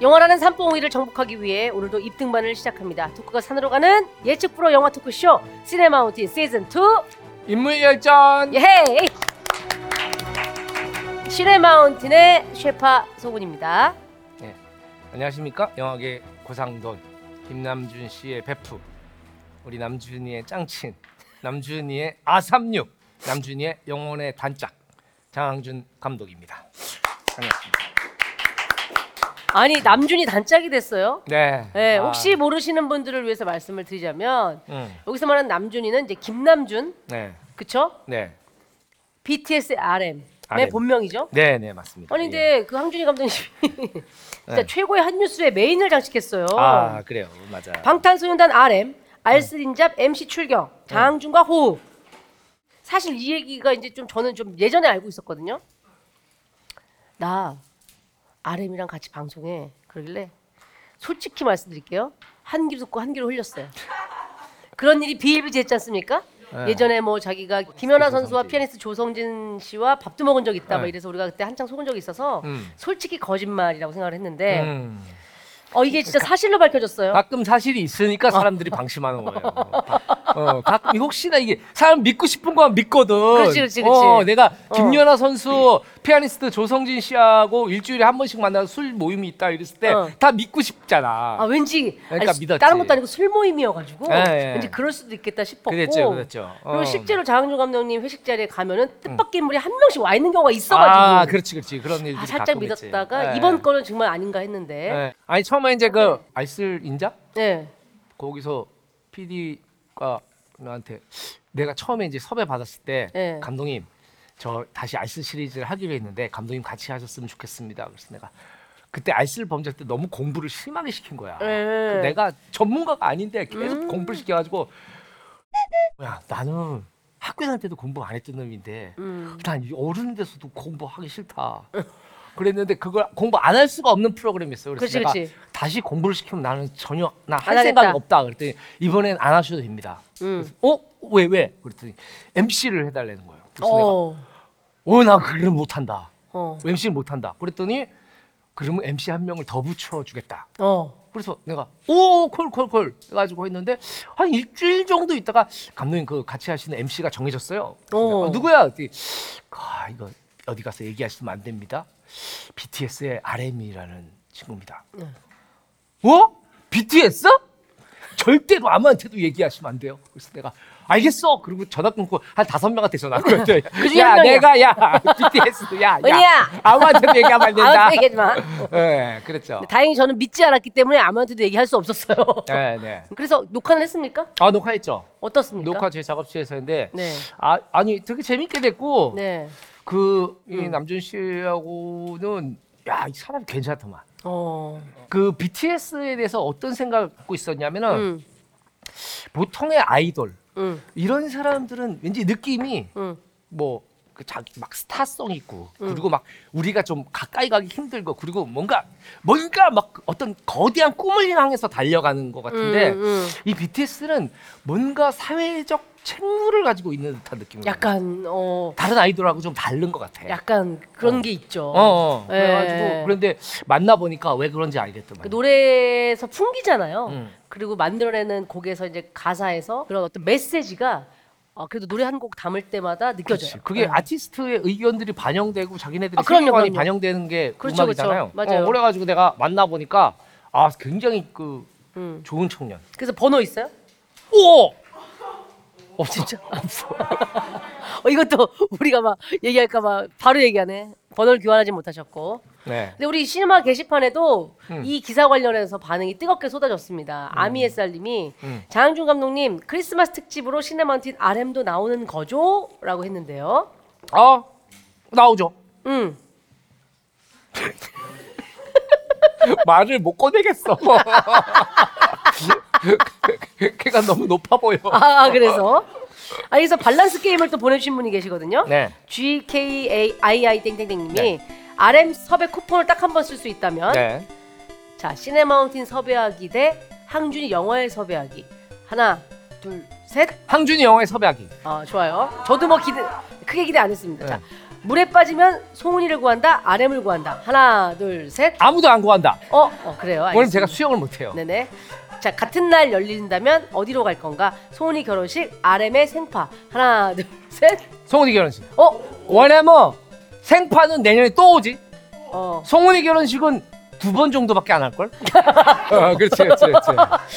영화라는 산봉우리를 정복하기 위해 오늘도 입등반을 시작합니다. 토크가 산으로 가는 예측불허 영화 토크쇼 시네마운틴 시즌 2 인물 열전. 예헤이 시네마운틴의 쉘파 송은입니다. 안녕하십니까? 영화계 고상돈 김남준 씨의 베프, 우리 남준이의 짱친, 남준이의 아삼육, 남준이의 영혼의 단짝 장항준 감독입니다. 반갑습니다. 아니 남준이 단짝이 됐어요. 네. 네, 아, 혹시 모르시는 분들을 위해서 말씀을 드리자면 음, 여기서 말하는 남준이는 이제 김남준, 네, 그쵸? 네, BTS의 RM의 RM. 본명이죠. 네, 네 맞습니다. 아니 예. 근데 그 항준이 감독님이 진짜 네. 최고의 한 뉴스의 메인을 장식했어요. 아 그래요, 맞아. 방탄소년단 RM, 알쓰린잡 MC 출경, 장항준과 호흡. 사실 이 얘기가 이제 좀 저는 좀 예전에 알고 있었거든요. 나 RM이랑 같이 방송해 그러길래 솔직히 말씀드릴게요. 한 귀로 듣고 한 귀로 흘렸어요. 그런 일이 비일비재했지 않습니까? 네. 예전에 뭐 자기가 김연아. 선수와 피아니스트 조성진 씨와 밥도 먹은 적 있다 뭐 네. 이래서 우리가 그때 한창 속은 적이 있어서 음. 솔직히 거짓말이라고 생각을 했는데 음. 어 이게 진짜 사실로 밝혀졌어요. 가끔 사실이 있으니까 사람들이 방심하는 거예요. 어, 가끔 혹시나 이게 사람 믿고 싶은 거만 믿거든. 그렇지, 그렇지, 그렇지. 어, 내가 어. 김연아 선수, 피아니스트 조성진 씨하고 일주일에 한 번씩 만나서 술 모임이 있다 이랬을 때 다 어. 믿고 싶잖아. 아 왠지 그러니까 아니, 믿었지. 다른 것도 아니고 술 모임이어가지고 예, 예. 왠지 그럴 수도 있겠다 싶었고 그랬죠, 그랬죠. 그리고 어. 실제로 장항준 감독님 회식 자리에 가면은 뜻밖의 인물이 한 명씩 와 있는 경우가 있어가지고 아, 그렇지, 그렇지. 그런 일들이 아, 살짝 가끔 있지. 믿었다가 예. 이번 거는 정말 아닌가 했는데 예. 아니 처음에 이제 그 알쓸 인자 네. 거기서 PD가 나한테 내가 처음에 이제 섭외 받았을 때 네. 감독님 저 다시 알쓸 시리즈를 하기로 했는데 감독님 같이 하셨으면 좋겠습니다. 그래서 내가 그때 알쓸 범죄 때 너무 공부를 심하게 시킨 거야. 네. 내가 전문가가 아닌데 계속 음. 공부를 시켜가지고 야 나는 학교 다닐 때도 공부 안 했던 놈인데 음. 난이 어른 돼서도 공부하기 싫다. 그랬는데 그걸 공부 안 할 수가 없는 프로그램이었어요. 그래서 그렇지, 내가 그렇지. 다시 공부를 시키면 나는 전혀 나안할 하겠다. 생각이 없다. 그랬더니 이번엔 안 하셔도 됩니다. 음. 그래서 어? 왜 왜? 그랬더니 MC를 해달라는 거예요. 그래서 내가 어. 어 나 그걸 못한다. 어. MC를 못한다. 그랬더니 그러면 MC 한 명을 더 붙여주겠다. 어. 그래서 내가 오콜콜콜 해가지고 했는데 한 일주일 정도 있다가 감독님 그 같이 하시는 MC가 정해졌어요. 어. 어, 누구야? 그랬더니 아 이거 어디 가서 얘기하시면 안 됩니다. BTS의 RM이라는 친구입니다. 네. 어? BTS? 절대로 아무한테도 얘기하시면 안 돼요. 그래서 내가 알겠어. 그리고 전화 끊고 한 다섯 명한테 전화 중에 야 한 명이야. 내가 야 BTS 야, 은희야. 야 아무한테도 얘기하면 안 된다. 아무한테 얘기하지 마. 네, 그랬죠. 다행히 저는 믿지 않았기 때문에 아무한테도 얘기할 수 없었어요. 네, 네. 그래서 녹화는 했습니까? 아 녹화했죠. 어떻습니까? 녹화 제 작업실에서 했는데 네. 아 아니 되게 재밌게 됐고 네. 그이 음. 남준 씨하고는 야이 사람이 괜찮더만. 어. 그 BTS에 대해서 어떤 생각을 갖고 있었냐면은 음. 보통의 아이돌 음. 이런 사람들은 왠지 느낌이 음. 뭐. 그 자기 막 스타성 있고 음. 그리고 막 우리가 좀 가까이 가기 힘들고 그리고 뭔가 뭔가 막 어떤 거대한 꿈을 향해서 달려가는 것 같은데 음, 음. 이 BTS는 뭔가 사회적 책무를 가지고 있는 듯한 느낌. 약간 어 다른 아이돌하고 좀 다른 것 같아. 약간 그런 어. 게 있죠. 어, 어. 예. 그래가지고 그런데 만나 보니까 왜 그런지 알겠더만. 그 노래에서 풍기잖아요. 음. 그리고 만들어내는 곡에서 이제 가사에서 그런 어떤 메시지가 어, 그래도 노래 한 곡 담을 때마다 느껴져요. 그게 네. 아티스트의 의견들이 반영되고 자기네들이 아, 그럼요, 세계관이 그럼요. 반영되는 게 그렇죠, 음악이잖아요. 그렇죠. 맞아요. 어, 그래가지고 내가 만나 보니까 아 굉장히 그 음. 좋은 청년. 그래서 번호 있어요? 오. 어 진짜? 어, 이것도 우리가 막 얘기할까 봐 바로 얘기하네. 번호를 교환하지 못하셨고. 네. 근데 우리 시네마 게시판에도 음. 이 기사 관련해서 반응이 뜨겁게 쏟아졌습니다. 아미햇살님이 음. 장항준 감독님 크리스마스 특집으로 시네마운틴 RM도 나오는 거죠? 라고 했는데요. 아 나오죠. 음. 말을 못 꺼내겠어. 걔가 너무 높아 보여. 아 그래서 아 그래서 밸런스 게임을 또 보내주신 분이 계시거든요. 네. GKAII 땡땡땡님이 네. RM 섭외 쿠폰을 딱 한 번 쓸 수 있다면 네. 자 시네마운틴 섭외하기 대 항준이 영화에 섭외하기 하나 둘 셋. 항준이 영화에 섭외하기. 아 좋아요. 저도 뭐 기대 크게 기대 안 했습니다. 네. 자 물에 빠지면 송은이를 구한다. RM을 구한다. 하나, 둘, 셋. 아무도 안 구한다. 어, 어 그래요. 오늘 알겠습니다. 제가 수영을 못해요. 네네. 자 같은 날 열린다면 어디로 갈 건가? 송은이 결혼식, RM의 생파. 하나, 둘, 셋. 송은이 결혼식. 어, 왜냐면 생파는 내년에 또 오지. 어. 송은이 결혼식은 두 번 정도밖에 안 할 걸. 어, 그렇지, 그렇지, 그렇지.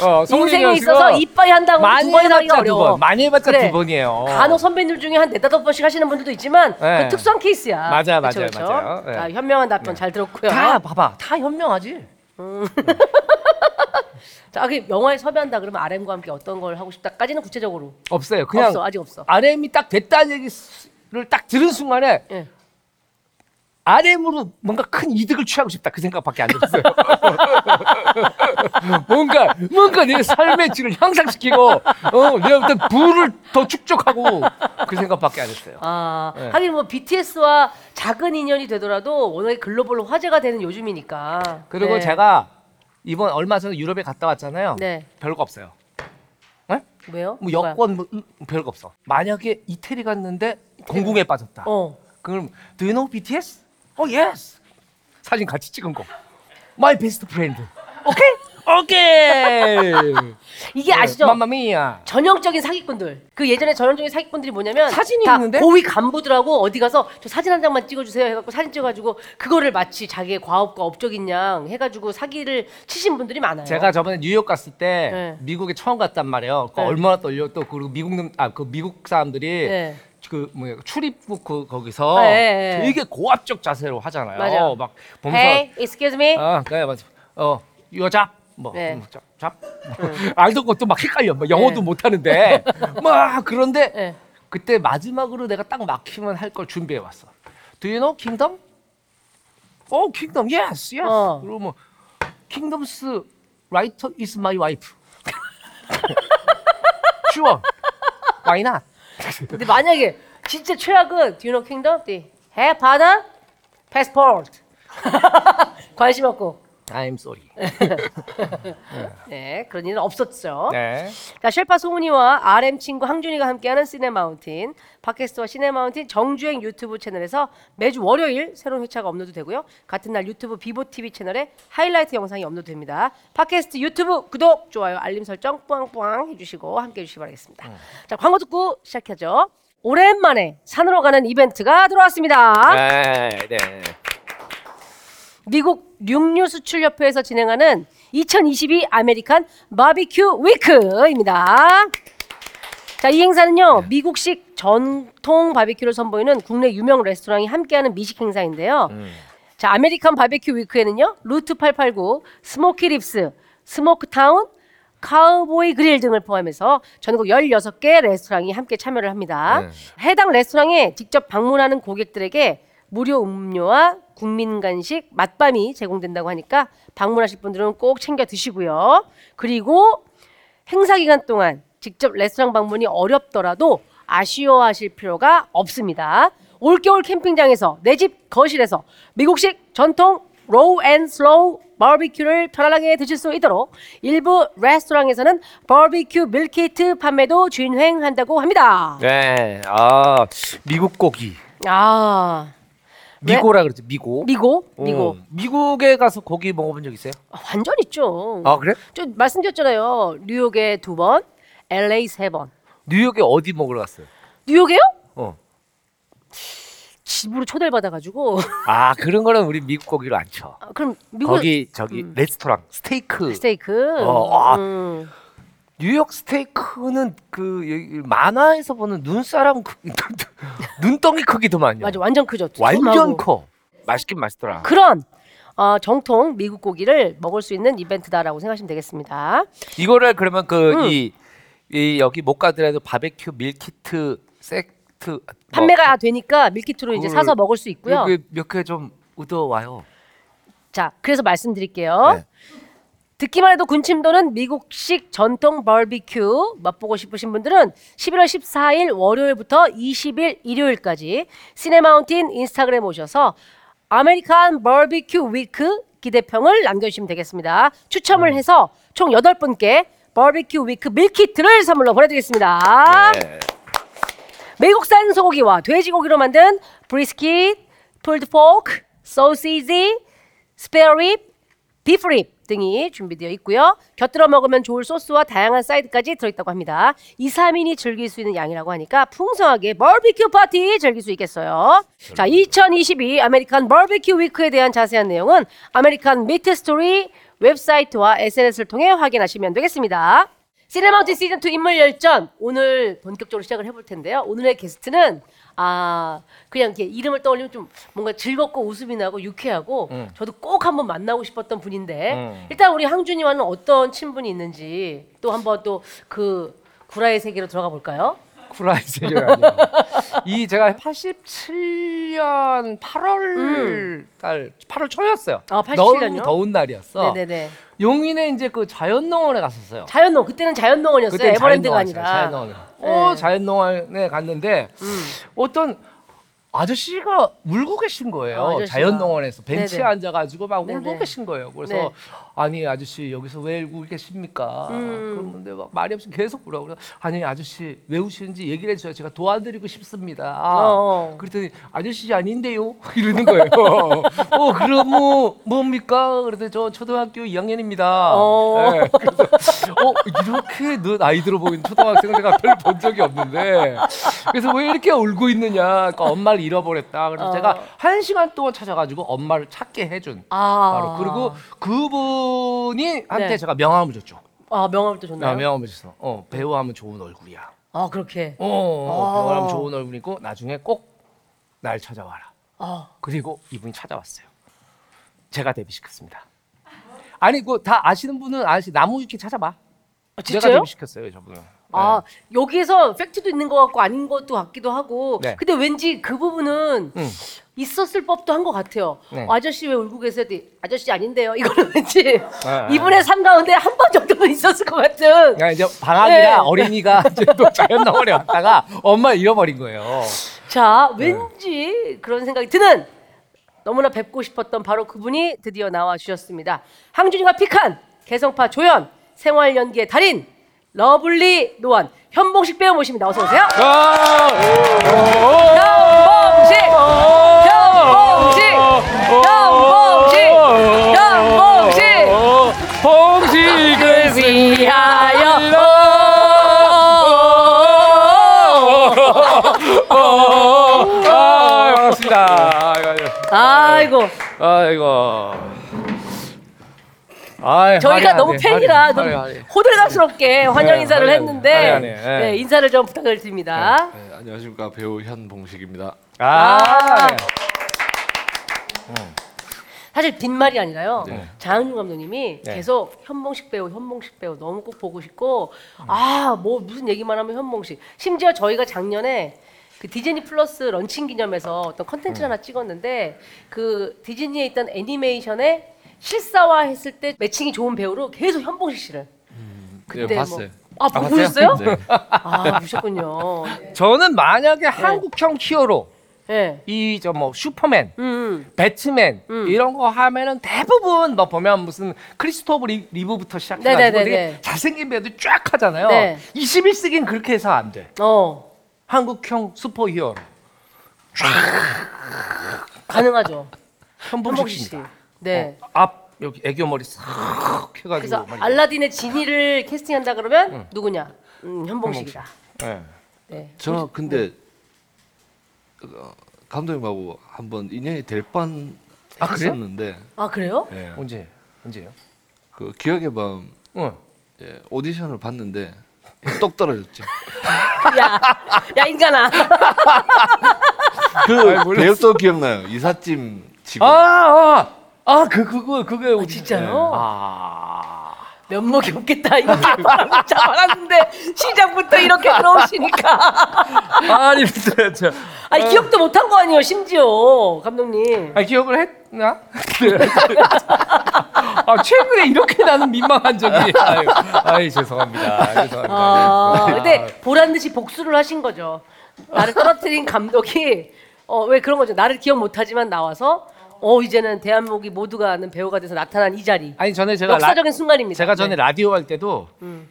어, 송은이 인생에 결혼식은 있어서 이빠이 한다고 많이 두 번이나 하기가 해봤자 두 어려워. 번, 많이 해봤자 그래. 두 번이에요. 간혹 선배님 중에 한 네다섯 번씩 하시는 분들도 있지만 네. 그 특수한 케이스야. 그쵸, 맞아요, 그쵸? 맞아요. 네. 자, 현명한 답변 잘 들었고요. 다 봐봐, 다 현명하지. 자, 그 영화에 섭외한다 그러면 RM과 함께 어떤 걸 하고 싶다까지는 구체적으로 없어요. 그냥 없어, 아직 없어. RM이 딱 됐다는 얘기를 딱 들은 순간에 예. RM으로 뭔가 큰 이득을 취하고 싶다 그 생각밖에 안 들었어요. 뭔가 뭔가 내 삶의 질을 향상시키고 어, 내 어떤 부를 더 축적하고 그 생각밖에 안 했어요. 아, 네. 하긴 뭐 BTS와 작은 인연이 되더라도 워낙에 글로벌로 화제가 되는 요즘이니까. 그리고 네. 제가 이번 얼마 전에 유럽에 갔다 왔잖아요. 네. 별거 없어요. 네? 왜요? 뭐 뭐야? 여권 뭐 음, 별거 없어. 만약에 이태리 갔는데 공궁에 빠졌다. 어. 그럼 do you know BTS? 어 yes. 사진 같이 찍은 거. My best friend. 오케이? 오케이. 이게 아시죠? 맘마미야. 전형적인 사기꾼들. 그 예전에 전형적인 사기꾼들이 뭐냐면 사진이 다 있는데? 고위 간부들하고 어디 가서 저 사진 한 장만 찍어주세요 해갖고 사진 찍어가지고 그거를 마치 자기의 과업과 업적인 양 해가지고 사기를 치신 분들이 많아요. 제가 저번에 뉴욕 갔을 때 네. 미국에 처음 갔단 말이에요. 그거 네. 얼마나 떨려 또 그리고 미국 놈- 아, 그 미국 사람들이 네. 그 뭐야 출입국 그 거기서 네, 네, 네. 되게 고압적 자세로 하잖아요. 맞아요. 막 보면서 Hey, excuse me. 아, 그래 맞아. 어, 여자 뭐 네. 음, 잡, 잡. 알던 것도 막 헷갈려. 막 영어도 네. 못 하는데 막 그런데 네. 그때 마지막으로 내가 딱 막히면 할 걸 준비해 왔어. Do you know kingdom? 어, kingdom. Yes, yes. 어. 그리고 뭐 kingdom's writer is my wife. sure. Why not? 근데 만약에 진짜 최악은 Do you know kingdom? 네. Hey, pardon? Passport. 관심 없고. I'm sorry. 네, 그런 일은 없었죠. 네. 자, 쉘파 송은이와 RM 친구 항준이가 함께하는 시네마운틴 팟캐스트와 시네마운틴 정주행 유튜브 채널에서 매주 월요일 새로운 회차가 업로드 되고요. 같은 날 유튜브 비보 TV 채널에 하이라이트 영상이 업로드됩니다. 팟캐스트 유튜브 구독, 좋아요, 알림 설정 뿌앙뿌앙 해주시고 함께해 주시기 바라겠습니다. 자, 광고 듣고 시작하죠. 오랜만에 산으로 가는 이벤트가 들어왔습니다. 네, 네. 미국 육류 수출 협회에서 진행하는 2022 American 바비큐 Week입니다. 자, 이 행사는요. 미국식 전통 바비큐를 선보이는 국내 유명 레스토랑이 함께하는 미식 행사인데요. 자, American 바비큐 Week에는요. Route 889, Smoky Ribs, Smoke Town, Cowboy Grill 등을 포함해서 전국 16개 레스토랑이 함께 참여를 합니다. 해당 레스토랑에 직접 방문하는 고객들에게 무료 음료와 국민 간식 맛밤이 제공된다고 하니까 방문하실 분들은 꼭 챙겨 드시고요. 그리고 행사 기간 동안 직접 레스토랑 방문이 어렵더라도 아쉬워하실 필요가 없습니다. 올겨울 캠핑장에서 내 집 거실에서 미국식 전통 low and slow 바비큐를 편안하게 드실 수 있도록 일부 레스토랑에서는 바비큐 밀키트 판매도 진행한다고 합니다. 네. 아, 미국 고기. 아, 미고라 그러지. 미고. 미고, 미고 어, 미국에 가서 고기 먹어본 적 있어요? 아, 완전 있죠. 아 그래? 저 말씀드렸잖아요. 뉴욕에 두 번, LA 세 번. 뉴욕에 어디 먹으러 갔어요? 뉴욕에요? 어. 집으로 초대를 받아가지고. 아 그런 거는 우리 미국 고기로 안 쳐. 아, 그럼 미국 거기 저기 레스토랑 스테이크. 스테이크. 어, 아. 음. 뉴욕 스테이크는 그 만화에서 보는 눈사람 크 눈덩이 크기도만요. 맞아, 완전 크죠. 완전. 커. 맛있긴 맛있더라. 그런 어, 정통 미국 고기를 먹을 수 있는 이벤트다라고 생각하시면 되겠습니다. 이거를 그러면 그 음. 이이 여기 못 가더라도 바비큐 밀키트 세트 판매가 되니까 밀키트로 이제 사서 먹을 수 있고요. 몇개 좀 얻어 와요. 자, 그래서 말씀드릴게요. 네. 듣기만 해도 군침 도는 미국식 전통 바비큐 맛보고 싶으신 분들은 11월 14일 월요일부터 20일 일요일까지 시네마운틴 인스타그램 오셔서 American 바비큐 Week 기대평을 남겨주시면 되겠습니다. 음. 추첨을 해서 총 8분께 바비큐 Week 밀키트를 선물로 보내드리겠습니다. 네. 미국산 소고기와 돼지고기로 만든 pulled pork, sausage, spare rib, beef 등이 준비되어 있고요. 곁들여 먹으면 좋을 소스와 다양한 사이드까지 들어있다고 합니다. 2, 3인이 즐길 수 있는 양이라고 하니까 풍성하게 바비큐 파티 즐길 수 있겠어요. 자, 2022 American 바비큐 Week에 대한 자세한 내용은 American Meat Story 웹사이트와 SNS를 통해 확인하시면 되겠습니다. 시네마운틴 시즌 2 인물 열전 오늘 본격적으로 시작을 해볼 텐데요. 오늘의 게스트는 아 그냥 이렇게 이름을 떠올리면 좀 뭔가 즐겁고 웃음이 나고 유쾌하고 저도 꼭 한번 만나고 싶었던 분인데 음. 일단 우리 항준이와는 어떤 친분이 있는지 또 한번 또 그 구라의 세계로 들어가 볼까요? 구라의 세계가 아니에요. 이 제가 87년 8월 달 8월 초였어요. 음. 아, 87 너무? 더운 날이었어. 네네네. 용인에 이제 그 자연농원에 갔었어요. 자연농 그때는 자연농원이었어요. 그때 에버랜드가 자연농원이었어요. 아니라. 자연농원. 어, 네. 자연농원에 갔는데 음. 어떤 아저씨가 울고 계신 거예요. 아, 아저씨가. 자연농원에서 벤치에 네네. 앉아가지고 막 울고 네네. 계신 거예요. 그래서 네. 아니 아저씨 여기서 왜 울고 계십니까? 음. 그러는데 막 말이 없이 계속 울어. 그래서 아니 아저씨 왜 우시는지 얘기를 해줘요. 제가 도와드리고 싶습니다. 어. 그랬더니 아저씨 아닌데요 이러는 거예요. 어 그럼 뭐 뭡니까? 그랬더니 저 초등학교 2학년입니다. 어. 네, 그래서 어 이렇게 너 나이 들어 보이는 초등학생을 내가 별 본 적이 없는데 그래서 왜 이렇게 울고 있느냐? 그러니까 엄마를 잃어버렸다. 그래서 어. 제가 한 시간 동안 찾아가지고 엄마를 찾게 해준 아. 바로 그리고 그분 이 한테 네. 제가 명함을 줬죠. 아 명함을 또 줬나요? 아, 명함을 줬어. 어 배우 하면 좋은 얼굴이야. 아 그렇게. 어, 어 아. 배우 하면 좋은 얼굴이고 나중에 꼭 날 찾아와라. 아. 그리고 이분이 찾아왔어요. 제가 데뷔시켰습니다. 아니 그 다 아시는 분은 아시 나무 위키 찾아봐. 아, 진짜요? 데뷔시켰어요 저분은. 아 여기서 팩트도 있는 것 같고 아닌 것도 같기도 하고 네. 근데 왠지 그 부분은 응. 있었을 법도 한 것 같아요 네. 아저씨 왜 울고 계세요? 아저씨 아닌데요 이거는 왠지 네. 이분의 삶 가운데 한 번 정도는 있었을 것 같은 그러니까 이제 방학이라 네. 어린이가 이제 또 자연농원에 왔다가 엄마 잃어버린 거예요. 자 네. 왠지 그런 생각이 드는 너무나 뵙고 싶었던 바로 그분이 드디어 나와 주셨습니다 항준이가 pick한 개성파 조연 생활 연기의 달인 lovely 노안 현봉식 배우 모십니다. 어서 오세요. 현봉식! 현봉식! 현봉식! 현봉식! 봉식을 위하여. 아, 반갑습니다. 아이고. 아이고. 아이, 저희가 화려하네, 너무 팬이라 화려- 너무 화려하네. 호들갑스럽게 환영 네, 인사를 화려하네, 했는데 화려하네, 예. 네, 인사를 좀 부탁을 드립니다. 네, 안녕하십니까 배우 현봉식입니다. 아, 아. 네. 사실 빈말이 아니라요. 네. 장은유 감독님이 네. 계속 현봉식 배우, 현봉식 배우 너무 꼭 보고 싶고 아 뭐 무슨 얘기만 하면 현봉식. 심지어 저희가 작년에 그 디즈니 플러스 런칭 기념해서 어떤 컨텐츠 를 하나 찍었는데 그 디즈니에 있던 애니메이션에 실사화했을 때 매칭이 좋은 배우로 계속 현봉식 씨를. 네, 봤어요. 아, 봤어요? 보셨어요? 네. 아, 보셨군요. 저는 만약에 한국형 히어로 네. 이저 뭐 슈퍼맨, 음. 배트맨 음. 이런 거 하면은 대부분 뭐 보면 무슨 크리스토프 리, 리브부터 시작해가지고 네네네네. 되게 잘생긴 배우들 쫙 하잖아요. 네. 21세기는 그렇게 해서 안 돼. 어. 한국형 슈퍼 히어로 가능하죠. 현봉식 현봉식 씨. 씨입니다. 네. 어, 앞 여기 애교 머리 싹 해가지고 그래서 막 알라딘의 지니를 캐스팅한다 그러면 누구냐? 음, 현봉식이다. 네. 네. 저 근데 어, 감독님하고 한번 인연이 될뻔 아, 그래요? 했었는데 아 그래요? 예, 언제 언제요? 그 기억의 밤 응. 예, 오디션을 봤는데 똑 떨어졌죠. 야, 야 인간아. 그 배역도 기억나요. 이삿짐 직원. 아 아 아 그 그거 그게 어디- 진짜요? 아 면목이 없겠다 이렇게 말았는데 시작부터 이렇게 들어오시니까. 아니 진짜 저 아니 기억도 못한 거 아니에요 심지어 감독님. 아 기억을 했나? 아 최근에 이렇게 나는 민망한 적이 아유, 아유 죄송합니다 죄송합니다. 아 네. 근데 보란 듯이 복수를 하신 거죠. 나를 떨어뜨린 감독이 어 왜 그런 거죠. 나를 기억 못하지만 나와서 어 이제는 대한민국이 모두가 아는 배우가 돼서 나타난 이 자리. 아니 전에 제가 라, 역사적인 순간입니다. 제가 전에 네. 라디오 할 때도 음.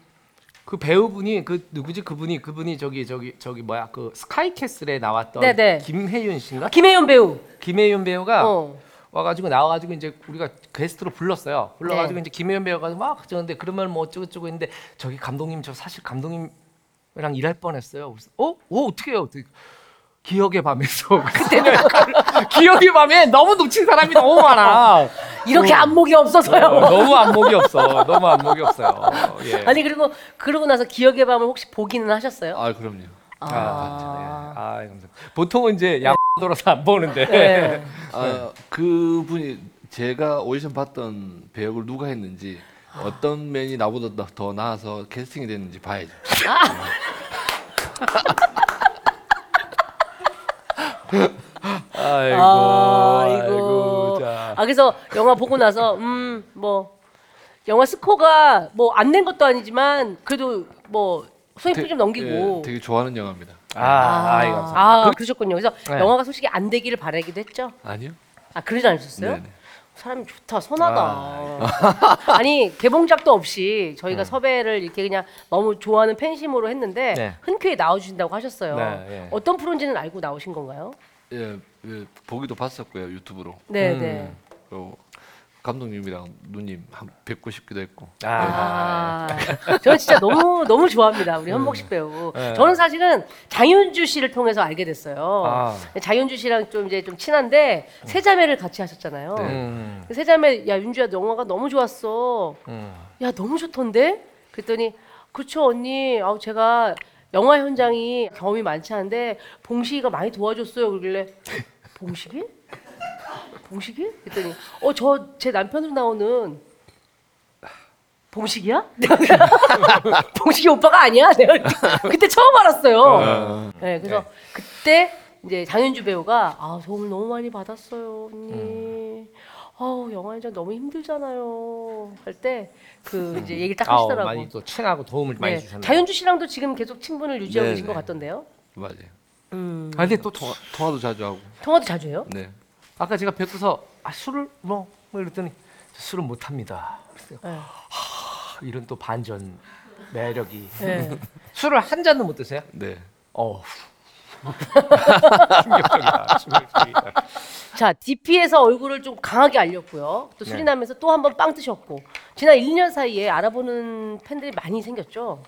그 배우분이 그 누구지 그분이 그분이 저기 저기 저기 뭐야 그 스카이캐슬에 나왔던 네네. 김혜윤 씨인가? 김혜연 배우. 김혜윤 배우가 어. 와가지고 나와가지고 이제 우리가 게스트로 불렀어요. 불러가지고 네. 이제 김혜연 배우가 막 저는데 그러면 뭐 어쩌고 저쩌고 했는데 저기 감독님 저 사실 감독님이랑 일할 뻔했어요. 그래서 어? 어 어떻게 해요? 어떻게 기억의 밤에서 그때는 기억의 밤에 너무 놓친 사람이 너무 많아. 이렇게 안목이 없어서요. 어, 너무 안목이 없어. 너무 안목이 없어요. 예. 아니 그리고 그러고 나서 기억의 밤을 혹시 보기는 하셨어요? 아 그럼요. 아, 아. 아, 감사합니다. 보통은 이제 양 돌아서 안 보는데. 네. 아 그분이 제가 오디션 봤던 배역을 누가 했는지 어떤 면이 나보다 더, 더 나아서 캐스팅이 됐는지 봐야죠. 아이고, 아이고. 자. 아 그래서 영화 보고 나서 음 뭐 영화 스코어가 뭐 안 낸 것도 아니지만 그래도 뭐 소인표 좀 넘기고. 예, 되게 좋아하는 영화입니다. 아, 아, 아이 감사합니다. 아, 그러셨군요. 그래서 네. 영화가 솔직히 안 되기를 바라기도 했죠. 아니요? 아 그러지 않으셨어요? 네네. 사람이 좋다, 선하다. 아. 니 개봉작도 없이 저희가 섭외를 이렇게 그냥 너무 좋아하는 팬심으로 했는데 네. 흔쾌히 나와주신다고 하셨어요. 네, 예. 어떤 프로인지는 알고 나오신 건가요? 예, 예, 보기도 봤었고요 유튜브로. 네, 음. 네. 그리고 감독님이랑 누님 한 뵙고 싶기도 했고. 아, 아, 저는 진짜 너무 너무 좋아합니다 우리 현복식 배우. 네. 저는 사실은 장윤주 씨를 통해서 알게 됐어요. 아. 장윤주 씨랑 좀 이제 좀 친한데 세자매를 같이 하셨잖아요. 네. 음, 세자매 야 윤주야 영화가 너무 좋았어. 음. 야 너무 좋던데? 그랬더니 그쵸 언니. 아우 제가 영화 현장이 경험이 많지 않은데 봉식이가 많이 도와줬어요. 그러길래 봉식이? 봉식이? 그랬더니 어 저 제 남편으로 나오는 봉식이야? 봉식이 오빠가 아니야? 내가 그때 처음 알았어요. 네, 그래서 그때 이제 장윤주 배우가 아 도움을 너무 많이 받았어요 언니. 아우 영화 현장 너무 힘들잖아요. 할 때 그 이제 얘기를 딱 아우, 하시더라고. 많이 또 친하고 도움을 많이 네, 주셨네요. 장윤주 씨랑도 지금 계속 친분을 유지하고 네, 계신 것 네. 같던데요. 맞아요. 음. 아, 근데 또 통화, 통화도 자주 하고. 통화도 자주 해요? 네. 아까 제가 뵙고서 아, 술을 뭐, 뭐 이랬더니 저 술은 못 합니다. 그래서 네. 하, 이런 또 반전 매력이. 네. 술을 한 잔도 못 드세요? 네. 어. 충격적이다. 충격적이다. 자, DP에서 얼굴을 좀 강하게 알렸고요. 또 네. 수리남에서 또 한 번 빵 뜨셨고. 지난 1, 2년 사이에 알아보는 팬들이 많이 생겼죠.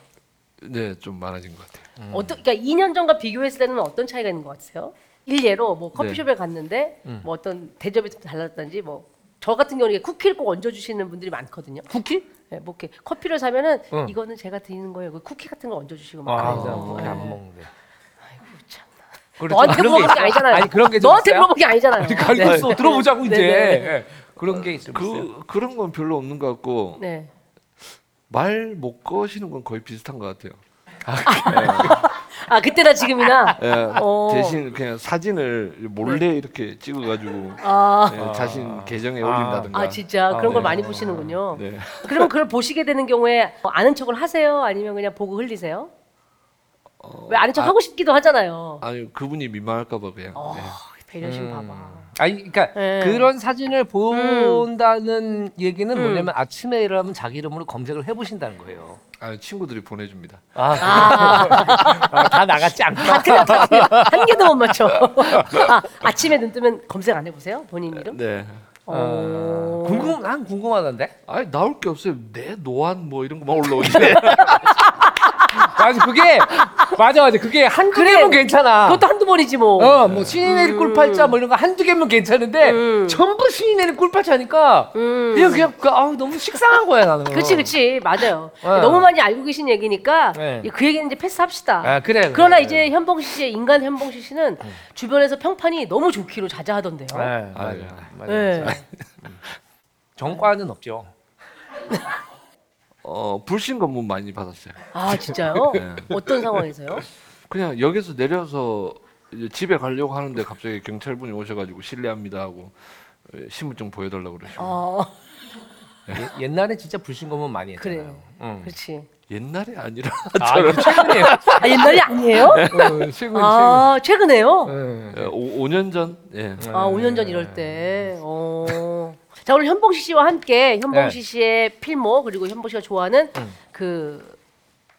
네, 좀 많아진 것 같아요. 음. 어떤 그러니까 2년 전과 비교했을 때는 어떤 차이가 있는 것 같으세요? 일례로 뭐 커피숍에 네. 갔는데 음. 뭐 어떤 대접이 좀 달랐든지 뭐 저 같은 경우는 이게 쿠키를 꼭 얹어 주시는 분들이 많거든요. 쿠키? 네, 뭐 이렇게 커피를 사면은 응. 이거는 제가 드리는 거예요. 그 쿠키 같은 거 얹어 주시고 막 아, 그래요. 쿠키 안 네. 먹는데. 아이고 참. 그렇죠. 너한테 그런 물어볼 게 있어요. 아니잖아요. 아니 그런 게좀 너한테 있어요? 물어볼 게 아니잖아요. 아니, 알겠어. 들어보자고 이제. 네, 네. 예. 그런 게 있어요. 그 그런 건 별로 없는 것 같고 네. 말 못 거시는 건 거의 비슷한 것 같아요. 아 그때나 지금이나. 예, 어. 대신 그냥 사진을 몰래 이렇게 찍어가지고 아, 예, 자신 계정에 아. 올린다든가. 아 진짜 아, 그런 걸 네. 많이 보시는군요. 네. 그러면 그걸 보시게 되는 경우에 어, 아는 척을 하세요? 아니면 그냥 보고 흘리세요? 어, 왜 아는 척 아, 하고 싶기도 하잖아요. 아니 그분이 민망할까봐 그냥. 어, 네. 배려심 음. 봐봐. 아니 그러니까 네. 그런 사진을 본다는 얘기는 음. 뭐냐면 아침에 일어나면 자기 이름으로 검색을 해보신다는 거예요. 아 친구들이 보내줍니다. 아, 아, 아, 다 나갔지 틀려. 한 개도 못 맞춰. 아, 아침에 눈 뜨면 검색 안 해보세요? 본인 이름? 네. 어. 궁금 난 궁금하던데. 아니 나올 게 없어요. 내 노안 뭐 이런 거만 올라오는데. 맞아 그게 맞아 맞아 그게 한두 그래. 개면 괜찮아. 그것도 한두 번이지 뭐. 어, 뭐 신이 내린 꿀팔자 뭐 이런 거 한두 개면 괜찮은데 음. 전부 신이 내린 꿀팔자니까 음. 그냥 그냥 그, 아우 너무 식상한 거야 나는. 그렇지, 그렇지, 맞아요. 어. 너무 많이 알고 계신 얘기니까 네. 그 얘기는 이제 패스합시다. 아 그래. 그래, 그러나 그래. 이제 현봉식 씨의 인간 현봉식 씨는 주변에서 평판이 너무 좋기로 자자하던데요. 네, 맞아. 맞아. 네. 정과는 없죠. 어 불신 검문 많이 받았어요. 아 진짜요? 네. 어떤 상황에서요? 그냥 역에서 내려서 이제 집에 가려고 하는데 갑자기 경찰분이 오셔가지고 실례합니다 하고 예, 신분증 보여달라고 그러시고 어, 예- 옛날에 진짜 불신검은 많이 했잖아요. 그래요. 응. 그렇지. 옛날이 아니라 아, 이거 최근이에요. 아 옛날이 아니에요? 어, 최근, 아 최근에요? 최근. 예, 오, 5년 전 예. 아 5년 전 이럴 때. 어. 자 오늘 현봉식 씨와 함께 현봉식 씨의 필모 그리고 현봉 씨가 좋아하는 음. 그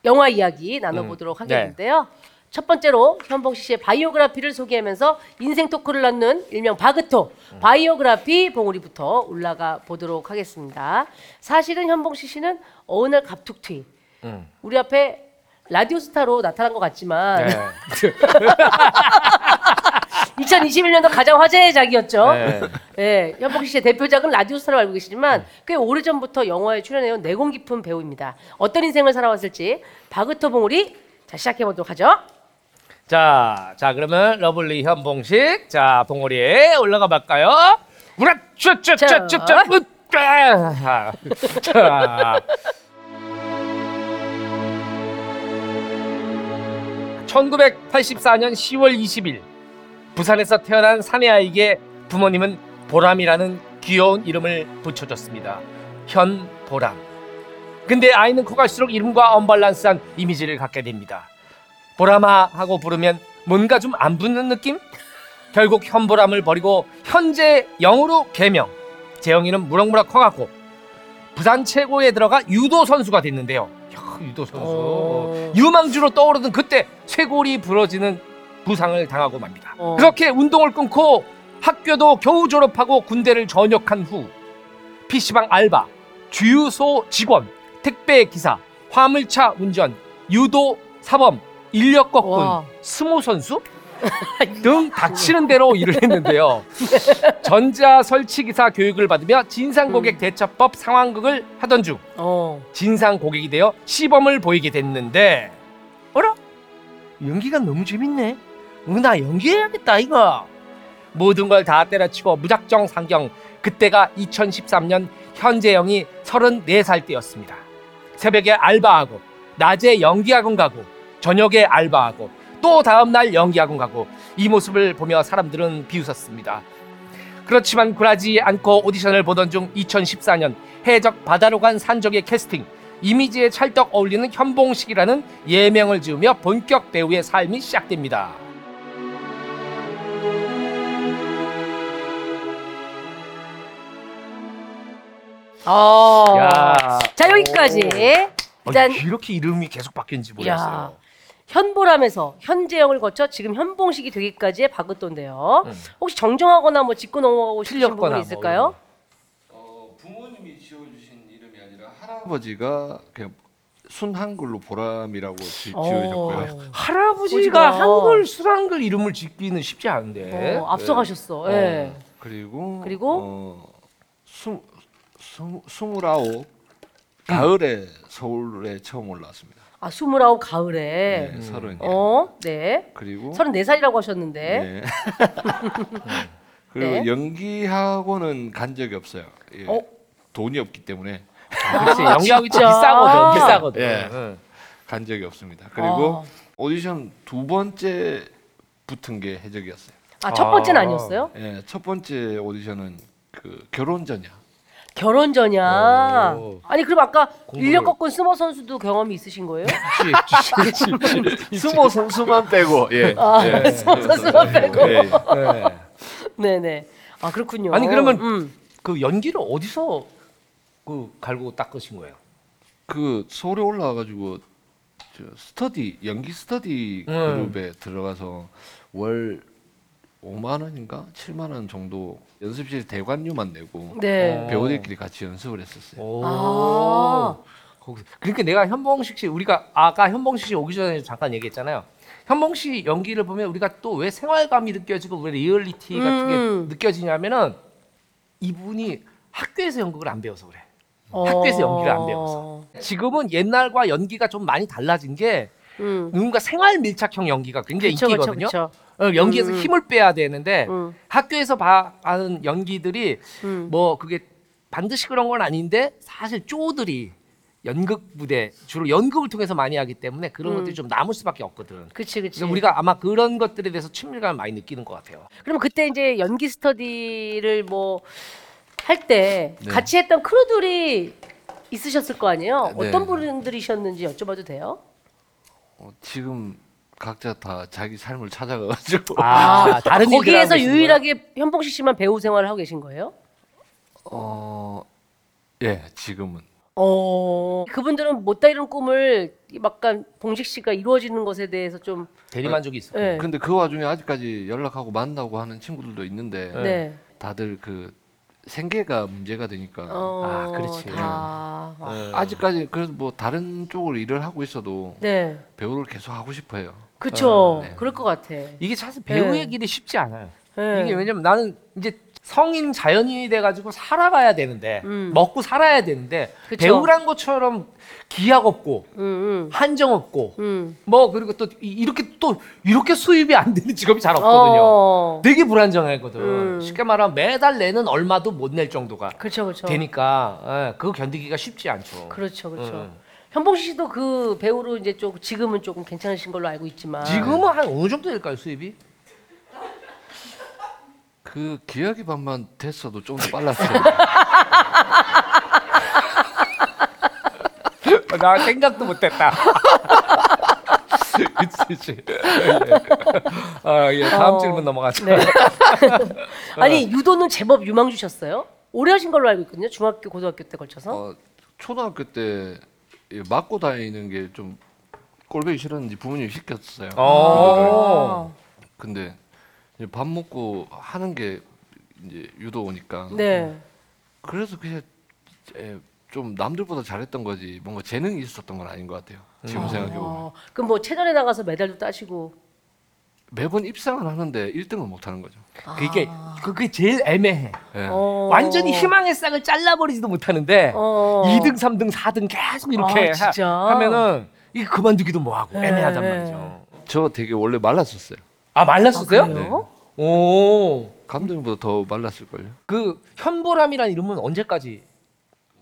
영화 이야기 나눠보도록 음, 네. 하겠는데요. 첫 번째로 현봉 씨의 바이오그라피를 소개하면서 인생 토크를 낳는 일명 바그토 바이오그라피 봉우리부터 올라가 보도록 하겠습니다. 사실은 현봉 씨 씨는 어느 날 갑툭튀 음. 우리 앞에 라디오 스타로 나타난 것 같지만 네. 2021년도 가장 화제의 작이었죠. 네. 네, 현복 씨의 대표작은 라디오스타로 알고 계시지만 꽤 오래전부터 영화에 출연해온 내공 깊은 배우입니다. 어떤 인생을 살아왔을지 바그토 봉우리 자 시작해 보도록 하죠. 자, 자 그러면 lovely 현봉식 자 봉오리에 올라가 볼까요? 우라 쭈쭈쭈쭈쭈 자, 자. 1984년 10월 20일 부산에서 태어난 사내 아이에게 부모님은 보람이라는 귀여운 이름을 붙여줬습니다. 현보람. 근데 아이는 커갈수록 이름과 언밸런스한 이미지를 갖게 됩니다. 보람아 하고 부르면 뭔가 좀 안 붙는 느낌? 결국 현보람을 버리고 현재 영으로 개명. 재영이는 무럭무럭 커갖고 부산 최고에 들어가 유도 선수가 됐는데요. 야, 유도 선수. 어. 유망주로 떠오르던 그때 쇄골이 부러지는 부상을 당하고 맙니다. 어. 그렇게 운동을 끊고 학교도 겨우 졸업하고 군대를 전역한 후 PC방 알바, 주유소 직원, 택배 기사, 화물차 운전, 유도 사범, 인력 와. 거꾼, 스모 선수 등 닥치는 대로 일을 했는데요. 전자 설치 기사 교육을 받으며 진상 고객 대처법 상황극을 하던 중 어. 진상 고객이 되어 시범을 보이게 됐는데. 어라? 연기가 너무 재밌네. 어, 나 연기해야겠다 이거. 모든 걸 다 때려치고 무작정 상경. 그때가 2013년 현재영이 34살 때였습니다. 새벽에 알바하고 낮에 연기학원 가고 저녁에 알바하고 또 다음 날 연기학원 가고 이 모습을 보며 사람들은 비웃었습니다 그렇지만 굴하지 않고 오디션을 보던 중 2014년 해적 바다로 간 산적의 캐스팅 이미지에 찰떡 어울리는 현봉식이라는 예명을 지으며 본격 배우의 삶이 시작됩니다. 어. 야. 자 여기까지 일단 아니, 이렇게 이름이 계속 바뀐지 야. 몰랐어요. 현보람에서 현재영을 거쳐 지금 현봉식이 되기까지의 바그토인데요. 음. 혹시 정정하거나 뭐 짚고 넘어가고 싶으신 틀렸거나 부분이 뭐 있을까요? 어, 부모님이 지어주신 이름이 아니라 할아버지가 그냥 순 한글로 보람이라고 지, 어. 지어줬고요. 할아버지가 오지마. 한글 술한글 이름을 짓기는 쉽지 않은데. 어, 앞서가셨어. 예. 어, 그리고 그리고? 어, 스, 스, 스물아홉 가을에 서울에 처음 올라왔습니다. 아 스물아홉 가을에. 네, 서른. 어, 네. 그리고 서른네 살이라고 하셨는데. 네. 그리고 네. 연기 학원은 간 적이 없어요. 예, 어? 돈이 없기 때문에 그렇지. 연기하기 좀 진짜? 비싸거든. 비싸거든. 예. 응. 간 적이 없습니다. 그리고 아. 오디션 두 번째 붙은 게 해적이었어요. 아, 첫 번째는 아. 아니었어요? 예, 첫 번째 오디션은 그 결혼 전이야. 결혼 전이야. 오. 아니 그럼 아까 공부를- 인력 거꾼 스모 선수도 경험이 있으신 거예요? 스모 선수만 빼고 예. 아, 예. 스모 선수만 빼고. 예. 네. 네네. 아 그렇군요. 아니, 그러면 음. 그 연기를 어디서 그 갈고 닦으신 거예요? 그 서울에 올라와가지고 저 스터디 연기 스터디 음. 그룹에 들어가서 월 5만 원인가 7만 원 정도 연습실 대관료만 내고 네. 어. 배우들끼리 같이 연습을 했었어요. 오. 아. 거기서 그러니까 내가 현봉식 씨 우리가 아까 현봉식 씨 오기 전에 잠깐 얘기했잖아요. 현봉 씨 연기를 보면 우리가 또 왜 생활감이 느껴지고 왜 리얼리티 같은 음. 게 느껴지냐면은 이분이 학교에서 연극을 안 배워서 그래. 어. 학교에서 연기를 안 배워서. 지금은 옛날과 연기가 좀 많이 달라진 게 음. 누군가 생활 밀착형 연기가 굉장히 그쵸, 그쵸, 인기거든요. 그쵸. 어, 연기에서 음. 힘을 빼야 되는데 음. 학교에서 봐- 하는 연기들이 음. 뭐 그게 반드시 그런 건 아닌데 사실 쪼들이 연극 무대 주로 연극을 통해서 많이 하기 때문에 그런 음. 것들이 좀 남을 수밖에 없거든. 그치 그치. 그래서 우리가 아마 그런 것들에 대해서 친밀감을 많이 느끼는 것 같아요. 그럼 그때 이제 연기 스터디를 뭐 할 때 네. 같이 했던 크루들이 있으셨을 거 아니에요? 네. 어떤 분들이셨는지 여쭤봐도 돼요? 어, 지금 각자 다 자기 삶을 찾아가가지고 아, 다른 일들 거기에서 계신? 유일하게 현봉식 씨만 배우 생활을 하고 계신 거예요? 어, 예, 지금은 어 그분들은 못다 이룬 꿈을 약간 봉식 씨가 이루어지는 것에 대해서 좀 대리만족이 있어. 네. 근데 그 와중에 아직까지 연락하고 만나고 하는 친구들도 있는데 네. 다들 그 생계가 문제가 되니까 어, 아, 그렇지. 다. 네. 아직까지 그래서 뭐 다른 쪽으로 일을 하고 있어도 네. 배우를 계속 하고 싶어요. 그쵸. 네. 그럴 것 같아. 이게 사실 배우의 네. 길이 쉽지 않아요. 네. 이게 왜냐면 나는 이제 성인 자연인이 돼가지고 살아가야 되는데 음. 먹고 살아야 되는데 그쵸. 배우란 것처럼 기약 없고 음, 한정 없고 음, 음. 뭐 그리고 또 이- 이렇게 또 이렇게 수입이 안 되는 직업이 잘 없거든요. 어. 되게 불안정하거든. 음. 쉽게 말하면 매달 내는 얼마도 못 낼 정도가 그렇죠, 그렇죠. 되니까 예, 그거 견디기가 쉽지 않죠. 그렇죠, 그렇죠. 음. 현봉식 씨도 그 배우로 이제 좀 지금은 조금 괜찮으신 걸로 알고 있지만 지금은 한 어느 정도 될까요 수입이? 그 기억이 반만 됐어도 좀 더 빨랐어요. 나 생각도 못했다. 그치, 그치. 아, 예, 다음 어, 질문 넘어가죠. 네. 아니 유도는 제법 유망 주셨어요. 오래 하신 걸로 알고 있거든요. 중학교, 고등학교 때 걸쳐서. 어, 초등학교 때이 맞고 다니는 게 좀 꼴보기 싫었는지 부모님이 시켰어요. 어. 근데 이제 밥 먹고 하는 게 이제 유도 오니까 네. 그래서 그냥 에, 좀 남들보다 잘했던 거지 뭔가 재능이 있었던 건 아닌 것 같아요. 지금 생각해 보면 어, 그럼 뭐 체전에 나가서 메달도 따시고. 매번 입상은 하는데 1등은 못 하는 거죠. 그게 그게 제일 애매해. 예. 어. 완전히 희망의 싹을 잘라버리지도 못하는데 어. 2등, 3등, 4등 계속 이렇게 아, 진짜? 하, 하면은 이게 그만두기도 뭐하고 네, 애매하단 네. 말이죠. 저 되게 원래 말랐었어요. 아 말랐었어요? 아, 그래요? 오. 감독님보다 더 말랐을 걸요. 그 현보람이란 이름은 언제까지?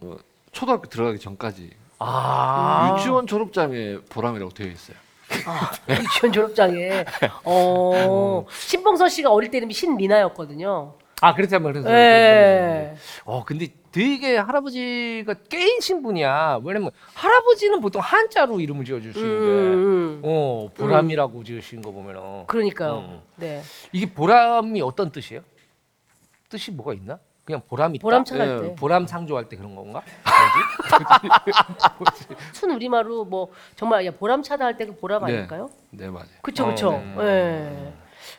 어, 초등학교 들어가기 전까지 아. 유치원 졸업장에 보람이라고 되어 있어요. 아, 유치원 졸업장에. 어. 신봉선 씨가 어릴 때 이름이 신미나였거든요. 아 그렇다면 그래서. 네. 어 근데 되게 할아버지가 깨이신 분이야. 왜냐면 할아버지는 보통 한자로 이름을 지어주시는데, 음, 음. 어 보람이라고 지으신 거 보면은 그러니까요. 음. 네. 이게 보람이 어떤 뜻이에요? 뜻이 뭐가 있나? 그냥 보람 있다. 보람 차갈 예, 때. 보람 상조할 때 그런 건가? 순 우리말로 뭐 정말 야 보람차다 할 때 그 보람 네. 아닐까요? 네 맞아요. 그쵸 어, 그쵸. 네. 예.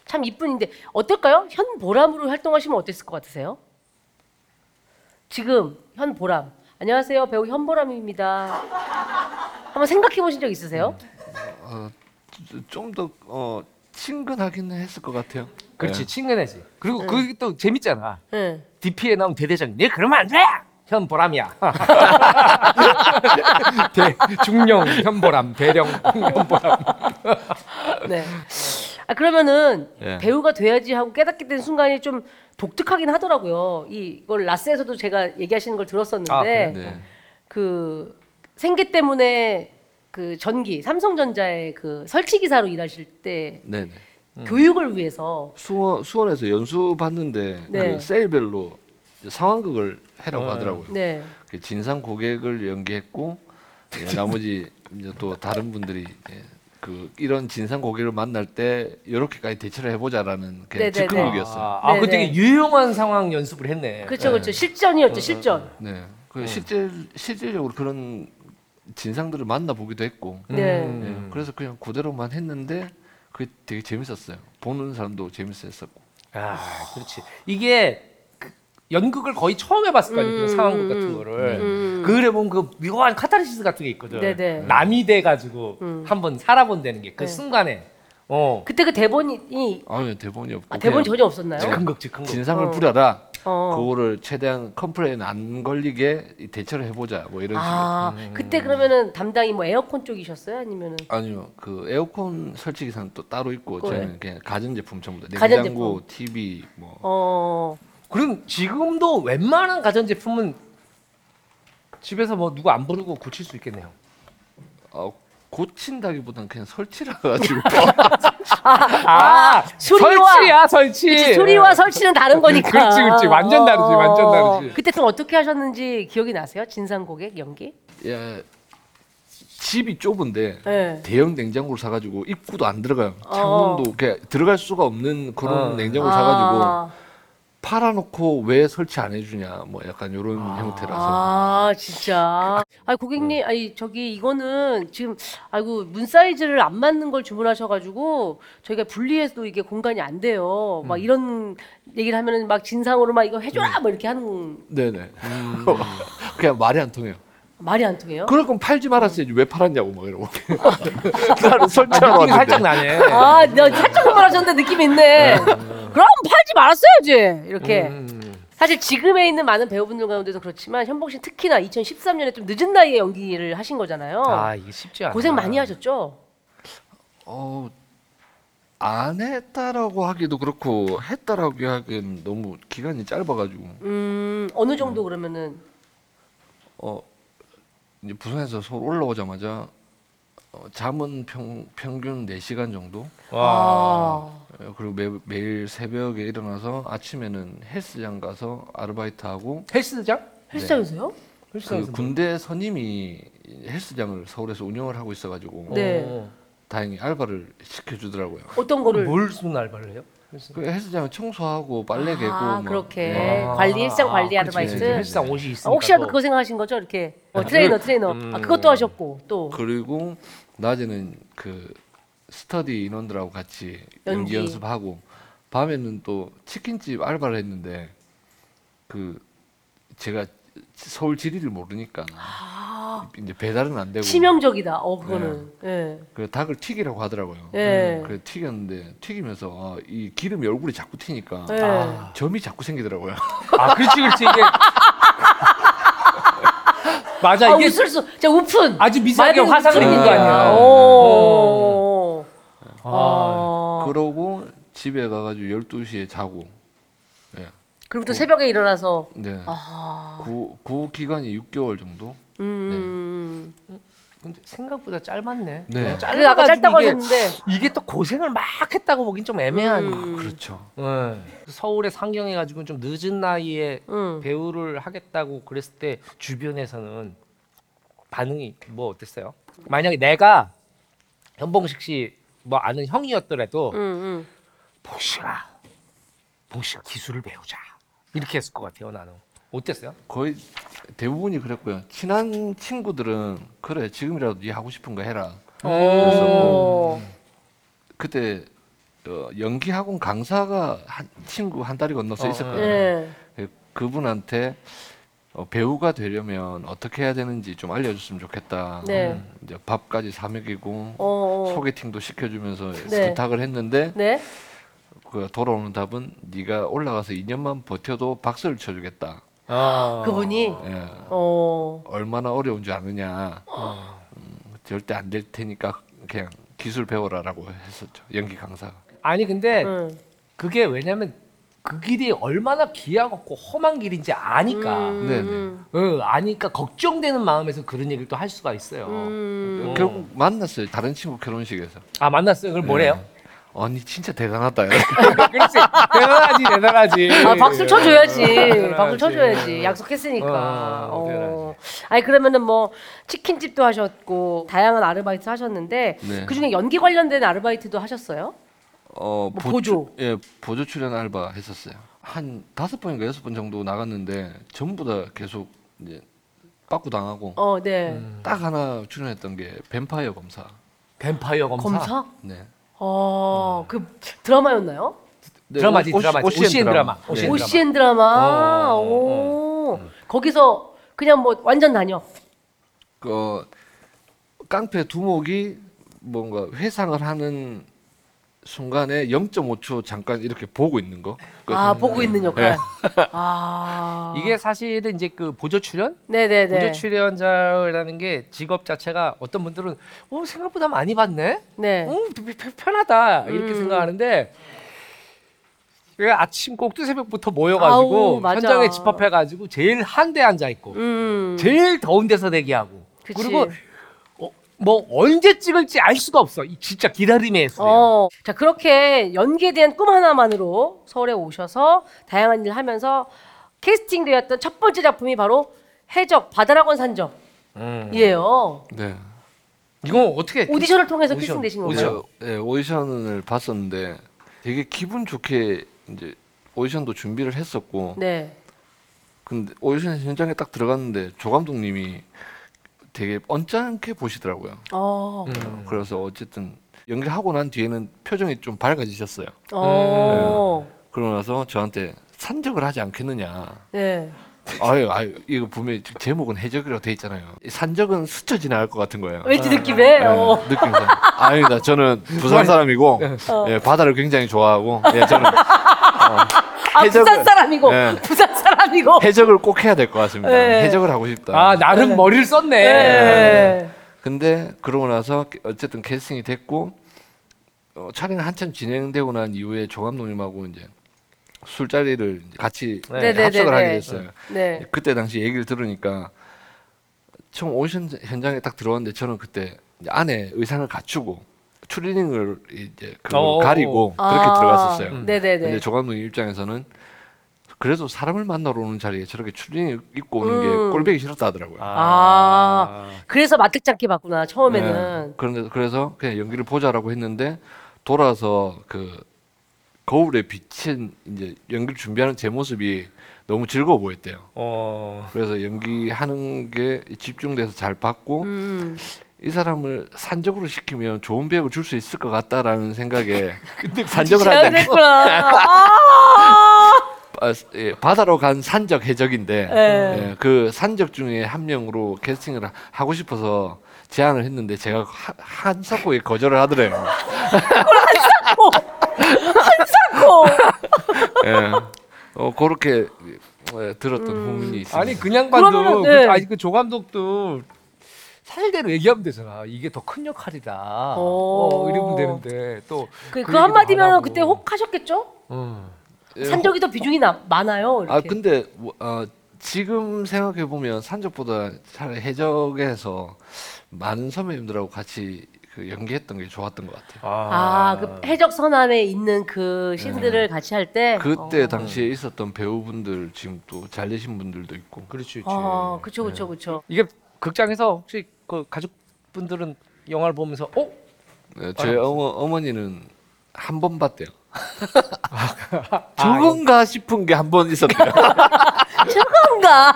참 이쁜인데 어떨까요? 현 보람으로 활동하시면 어땠을 것 같으세요? 지금 현 보람. 안녕하세요 배우 현보람입니다. 한번 생각해 보신 적 있으세요? 어, 좀 더 어, 친근하기는 했을 것 같아요. 그렇지 네. 친근해지. 그리고 네. 그게 또 재밌잖아. 네. DP에 나온 대대장이 네 그러면 안 돼. 현 보람이야. 대, 중령 현보람, 대령 현보람. 네. 아 그러면은 예. 배우가 돼야지 하고 깨닫게 된 순간이 좀 독특하긴 하더라고요. 이걸 라스에서도 제가 얘기하시는 걸 들었었는데 아? 네. 그 생계 때문에 그 전기 삼성전자의 그 설치 기사로 일하실 때 네, 네. 음. 교육을 위해서 수원 수원에서 연수 받는데 네. 그 세일별로 상황극을 해라고 어. 하더라고요. 네. 그 진상 고객을 연기했고 예, 나머지 이제 또 다른 분들이 예, 그 이런 진상 고객을 만날 때 이렇게까지 대처를 해보자라는 그냥 네네네. 즉흥극이었어요. 아, 아, 그 네네. 되게 유용한 상황 연습을 했네. 그렇죠, 그렇죠. 실전이었죠, 실전. 네, 그 실제 실질적으로 그런 진상들을 만나 보기도 했고, 네. 음. 예, 그래서 그냥 그대로만 했는데 그게 되게 재밌었어요. 보는 사람도 재밌었고. 아, 그렇지. 이게 그 연극을 거의 처음 해봤을 거 아니에요. 음, 그 상황극 같은 음, 거를. 음. 그래 보면 그 묘한 카타르시스 같은 게 있거든. 네네. 남이 돼가지고 음. 한번 살아본다는 게 그 네. 순간에. 어. 그때 그 대본이 아유 대본이 없고 아, 대본 그냥 전혀 없었나요? 즉흥극, 즉흥극. 진상을 어. 부려라. 어. 그거를 최대한 complain 안 걸리게 이 대처를 해보자. 뭐 이런 식으로. 아, 그때 그러면은 담당이 뭐 에어컨 쪽이셨어요? 아니면은 아니요, 그 에어컨 설치 기사는 또 따로 있고 그래. 저희는 그냥 가전제품 전부 다 가전제품. 냉장고, TV 뭐 어, 그럼 지금도 웬만한 가전제품은 집에서 뭐 누구 안 부르고 고칠 수 있겠네요. 어, 고친다기보다는 그냥 설치를 해가지고 아, 수리와- 설치야, 설치. 그치, 수리와 설치는 다른 거니까. 그렇지, 그렇지. 완전 다르지, 완전 다르지. 그때 좀 어떻게 하셨는지 기억이 나세요? 진상 고객 연기? 예, 집이 좁은데 네. 대형 냉장고를 사가지고 입구도 안 들어가요. 어. 창문도 이렇게 들어갈 수가 없는 그런 어. 냉장고를 사가지고 아, 팔아놓고 왜 설치 안 해주냐 뭐 약간 이런 형태라서. 아 진짜. 아 고객님, 아니 저기 이거는 지금 아이고 문 사이즈를 안 맞는 걸 주문하셔가지고 저희가 분리해도 이게 공간이 안 돼요. 막 이런 얘기를 하면은 막 진상으로 막 이거 해줘라! 뭐 이렇게 하는 네네. 그냥 말이 안 통해요. 말이 안 통해요. 그럴 거면 팔지 말았어야지 왜 팔았냐고 막 이러고 나는 설치하러 아, 느낌이 왔는데 살짝 나네. 아, 나 살짝 말하셨는데 느낌이 있네. 그럼 팔지 말았어야지. 이렇게. 음. 사실 지금에 있는 많은 배우분들 가운데도 그렇지만 현봉 씨 특히나 2013년에 좀 늦은 나이에 연기를 하신 거잖아요. 아 이게 쉽지 않아. 고생 많이 하셨죠? 어, 안 했다라고 하기도 그렇고 했다라고 하기엔 너무 기간이 짧아가지고 음, 어느 정도 그러면은 어 이제 부산에서 서울 올라오자마자 어, 잠은 평, 평균 4시간 정도 와. 어, 그리고 매, 매일 새벽에 일어나서 아침에는 헬스장 가서 아르바이트 하고 헬스장? 헬스장에서요? 그 헬스장에서 군대 선임이 헬스장을 서울에서 운영을 하고 있어가지고 네. 어. 다행히 알바를 시켜주더라고요. 어떤 거를 뭘 무슨 알바를 해요? 헬스- 그 헬스장 청소하고 빨래 개고 아, 막, 그렇게 예. 관리 일상 관리 그치, 아르바이트. 그치. 헬스장 옷이 있으니까. 아, 혹시라도 또. 그거 생각하신 거죠? 이렇게 어, 아, 트레이너 그- 트레이너. 음. 아, 그것도 하셨고 또 그리고 낮에는 그 스터디 인원들하고 같이 연기, 연기. 연습하고 밤에는 또 치킨집 알바를 했는데 그 제가 서울 지리를 모르니까 이제 배달은 안 되고 아. 치명적이다. 어 그거는. 예. 그 닭을 튀기라고 하더라고요. 예. 그래 튀겼는데 튀기면서 아, 이 기름이 얼굴에 자꾸 튀니까 예. 아. 점이 자꾸 생기더라고요. 아 그렇지 그렇지 이게. 맞아 아, 이게 웃을 수. 자 우픈. 아주 미세하게 맑은 화상을. 입은 거 아니야. 오. 아. 어. 그러고 집에 가가지고 12시에 자고 예. 그리고 또 새벽에 일어나서 네. 아. 구, 구 기간이 6개월 정도? 음. 근데 생각보다 짧았네. 네. 그냥 그래 아까 짧다고 이게, 하셨는데. 이게 또 고생을 막 했다고 보긴 좀 애매한. 음. 그렇죠. 네. 서울에 상경해가지고 좀 늦은 나이에 음. 배우를 하겠다고 그랬을 때 주변에서는 반응이 뭐 어땠어요? 만약에 내가 현봉식 씨 뭐 아는 형이었더라도 음, 음. 봉식아, 봉식 기술을 배우자 이렇게 했을 것 같아요 나는. 어땠어요? 거의 대부분이 그랬고요. 친한 친구들은 그래 지금이라도 네 하고 싶은 거 해라. 오. 그때 어, 연기 학원 강사가 한 친구 한 다리 건너서 어, 있었거든요. 예. 그- 그분한테 어, 배우가 되려면 어떻게 해야 되는지 좀 알려줬으면 좋겠다. 네. 이제 밥까지 사 먹이고 어. 소개팅도 시켜주면서 네. 부탁을 했는데 네. 그 돌아오는 답은 네가 올라가서 2년만 버텨도 박수를 쳐주겠다. 아. 그분이 예. 어. 얼마나 어려운 줄 아느냐. 음, 절대 안 될 테니까 그냥 기술 배워라라고 했었죠. 연기 강사가. 아니 근데 음. 그게 왜냐면 그 길이 얼마나 기하고 험한 길인지 아니까. 음, 네네. 음. 어, 아니까 걱정되는 마음에서 그런 얘기를 또 할 수가 있어요. 음. 어. 결국 만났어요. 다른 친구 결혼식에서. 아 만났어요. 그걸 뭐래요? 언니 진짜 대단하다. 그렇지. 대단하지, 대단하지. 아 박수 쳐줘야지. 대단하지. 박수 쳐줘야지. 약속했으니까. 어, 어. 아니 그러면은 뭐 치킨집도 하셨고 다양한 아르바이트 하셨는데 네. 그 중에 연기 관련된 아르바이트도 하셨어요? 어, 뭐 보조. 예, 보조 출연 알바 했었어요. 한 다섯 번인가 여섯 번 정도 나갔는데 전부 다 계속 이제 빠꾸 당하고 어, 네. 음. 딱 하나 출연했던 게 뱀파이어 검사. 뱀파이어 검사. 검사? 네. 어, 그 드라마였나요? 네, 드라마지, 오- 드라마지. 오시엔 오시엔 드라마. 네. 오시엔 오시엔 드라마. 어, 오. 거기서 그냥 뭐 완전 다녀. 그 깡패 두목이 뭔가 회상을 하는 순간에 0.5초 잠깐 이렇게 보고 있는 거. 그- 아, 보고 있는 네. 역할. 아. 이게 사실은 이제 그 보조 출연? 네, 네, 보조 네. 출연자라는 게 직업 자체가 어떤 분들은 어 생각보다 많이 받네. 네. 어 편- 편하다 이렇게 음. 생각하는데 그 아침 꼭두 새벽부터 모여가지고 아우, 맞아. 현장에 집합해가지고 제일 한대 앉아 있고 음. 제일 더운 데서 대기하고 그치. 그리고 어, 뭐 언제 찍을지 알 수가 없어. 이 진짜 기다림의 예술이야. 어. 자, 그렇게 연기에 대한 꿈 하나만으로 서울에 오셔서 다양한 일을 하면서 캐스팅되었던 첫 번째 작품이 바로 해적 바다락원 산적이에요. 음. 네. 이거 어떻게 오디션을 통해서 오디션. 캐스팅되신 오디션, 건가요? 네, 오디션을 봤었는데 되게 기분 좋게 이제 오디션도 준비를 했었고 네. 근데 오디션 현장에 딱 들어갔는데 조 감독님이 되게 언짢게 보시더라고요. 어. 음. 그래서 어쨌든 연기하고 난 뒤에는 표정이 좀 밝아지셨어요. 어. 그러고 나서 저한테 산적을 하지 않겠느냐. 네. 아유, 아유, 이거 분명히 제목은 해적이라고 돼 있잖아요. 이 산적은 스쳐 지나갈 것 같은 거예요. 왠지 느낌에. 네, 어. 느낌상. 아닙니다. 저는 부산 사람이고 어. 예, 바다를 굉장히 좋아하고 예, 저는 어, 아 해적을- 부산 사람이고 네. 부산 사람이고. 해적을 꼭 해야 될 것 같습니다. 네. 해적을 하고 싶다. 아 나름 네. 머리를 썼네. 네. 근데 그러고 나서 어쨌든 캐스팅이 됐고 어, 촬영이 한참 진행되고 난 이후에 조 감독님하고 이제 술자리를 이제 같이 네. 네네네네. 합석을 하게 됐어요. 네. 그때 당시 얘기를 들으니까 처음 오디션 현장에 딱 들어왔는데 저는 그때 이제 안에 의상을 갖추고 추리닝을 이제 그걸 어, 가리고 그렇게 아. 들어갔었어요. 음. 네네네. 근데 조 감독님 입장에서는 그래도 사람을 만나러 오는 자리에 저렇게 추리닝 입고 오는 음. 게 꼴보기 싫었다 하더라고요. 아. 그래서 마뜩잡기 봤구나 처음에는. 네. 그런데 그래서 그냥 연기를 보자라고 했는데 돌아서 그 거울에 비친 이제 연기를 준비하는 제 모습이 너무 즐거워 보였대요. 어. 그래서 연기하는 게 집중돼서 잘 봤고 음. 이 사람을 산적으로 시키면 좋은 배역을 줄 수 있을 것 같다라는 생각에 산적을. 제안했구나. 아. 아, 예, 바다로 간 산적 해적인데 네. 예, 그 산적 중에 한 명으로 캐스팅을 하- 하고 싶어서 제안을 했는데 제가 하- 한사코에 거절을 하더래요. 한사코. 예. 어 그렇게 예, 들었던 후문이 있습니다. 아니 그냥 봐도 그러면은, 그, 네. 아니 그 조 감독도 사실대로 얘기하면 되잖아. 이게 더 큰 역할이다. 어, 이러면 되는데 또 그, 그 그 한마디면 그때. 혹하셨겠죠? 어. 예, 산적이 더 비중이 나, 많아요. 이렇게. 아 근데 뭐, 어, 지금 생각해 보면 산적보다 차라리 해적에서 많은 선배님들하고 같이 그 연기했던 게 좋았던 것 같아요. 아, 그 해적 선안에 있는 그 신들을 같이 할 때. 그때 어. 당시에 있었던 배우분들 지금 또 잘 되신 분들도 있고 그렇지, 그렇지. 아, 그쵸, 그쵸, 그쵸. 이게 극장에서 혹시 그 가족분들은 영화를 보면서 어? 네, 제 어머, 어머니는 한 번 봤대요. 아, 저건가 싶은 게 한 번 있었대요. 뭔가.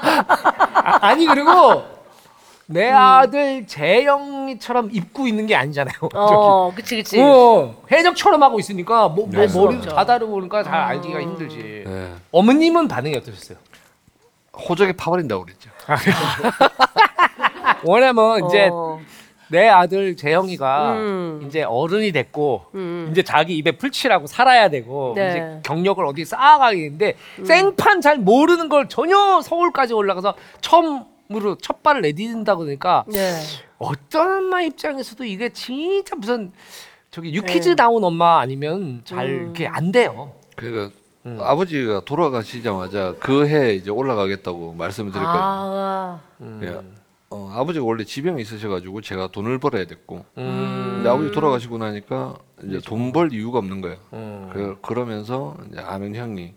아, 아니 그리고 내 아들 재영이처럼 입고 있는 게 아니잖아요. 어, 그치, 그치. 어, 해적처럼 하고 있으니까 뭐, 뭐 머리도 없죠. 다 다르고 그러니까 잘 알기가 힘들지. 네. 어머님은 반응이 어떠셨어요? 호적에 파버린다고 그랬죠. 왜냐면 이제 어. 내 아들 재영이가 음. 이제 어른이 됐고 음. 이제 자기 입에 풀칠하고 살아야 되고 네. 이제 경력을 어디 쌓아가겠는데 생판 잘 모르는 걸 전혀 서울까지 올라가서 처음으로 첫 발을 내딛는다고 그러니까 네. 어떤 엄마 입장에서도 이게 진짜 무슨 저기 유키즈 네. 나온 엄마 아니면 잘 음. 이렇게 안 돼요. 그러니까 음. 아버지가 돌아가시자마자 그 해 이제 올라가겠다고 말씀을 드렸거든요. 아, 음. 예. 어, 아버지가 원래 지병이 있으셔가지고 제가 돈을 벌어야 됐고 음. 근데 아버지 돌아가시고 나니까 이제 돈 벌 이유가 없는 거예요. 음. 그, 그러면서 이제 아는 형이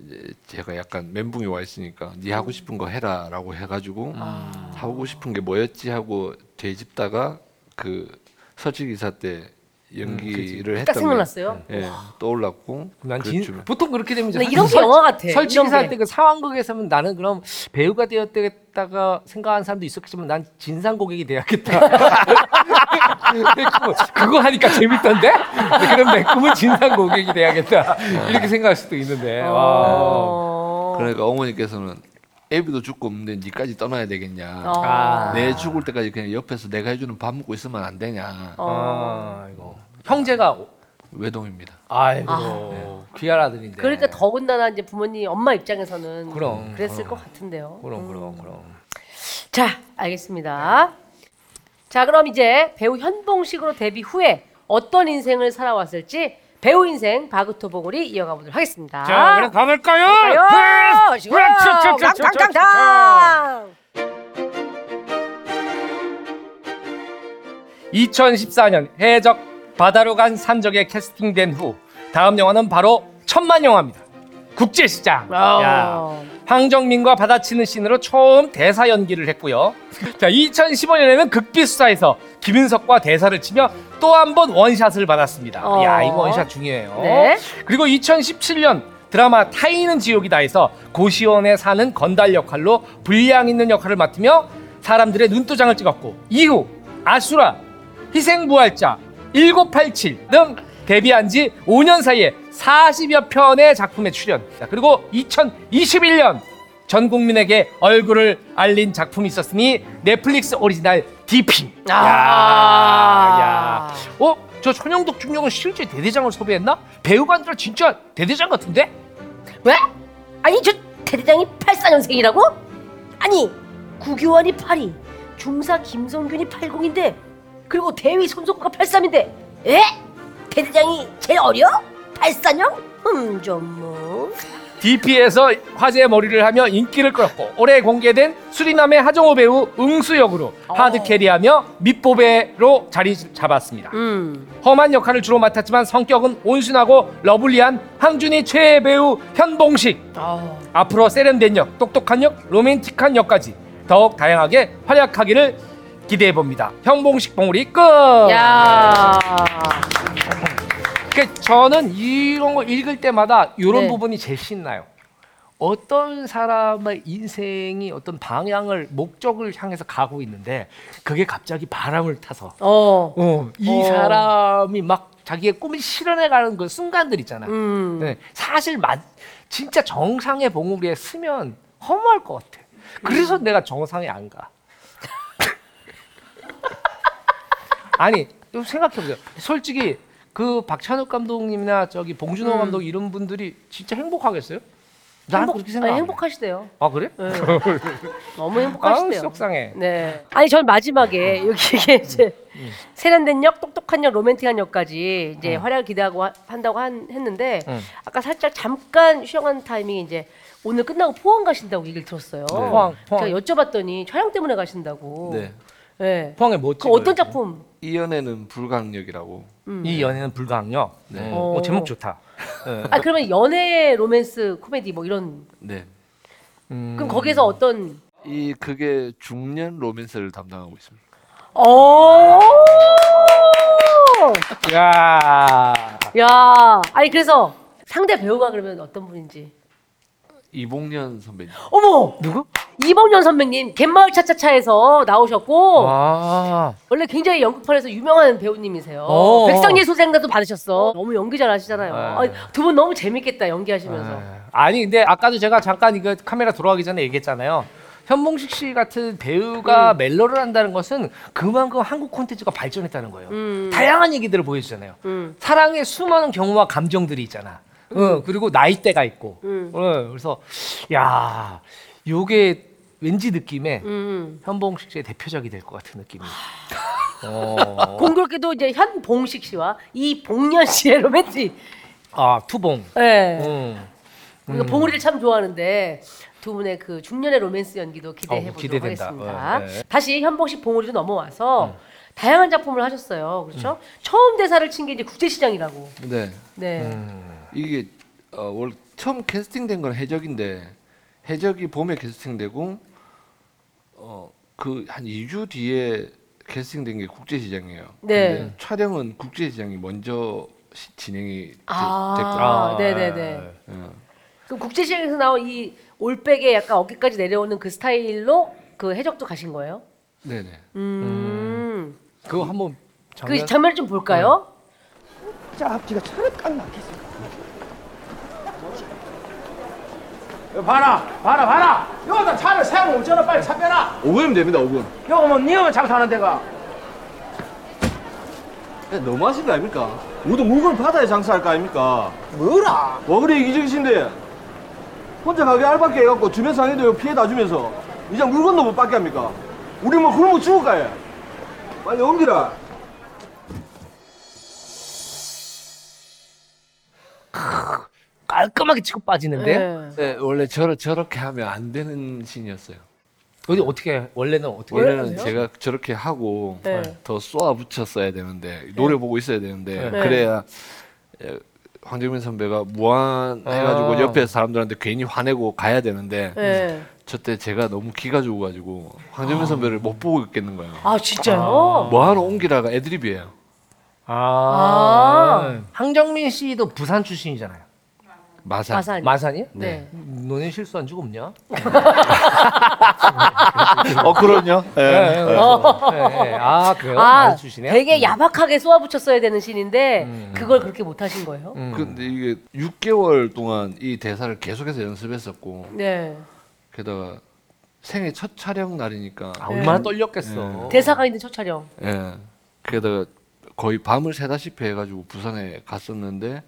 이제 제가 약간 멘붕이 와 있으니까 네 하고 싶은 거 해라라고 해가지고 아. 하고 싶은 게 뭐였지 하고 되짚다가 그 설치 기사 때 연기를 딱 했던 게 생각났어요. 예, 떠올랐고 난그 진. 보통 그렇게 되면 이제 근데 이런 게 설- 영화 같아. 이런 할 게. 때그 상황극에서는 나는 그럼 배우가 되었다가 생각하는 사람도 있었겠지만 난 진상 고객이 돼야겠다. 내 꿈은 그거 하니까 재밌던데? 그럼 내 꿈은 진상 고객이 돼야겠다. 이렇게 생각할 수도 있는데. 와. 어. 그러니까 어머니께서는 애비도 죽고 없는데 니까지 떠나야 되겠냐 어. 아. 내 죽을 때까지 그냥 옆에서 내가 해주는 밥 먹고 있으면 안 되냐 어. 아, 이거 형제가 외동입니다 아이고 귀한 아들인데. 그러니까 더군다나 이제 부모님 엄마 입장에서는 그럼, 그랬을 그럼. 것 같은데요. 그럼 음. 그럼 그럼. 자, 알겠습니다. 자, 그럼 이제 배우 현봉식으로 데뷔 후에 어떤 인생을 살아왔을지 배우 인생 바그토 보골이 이어가 보도록 하겠습니다. 자, 그럼 가볼까요? 가요. 지금. 깡깡깡깡. 2014년 해적 바다로 간 산적에 캐스팅된 후 다음 영화는 바로 천만 영화입니다. 국제시장. 야, 어. 황정민과 받아치는 씬으로 처음 대사 연기를 했고요. 자, 2015년에는 극비수사에서 김윤석과 대사를 치며 또 한 번 원샷을 받았습니다. 어. 야, 이거 원샷 중요해요. 네. 그리고 2017년 드라마 타이는 지옥이다에서 고시원에 사는 건달 역할로 분량 있는 역할을 맡으며 사람들의 눈도장을 찍었고 이후 아수라, 희생부활자, 1987 등 데뷔한 지 5년 사이에 40여 편의 작품에 출연. 자, 그리고 2021년 전 국민에게 얼굴을 알린 작품이 있었으니 넷플릭스 오리지널 DP. 아. 야, 야. 어? 저 천영덕 중령은 실제 대대장을 섭외했나? 배우가 아니라 진짜 대대장 같은데? 왜? 아니 저 대대장이 84년생이라고? 아니 구교환이 82, 중사 김성균이 80인데 그리고 대위 손석구가 83인데 에? 대대장이 제일 어려? 84년? 흠좀무. DP에서 화제의 머리를 하며 인기를 끌었고 올해 공개된 수리남의 하정우 배우 응수 역으로 hard carry하며 믿보배로 자리 잡았습니다. 음. 험한 역할을 주로 맡았지만 성격은 온순하고 lovely한 항준이 최애 배우 현봉식. 아. 앞으로 세련된 역, 똑똑한 역, 로맨틱한 역까지 더욱 다양하게 활약하기를 기대해 봅니다. 현봉식 봉우리 끝. 야. 그 저는 이런 거 읽을 때마다 이런 네. 부분이 제일 신나요. 어떤 사람의 인생이 어떤 방향을 목적을 향해서 가고 있는데 그게 갑자기 바람을 타서 어. 어, 이 어. 사람이 막 자기의 꿈을 실현해가는 그 순간들 있잖아. 음. 네, 사실 맞, 진짜 정상의 봉우리에 쓰면 허무할 것 같아. 그래서 내가 정상에 안 가. 아니 좀 생각해보세요. 솔직히 그 박찬욱 감독님이나 저기 봉준호 음. 감독 이런 분들이 진짜 행복하겠어요? 나는 행복, 그렇게 생각. 안. 행복하시대요. 아 그래? 네. 너무 아 행복하시대요. 속상해. 네. 아니 전 마지막에 여기 이게 이제 세련된 역, 똑똑한 역, 로맨틱한 역까지 이제 활약을 기대하고 하- 한다고 한, 했는데 음. 아까 살짝 잠깐 쉬어간 타이밍에 이제 오늘 끝나고 포항 가신다고 얘기를 들었어요. 포항, 포항. 제가 여쭤봤더니 촬영 때문에 가신다고. 네. 네. 포항에 뭐 그 찍어요? 어떤 작품? 이 연애는 불강력이라고. 이 연애는 불가항력. 네. 음, 어, 어. 제목 좋다. 네. 아 그러면 연애, 로맨스, 코미디 뭐 이런. 네. 음. 그럼 거기서 어떤? 이 그게 중년 로맨스를 담당하고 있습니다. 어. 야. 야. 아니 그래서 상대 배우가 그러면 어떤 분인지. 이봉년 선배님. 어머. 누구? 이봉년 선배님 갯마을 차차차에서 나오셨고 아. 원래 굉장히 연극판에서 유명한 배우님이세요. 어. 백상예술생단도 받으셨어. 너무 연기 잘하시잖아요. 네. 두 분 너무 재밌겠다 연기하시면서. 아니 근데 아까도 제가 잠깐 이거 카메라 돌아가기 전에 얘기했잖아요. 현봉식 씨 같은 배우가 멜로를 한다는 것은 그만큼 한국 콘텐츠가 발전했다는 거예요. 음. 다양한 얘기들을 보여주잖아요. 음. 사랑의 수많은 경우와 감정들이 있잖아. 어, 그리고 나이대가 있고. 음. 어, 그래서 야, 요게 왠지 느낌에 음. 현봉식 씨의 대표작이 될 것 같은 느낌이. 어. 공교롭게도 이제 현봉식 씨와 이봉년 씨의 로맨틱. 아 투봉. 네. 음. 우리가 봉우리를 참 좋아하는데 두 분의 그 중년의 로맨스 연기도 기대해 어우, 보도록 기대된다. 하겠습니다. 어, 네. 다시 현봉식 봉우리로 넘어와서 다양한 작품을 하셨어요. 그렇죠? 처음 대사를 친 게 이제 국제시장이라고. 네. 네. 음. 이게 어, 원래 처음 캐스팅된 건 해적인데 해적이 봄에 캐스팅되고 어 그 한 2주 뒤에 캐스팅된 게 국제시장이에요. 네. 근데 촬영은 국제시장이 먼저 시- 진행이 되, 아. 됐거든요. 아, 네네네. 어. 그럼 국제시장에서 나온 이 올백에 약간 어깨까지 내려오는 그 스타일로 그 해적도 가신 거예요? 네네. 음. 그거 한번 장면. 그 장면 좀 볼까요? 자, 앞뒤가 차를 깡 막혔어. 봐라, 봐라, 봐라. 여기다 차를 세우면 오잖아. 빨리 차 빼라. 5분이면 됩니다. 5분. 여기 뭐 니가 장사하는 데가. 너무 하신 거 아닙니까? 우리도 물건을 받아야 장사할 거 아닙니까? 뭐라? 와 그래 이기적이신데 혼자 가게 알바게 해갖고 주변 상인도 피해 다 주면서 이제 물건도 못 받게 합니까? 우리 뭐 굶어 죽을까 해 빨리 옮기라 깔끔하게 치고 빠지는데 네. 네, 원래 저러, 저렇게 하면 안 되는 신이었어요. 어디 어떻게 원래는 어떻게 원래는 제가 저렇게 하고 네. 더 쏘아 붙였어야 되는데 노래 보고 있어야 되는데 네. 그래야 에, 황정민 선배가 무한해가지고 아. 옆에 사람들한테 괜히 화내고 가야 되는데 네. 저때 제가 너무 기가 죽어가지고 황정민 선배를 못 보고 있겠는 거예요. 아 진짜요? 뭐하러 옮기라가 애드립이에요. 아. 아. 황정민 씨도 부산 출신이잖아요. 마산. 마산. 마산이요? 네. 너네 실수한 적 없냐? 어 그럼요. 예. 네, 네. 아 그래요? 아, 많이 주시네요. 되게 야박하게 쏘아붙였어야 되는 신인데 그걸 그렇게 못 하신 거예요? 음. 근데 이게 6개월 동안 이 대사를 계속해서 연습했었고 네. 게다가 생애 첫 촬영 날이니까 아, 얼마나 떨렸겠어. 대사가 있는 첫 촬영. 예. 게다가 거의 밤을 새다시피 해가지고 부산에 갔었는데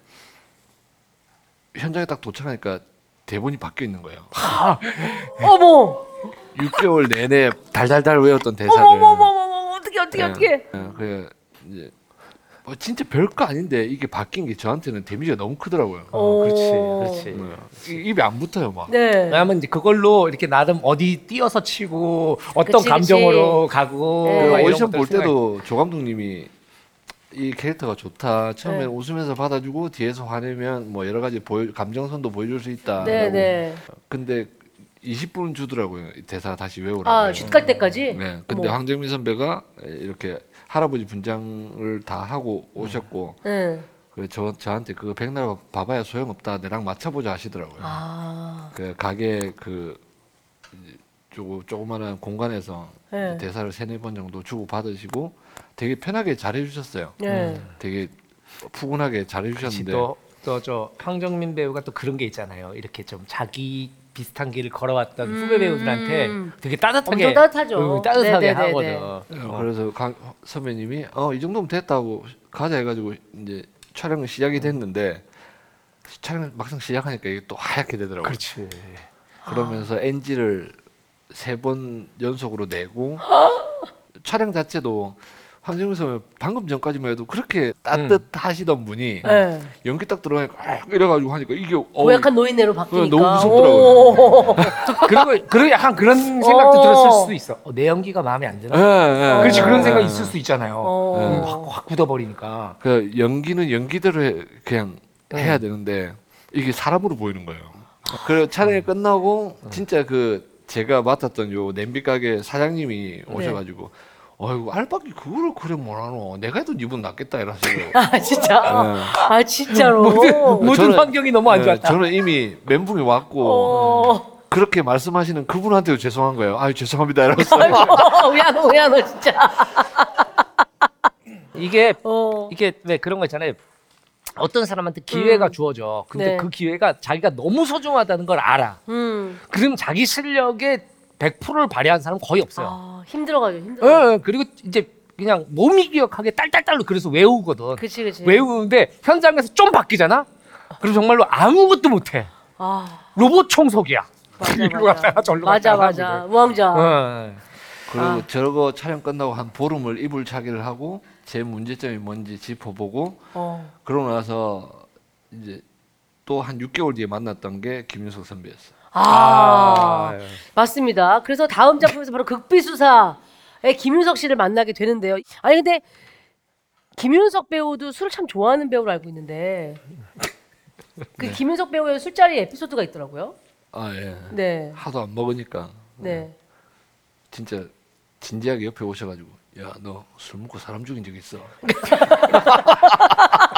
현장에 딱 도착하니까 대본이 바뀌어 있는 거예요. 어머, 6개월 내내 달달달 외웠던 대사를. 어머, 어머, 어머, 어머, 어떻게, 어떻게, 예, 어떻게? 예, 그래 이제 뭐 진짜 별거 아닌데 이게 바뀐 게 저한테는 데미지가 너무 크더라고요. 어, 그렇지, 오. 그렇지. 예. 이- 입에 안 붙어요 막. 네. 왜냐면 이제 그걸로 이렇게 나름 어디 뛰어서 치고 어떤 그치, 감정으로 가고 네. 그 막 이런 오디션 볼 것들 생각해. 때도 조 감독님이 이 캐릭터가 좋다. 처음에 네. 웃으면서 받아주고 뒤에서 화내면 뭐 여러 가지 보여, 감정선도 보여줄 수 있다. 네, 네. 근데 20분 주더라고요. 이 대사 다시 외우라고. 아, 쉿갈 때까지? 네. 근데 어머. 황정민 선배가 이렇게 할아버지 분장을 다 하고 오셨고 네. 그저 저한테 그거 백날 봐봐야 소용없다. 내랑 맞춰보자 하시더라고요. 아, 그 가게 그 조금 조그마한 공간에서 네. 대사를 세네 번 정도 주고 받으시고 되게 편하게 잘해 주셨어요. 네. 되게 푸근하게 잘해 그치, 주셨는데 또, 또저 황정민 배우가 또 그런 게 있잖아요. 이렇게 좀 자기 비슷한 길을 걸어왔던 후배 배우들한테 되게 따뜻하게 음. 엄청 따뜻하죠. 응, 따뜻하게 네네네네. 하거든. 어, 그래서 강 선배님이 어 이 정도면 됐다고 가자 해가지고 이제 촬영이 시작이 됐는데 촬영 막상 시작하니까 이게 또 하얗게 되더라고요. 그렇지. 그러면서 NG를 세 번 연속으로 내고 촬영 자체도 황정민 선배 방금 전까지만 해도 그렇게 따뜻하시던 분이 네. 연기 딱 들어가니까 아, 이래가지고 하니까 이게 어우, 고약한 노인네로 바뀌니까. 너무 무섭더라고요. 오. 그리고 그리고 약간 그런 생각도 어. 들었을 수도 있어. 어, 내 연기가 마음에 안 드나? 예, 예. 그렇지 그런 생각 이 예. 있을 수 있잖아요. 어. 음, 확, 확 굳어버리니까. 그 연기는 연기대로 해- 그냥 네. 해야 되는데 이게 사람으로 보이는 거예요. 그리고 촬영이 끝나고 진짜 그 제가 맡았던 요 냄비 가게 사장님이 오셔가지고 어이구 알바기 그거를 그래 뭐라노 내가 해도 이분 낫겠다 이러시고 아, 진짜? 네. 아, 진짜로? 모든 저는- 환경이 너무 안 네, 좋았다. 저는 이미 멘붕이 왔고 어. 그렇게 말씀하시는 그분한테도 죄송한 거예요. 아유 죄송합니다 이러면서 우야, 우야, 너 진짜. 이게 어. 이게 왜 그런 거 있잖아요. 어떤 사람한테 기회가 음. 주어져. 근데 네. 그 기회가 자기가 너무 소중하다는 걸 알아. 음. 그럼 자기 실력의 100%를 발휘한 사람 은 거의 없어요. 아, 힘들어가지고, 힘들어. 예, 예. 그리고 이제 그냥 몸이 기억하게 딸딸딸로 그래서 외우거든. 그치, 그치. 외우는데 현장에서 좀 바뀌잖아. 그럼 정말로 아무것도 못해. 아, 로봇 청소기야. 맞아, 이리로 맞아. 갔다가 절로 맞아, 갔다가 맞아. 하거든. 우왕좌. 어. 그리고 아. 저거 촬영 끝나고 한 보름을 이불 차기를 하고 제 문제점이 뭔지 짚어보고 어. 그러고 나서 이제 또 한 6개월 뒤에 만났던 게 김윤석 선배였어요. 아, 아, 맞습니다. 그래서 다음 작품에서 바로 극비수사의 김윤석 씨를 만나게 되는데요. 아니 근데 김윤석 배우도 술을 참 좋아하는 배우로 알고 있는데 그 김윤석 배우의 술자리 에피소드가 있더라고요. 아 예. 네, 하도 안 먹으니까 네. 진짜 진지하게 옆에 오셔가지고 야 너 술 먹고 사람 죽인 적 있어?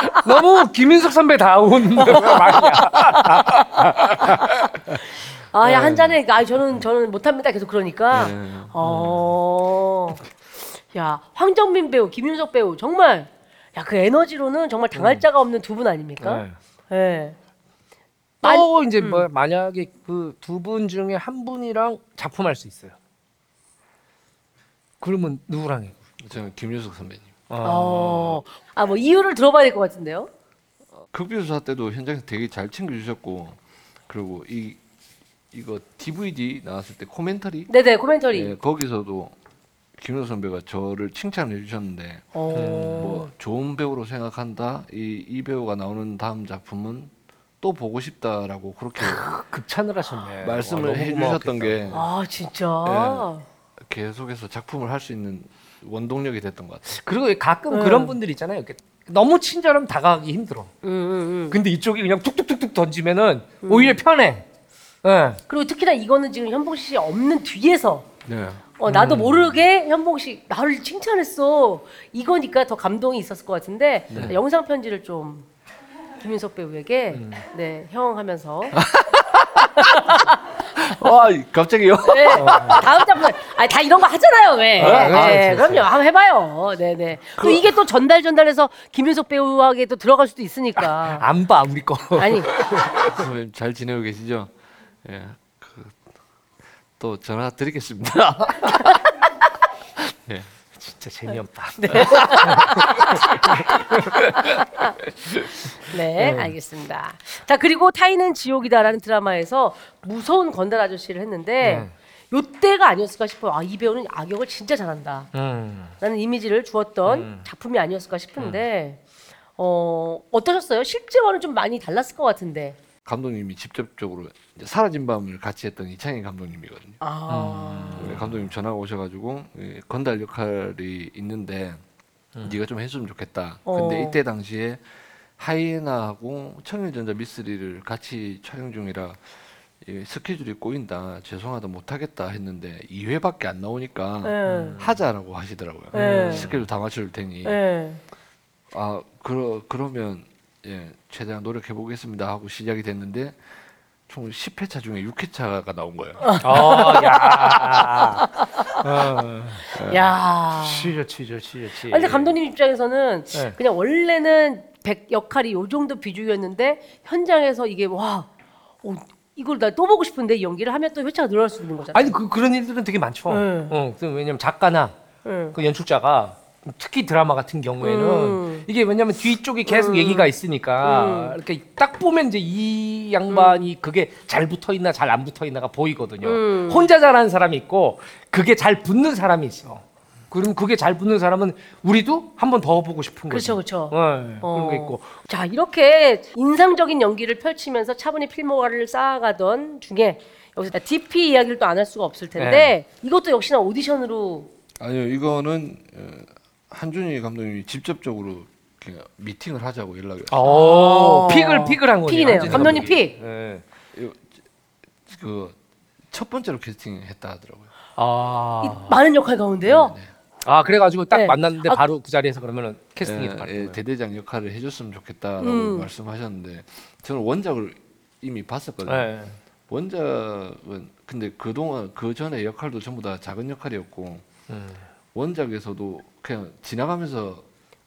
너무 김인석 선배 다운 말이야. 아, 야, 한 잔에 아, 저는 저는 못합니다. 계속 그러니까. 네. 어, 야, 황정민 배우, 김윤석 배우 정말 야 그 에너지로는 정말 당할 자가 없는 두 분 아닙니까? 네. 또 이제 뭐 만약에 그 두 분 중에 한 분이랑 작품할 수 있어요. 그러면 누구랑 해? 저는 김윤석 선배님. 어, 아, 뭐 이유를 들어봐야 될 것 같은데요. 극비수사 때도 현장에서 되게 잘 챙겨주셨고 그리고 이 이거 DVD 나왔을 때 코멘터리 네네 코멘터리. 예, 거기서도 김윤석 선배가 저를 칭찬해 주셨는데 어. 뭐 좋은 배우로 생각한다. 이, 이 배우가 나오는 다음 작품은 또 보고 싶다라고 그렇게 극찬을 하셨네. 말씀을 와, 너무 해주셨던 고마웠겠다. 게 아 진짜. 계속해서 작품을 할 수 있는 원동력이 됐던 것 같아요. 그리고 가끔 음. 그런 분들 있잖아요. 이렇게 너무 친절하면 다가가기 힘들어. 음, 음, 음. 근데 이쪽이 그냥 툭툭툭툭 던지면은 오히려 편해. 예. 그리고 특히나 이거는 지금 현봉 씨 없는 뒤에서 네. 어, 나도 모르게 현봉 씨 나를 칭찬했어. 이거니까 더 감동이 있었을 것 같은데 영상 편지를 좀 김인석 배우에게 음. 네, 형 하면서 와 갑자기요? 네, 다음 작품 아니 다 이런 거 하잖아요 왜? 아, 네, 아, 그럼요 한번 해봐요. 네 네. 또 이게 또 전달 전달해서 김인석 배우에게 또 들어갈 수도 있으니까. 안 봐 우리 거. 아니 잘 지내고 계시죠? 예. 그, 또 전화 드리겠습니다. 예. 진짜 재미없다. 네, 알겠습니다. 자 그리고 타인은 지옥이다라는 드라마에서 무서운 건달 아저씨를 했는데 요때가 아니었을까 싶어요. 아 이 배우는 악역을 진짜 잘한다. 음. 라는 이미지를 주었던 작품이 아니었을까 싶은데 어 어떠셨어요? 실제와는 좀 많이 달랐을 것 같은데. 감독님이 직접적으로 이제 사라진 밤을 같이 했던 이창희 감독님이거든요. 아, 네, 감독님 전화가 오셔가지고 예, 건달 역할이 있는데 네가 좀 해주면 좋겠다. 근데 어. 이때 당시에 하이에나하고 청일전자 미스리를 같이 촬영 중이라 예, 스케줄이 꼬인다. 죄송하다 못하겠다 했는데 2회밖에 안 나오니까 네. 하자라고 하시더라고요. 네. 스케줄 다 맞춰줄 테니 네. 아 그러 그러면 예 최대한 노력해 보겠습니다 하고 시작이 됐는데 총 10회차 중에 6회차가 나온 거예요. 어, 야. 어. 야. 치죠, 치죠, 치죠, 치. 아니, 근데 감독님 입장에서는 네. 그냥 원래는 백 역할이 요 정도 비중이었는데 현장에서 이게 와 어, 이걸 나 또 보고 싶은데 이 연기를 하면 또 회차가 늘어날 수 있는 거잖아요. 아니 그 그런 일들은 되게 많죠. 네. 어, 그 왜냐면 작가나 응. 그 연출자가 특히 드라마 같은 경우에는 음. 이게 왜냐면 뒤쪽에 계속 얘기가 있으니까 음. 이렇게 딱 보면 이제 이 양반이 그게 잘 붙어 있나 잘 안 붙어 있나가 보이거든요. 음. 혼자 잘하는 사람이 있고 그게 잘 붙는 사람이 있어. 그럼 그게 잘 붙는 사람은 우리도 한 번 더 보고 싶은 거죠. 그렇죠, 그렇죠. 네, 어. 그런 게 있고. 자 이렇게 인상적인 연기를 펼치면서 차분히 필모가를 쌓아가던 중에 여기서 DP 이야기를 또 안 할 수가 없을 텐데 네. 이것도 역시나 오디션으로 아니요 이거는 어, 한준희 감독님이 직접적으로 그냥 미팅을 하자고 연락이 왔어요. 오, 아. 픽을 픽을 한 거네요. 픽이네요. 감독님 감독이. 픽. 네. 그첫 번째로 캐스팅했다 하더라고요. 아. 이 많은 역할 가운데요. 아 그래가지고 딱 네. 만났는데 아, 바로 그 자리에서 그러면은 캐스팅이 예, 바로 예, 대대장 역할을 해줬으면 좋겠다라고 음. 말씀하셨는데 저는 원작을 이미 봤었거든요. 네. 원작은 근데 그동안 그 전에 역할도 전부 다 작은 역할이었고 음. 원작에서도 그냥 지나가면서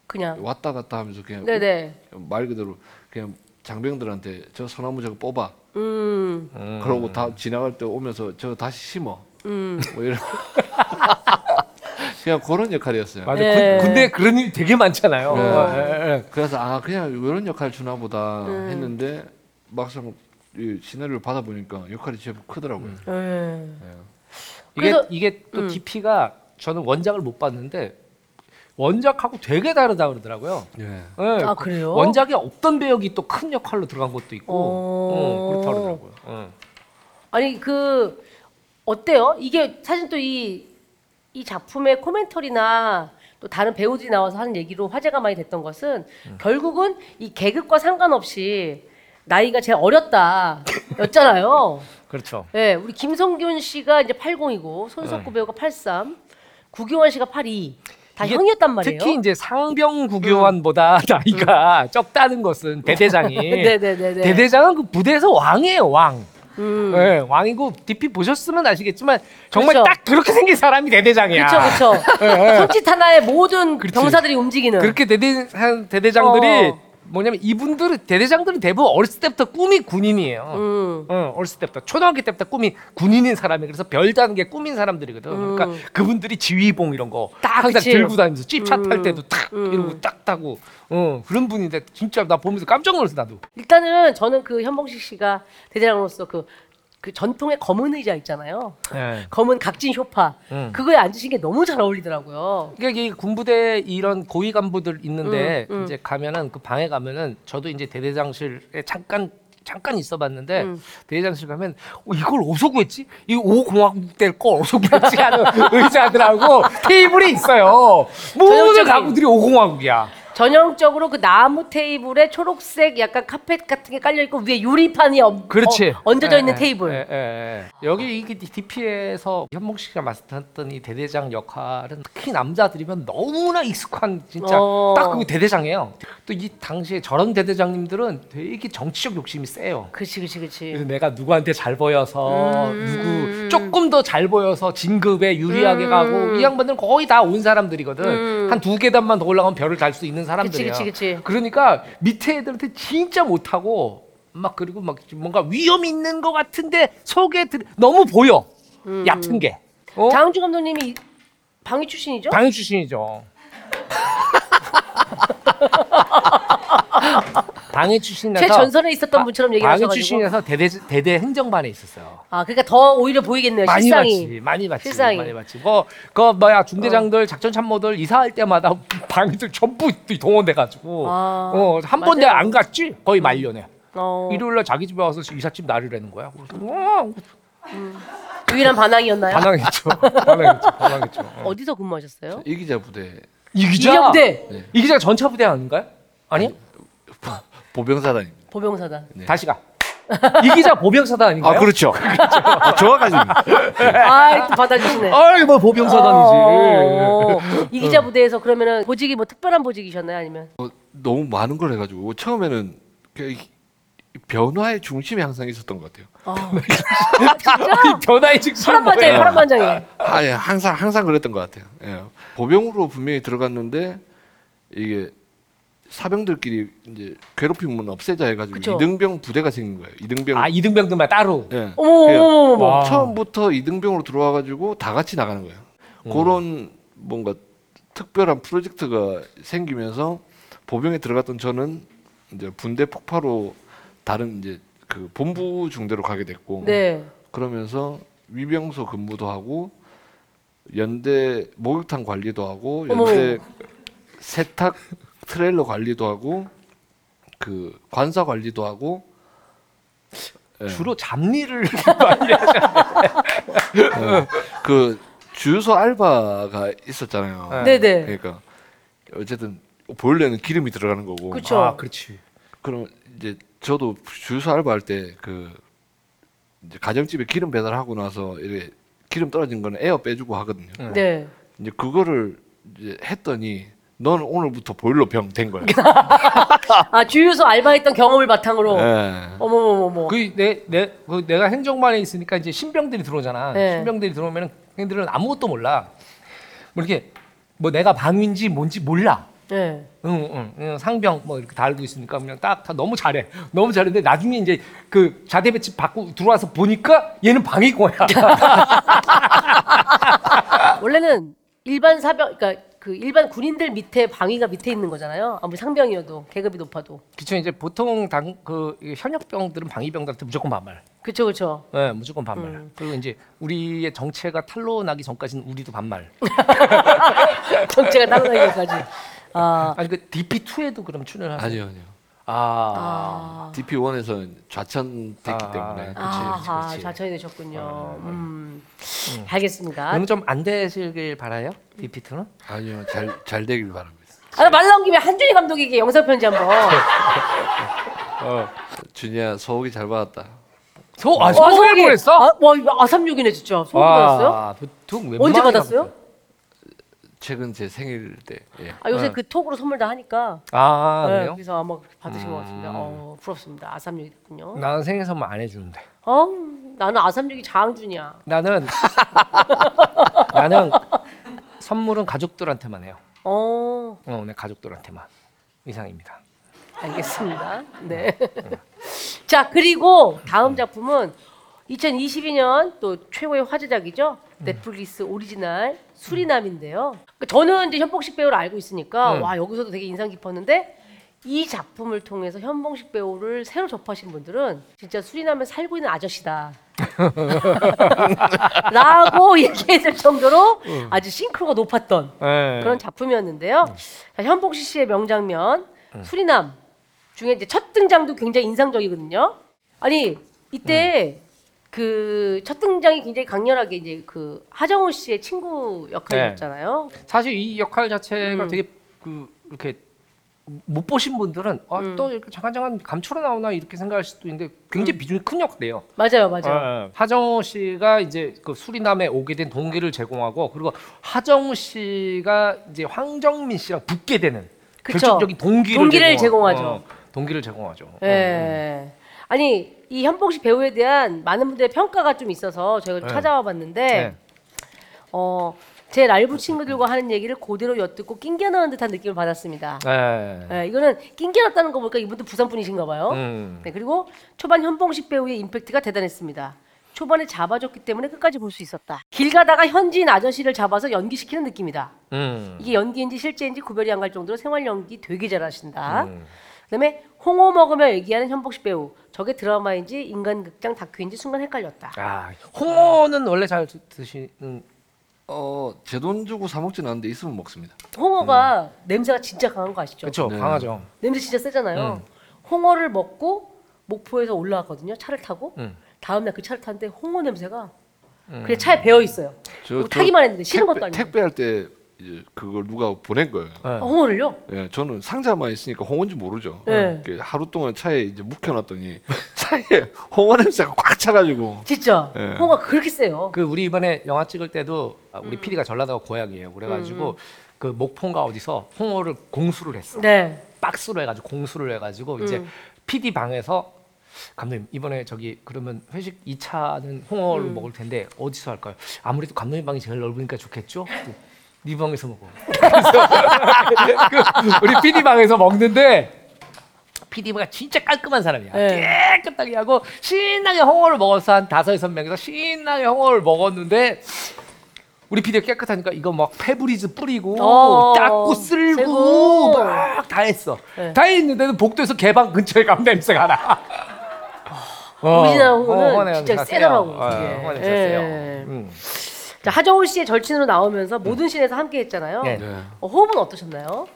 그냥 왔다 갔다 하면서 그냥 네네. 말 그대로 그냥 장병들한테 저 소나무 저거 뽑아 음, 음. 그러고 다 지나갈 때 오면서 저 다시 심어 음. 뭐 이런 그냥 그런 역할이었어요. 맞아. 네. 군, 군대 그런 일 되게 많잖아요. 네. 어, 예, 예. 그래서 아 그냥 이런 역할 주나 보다 음. 했는데 막상 이 시나리오를 받아보니까 역할이 제법 크더라고요. 네. 이게 그래서- 이게 또 음. DP가 저는 원작을 못 봤는데 원작하고 되게 다르다 그러더라고요. 예. 예. 아, 그래요? 원작에 없던 배역이 또 큰 역할로 들어간 것도 있고, 어. 어, 그렇다 그러더라고요. 어. 아니 그 어때요? 이게 사실 또이이 작품의 코멘터리나 또 다른 배우들이 나와서 하는 얘기로 화제가 많이 됐던 것은 결국은 이 계급과 상관없이 나이가 제일 어렸다였잖아요. 그렇죠. 예, 우리 김성균 씨가 이제 80이고 손석구 배우가 83, 구경원 씨가 82. 다 이게 형이었단 말이에요. 특히 이제 상병 구교환보다 나이가 적다는 것은 대대장이 네네네네. 대대장은 그 부대에서 왕이에요 왕. 음. 네, 왕이고 DP 보셨으면 아시겠지만 정말 그렇죠. 딱 그렇게 생긴 사람이 대대장이야. 그렇죠, 그렇죠. 손짓 하나에 모든 그렇지. 병사들이 움직이는. 그렇게 대대 한 대대장들이 어. 뭐냐면 이분들은 대대장들은 대부분 어렸을 때부터 꿈이 군인이에요. 음. 어, 어렸을 때부터 초등학교 때부터 꿈이 군인인 사람이 그래서 별게 꿈인 사람들이거든. 음. 그러니까 그분들이 지휘봉 이런 거 딱 항상 그치. 들고 다니면서 찝차 탈 음. 때도 탁 음. 이러고 딱 타고 어, 그런 분인데 진짜 나 보면서 깜짝 놀랐어 나도. 일단은 저는 그 현봉식 씨가 대대장으로서 그, 그 전통의 검은 의자 있잖아요. 예. 검은 각진 소파. 음. 그거에 앉으신 게 너무 잘 어울리더라고요. 그러니까 이 군부대 이런 고위 간부들 있는데 음, 음. 이제 가면은 그 방에 가면은 저도 이제 대대장실에 잠깐 잠깐 있어봤는데 음. 대대장실 가면 어, 이걸 어디서 구했지? 이 오공화국 될걸 어디서 구했지 하는 의자들하고 테이블이 있어요. 모든 가구들이 오공화국이야. 전형적으로 그 나무 테이블에 초록색 약간 카펫 같은 게 깔려 있고 위에 유리판이 얹, 그렇지. 어, 얹어져 예, 있는 예, 테이블. 예, 예, 예. 여기 이게 DP에서 현몽식 씨가 맡았던 이 대대장 역할은 특히 남자들이면 너무나 익숙한 진짜 어. 딱 그 대대장이에요. 또 이 당시에 저런 대대장님들은 되게 정치적 욕심이 세요. 그렇지, 그렇지, 그래서 그렇지. 내가 누구한테 잘 보여서 음. 누구 조금 더 잘 보여서 진급에 유리하게 음. 가고 이 양반들은 거의 다 온 사람들이거든. 음. 한두 계단만 더 올라가면 별을 달 수 있는 사람들이야. 그치, 그치, 그치. 그러니까 밑에 애들한테 진짜 못하고 막 그리고 막 뭔가 위험 있는 것 같은데 속에 들 너무 보여 얕은 게. 어? 장항준 감독님이 방위 출신이죠? 방위 출신이죠. 방위 출신이라서 제 전선에 있었던 바- 분처럼 얘기하셔가지고. 출신이라서 대대 대대 행정반에 있었어요. 아, 그러니까 더 오히려 보이겠네요. 많이 실상이. 봤지, 많이 봤지, 실상이. 많이 봤지. 뭐그 뭐야 중대장들 작전 참모들 이사할 때마다 방위들 전부 동원돼 가지고 아, 어한 번 맞아요. 내가 안 갔지 거의 말년에 어, 일요일 날 자기 집에 와서 이삿짐 나르라는 거야. 그래서 어, 유일한 반항이었나요? 반항했죠, 반항했죠, 반항했죠. 어. 어디서 근무하셨어요? 이 기자 부대 이 기자 이경대 이 기자 전차 부대 아닌가요? 아니? 보병사단입니다. 보병사단. 네. 다시 가. 이 기자 보병사단 아닌가요? 아 그렇죠. 정확하십니다. 아, 또 받아주시네. 아이 뭐 보병사단이지. 어, 이 기자 부대에서 그러면은 보직이 뭐 특별한 보직이셨나요? 아니면 어, 너무 많은 걸 해가지고 처음에는 그 이- 변화의 중심에 항상 있었던 것 같아요. 이 변화의 직선 파란 반장이 뭐예요? 파란 반장이. 아, 예, 항상 항상 그랬던 것 같아요. 예. 보병으로 분명히 들어갔는데 이게 사병들끼리 이제 괴롭힘은 없애자 해가지고 그쵸. 이등병 부대가 생긴 거예요. 이등병. 아 이등병들만 따로. 예. 어머 그래요. 어머 어머. 어머. 와. 처음부터 이등병으로 들어와가지고 다 같이 나가는 거예요. 그런 뭔가 특별한 프로젝트가 생기면서 보병에 들어갔던 저는 이제 분대 폭파로 다른 이제 그 본부 중대로 가게 됐고 네. 그러면서 위병소 근무도 하고 연대 목욕탕 관리도 하고 어머. 연대 세탁 트레일러 관리도 하고 그 관사 관리도 하고 예. 주로 잡일을 많이 하잖아요. 그 주유소 알바가 있었잖아요. 네. 네네. 그러니까 어쨌든 보일러에는 기름이 들어가는 거고. 그쵸. 아 그렇지. 그럼 이제 저도 주유소 알바할 때 그 이제 가정집에 기름 배달하고 나서 이렇게 기름 떨어진 거는 에어 빼주고 하거든요. 응. 네. 이제 그거를 이제 했더니 넌 오늘부터 보일러 병 된 거야. 아 주유소 알바했던 경험을 바탕으로. 예. 어머머머머. 그 내 내 그 내가 행정반에 있으니까 이제 신병들이 들어오잖아. 네. 신병들이 들어오면은 걔들은 아무것도 몰라. 뭐 이렇게 뭐 내가 방위인지 뭔지 몰라. 네. 응, 응, 응, 상병 뭐 이렇게 다 알고 있으니까 그냥 딱 다 너무 잘해. 너무 잘했는데 나중에 이제 그 자대 배치 받고 들어와서 보니까 얘는 방위고야. 원래는 일반 사병, 그러니까 그 일반 군인들 밑에 방위가 밑에 있는 거잖아요. 아무리 상병이어도 계급이 높아도. 그쵸 이제 보통 당그 현역병들은 방위병들한테 무조건 반말. 그렇죠, 그렇죠. 네, 무조건 반말. 음. 그리고 이제 우리의 정체가 탄로 나기 전까지는 우리도 반말. 정체가 따라다니기까지. 아, 아니 그 DP2에도 그럼 출연하세요? 아니요, 아니요. 아. 아, DP1에서는 좌천됐기 아, 때문에. 그치, 아하, 그치. 자천이 되셨군요. 음, 음. 알겠습니다. 그러면 좀안 되시길 바라요? DP2는? 아니요, 잘 잘 되길 바랍니다. 아, 말 나온 김에 한준희 감독에게 영상 편지 한번. 어. 준이야 소고기 잘 받았다. 소, 아, 와, 소고기를 소고기. 보냈어? 아, 와, 이거 아삼육이네 진짜. 소고기 받았어요? 보통 언제 웬만하게 받았어요? 받았어요. 최근 제 생일 때. 예. 아, 요새 네. 그 톡으로 선물 다 하니까. 아, 네, 그래요? 그래서 아마 그렇게 받으신 것 음. 같습니다. 어, 부럽습니다. 아삼육이 됐군요. 나는 생일 선물 안 해주는데. 어, 나는 아삼육이 장준이야. 나는 나는 선물은 가족들한테만 해요. 어, 어, 내 가족들한테만 이상입니다. 알겠습니다. 네. 자, 그리고 다음 작품은 2022년 또 최고의 화제작이죠. 넷플릭스 오리지널 수리남인데요. 그러니까 저는 이제 현봉식 배우를 알고 있으니까 음. 와 여기서도 되게 인상 깊었는데 이 작품을 통해서 현봉식 배우를 새로 접하신 분들은 진짜 수리남에 살고 있는 아저씨다. 라고 얘기했을 정도로 아주 싱크로가 높았던 네. 그런 작품이었는데요. 자, 현봉식 씨의 명장면 수리남 중에 이제 첫 등장도 굉장히 인상적이거든요. 아니 이때 그 첫 등장이 굉장히 강렬하게 이제 그 하정우 씨의 친구 역할이었잖아요. 사실 이 역할 자체가 음. 되게 그 이렇게 못 보신 분들은 아, 음. 또 이렇게 잠깐 잠깐 감초로 나오나 이렇게 생각할 수도 있는데 굉장히 비중이 큰 역할이에요. 맞아요, 맞아요. 어, 하정우 씨가 이제 그 수리남에 오게 된 동기를 제공하고 그리고 하정우 씨가 이제 황정민 씨랑 붙게 되는 그쵸. 결정적인 동기를, 동기를 제공하- 제공하죠. 어, 동기를 제공하죠. 예. 아니 이 현봉식 배우에 대한 많은 분들의 평가가 좀 있어서 저희가 좀 네. 찾아와 봤는데 네. 어, 제 라이브 친구들과 하는 얘기를 그대로 엿듣고 낑겨 넣은 듯한 느낌을 받았습니다. 네. 예, 이거는 낑겨 넣었다는 거 보니까 이분도 부산 분이신가 봐요. 음. 네, 그리고 초반 현봉식 배우의 임팩트가 대단했습니다. 초반에 잡아줬기 때문에 끝까지 볼 수 있었다. 길 가다가 현지인 아저씨를 잡아서 연기시키는 느낌이다. 음. 이게 연기인지 실제인지 구별이 안 갈 정도로 생활 연기 되게 잘하신다. 음. 그다음에 홍어 먹으며 얘기하는 현복식 배우. 저게 드라마인지 인간극장 다큐인지 순간 헷갈렸다. 아, 홍어는 원래 잘 드- 드시는 어, 제 돈 주고 사 먹지는 않는데 있으면 먹습니다. 홍어가 냄새가 진짜 강한 거 아시죠? 그렇죠. 네. 강하죠. 냄새 진짜 세잖아요. 음. 홍어를 먹고 목포에서 올라왔거든요. 차를 타고. 음. 다음 날 그 차를 탔는데 홍어 냄새가 그냥 차에 배어 있어요. 저, 저 타기만 했는데 싫은 것도 아니고. 택배할 때 이제 그걸 누가 보낸 거예요. 네. 어, 홍어를요? 예, 저는 상자만 있으니까 홍어인지 모르죠. 네. 이렇게 하루 동안 차에 이제 묵혀놨더니 차에 홍어 냄새가 꽉 차가지고 진짜 네. 홍어가 그렇게 세요. 그 우리 이번에 영화 찍을 때도 아, 음. 우리 PD가 전라도가 고향이에요. 그래가지고 그 목포인가 어디서 홍어를 공수를 했어. 네. 박스로 해가지고 공수를 해가지고 이제 음. PD 방에서 감독님 이번에 저기 그러면 회식 2차는 홍어를 음. 먹을 텐데 어디서 할까요? 아무래도 감독님 방이 제일 넓으니까 좋겠죠. 네 방에서 먹어. 그래서 그 우리 PD 방에서 먹는데 PD가 진짜 깔끔한 사람이야. 네. 깨끗하게 하고 신나게 홍어를 먹어서 한 다섯 여섯 명이서 신나게 홍어를 먹었는데 우리 PD가 깨끗하니까 이거 막 페브리즈 뿌리고 어, 닦고 쓸고. 막 다 했어. 네. 다 했는데도 복도에서 걔 방 근처에 가면 냄새가 나. 어, 오리지널 홍어는 홍어 진짜 세더라고. 어, 냄새 예. 세요. 음. 자 하정우 씨의 절친으로 나오면서 모든 씬에서 함께 했잖아요. 네. 네, 어, 호흡은 어떠셨나요?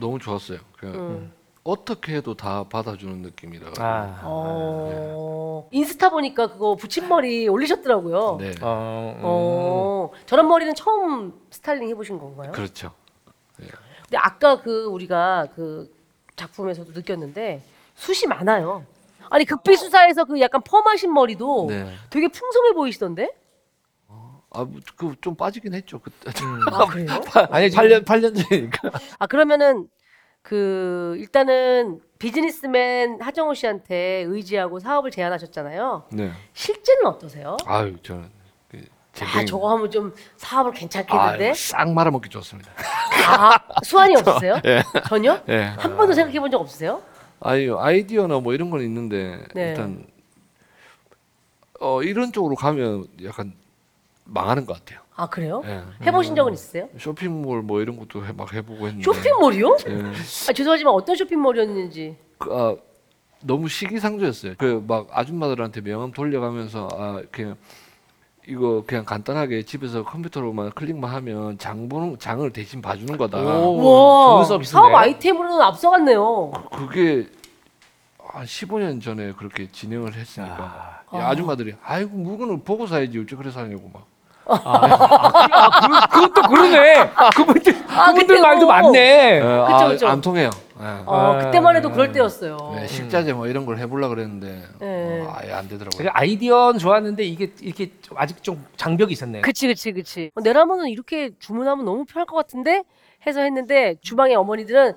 너무 좋았어요. 그냥 음. 어떻게 해도 다 받아주는 느낌이라. 아. 어... 인스타 보니까 그거 붙임머리 올리셨더라고요. 네, 어, 음. 어, 저런 머리는 처음 스타일링 해보신 건가요? 그렇죠. 근데 아까 그 우리가 그 작품에서도 느꼈는데 숱이 많아요. 아니 극비수사에서 그 약간 펌하신 머리도 네. 되게 풍성해 보이시던데? 아, 그 좀 빠지긴 했죠. 그때. 아 그래요? 아니 지금 8년 8년 전이니까. 아 그러면은 그 일단은 비즈니스맨 하정우 씨한테 의지하고 사업을 제안하셨잖아요. 네. 실제는 어떠세요? 아유, 저는 그아 저거 하면 좀 사업을 괜찮겠는데? 아유, 싹 말아먹기 좋습니다. 아 수완이 없으세요? 예. 전혀? 예. 한 번도 생각해 본 적 없으세요? 아니 아이디어나 뭐 이런 건 있는데 네. 일단 어 이런 쪽으로 가면 약간 망하는 것 같아요. 아 그래요? 예. 해보신 적은 있으세요? 쇼핑몰 뭐 이런 것도 해, 막 해보고 했는데. 쇼핑몰이요? 예. 아 죄송하지만 어떤 쇼핑몰이었는지. 그, 아, 너무 시기상조였어요. 그 막 아줌마들한테 명함 돌려가면서 아 그냥 이거 그냥 간단하게 집에서 컴퓨터로만 클릭만 하면 장 보는 장을 대신 봐주는 거다. 오, 와 좋은 서비스인데. 사업 아이템으로는 앞서갔네요. 그게 한 15년 전에 그렇게 진행을 했으니까 이 아줌마들이 아이고 물건을 보고 사야지 어째 그래 사냐고 막. 아, 그, 그것도 그러네. 그분들 아, 그분들 그때도. 말도 맞네. 예, 아, 그쵸. 안 통해요. 예. 어 아. 그때만 해도 그럴 때였어요. 네, 식자재 뭐 이런 걸 해보려 그랬는데 네. 어, 아예 안 되더라고요. 제가 아이디어는 좋았는데 이게 이렇게 좀 아직 좀 장벽이 있었네. 그치 그치 그치. 어, 내 라면은 이렇게 주문하면 너무 편할 것 같은데 해서 했는데 주방의 어머니들은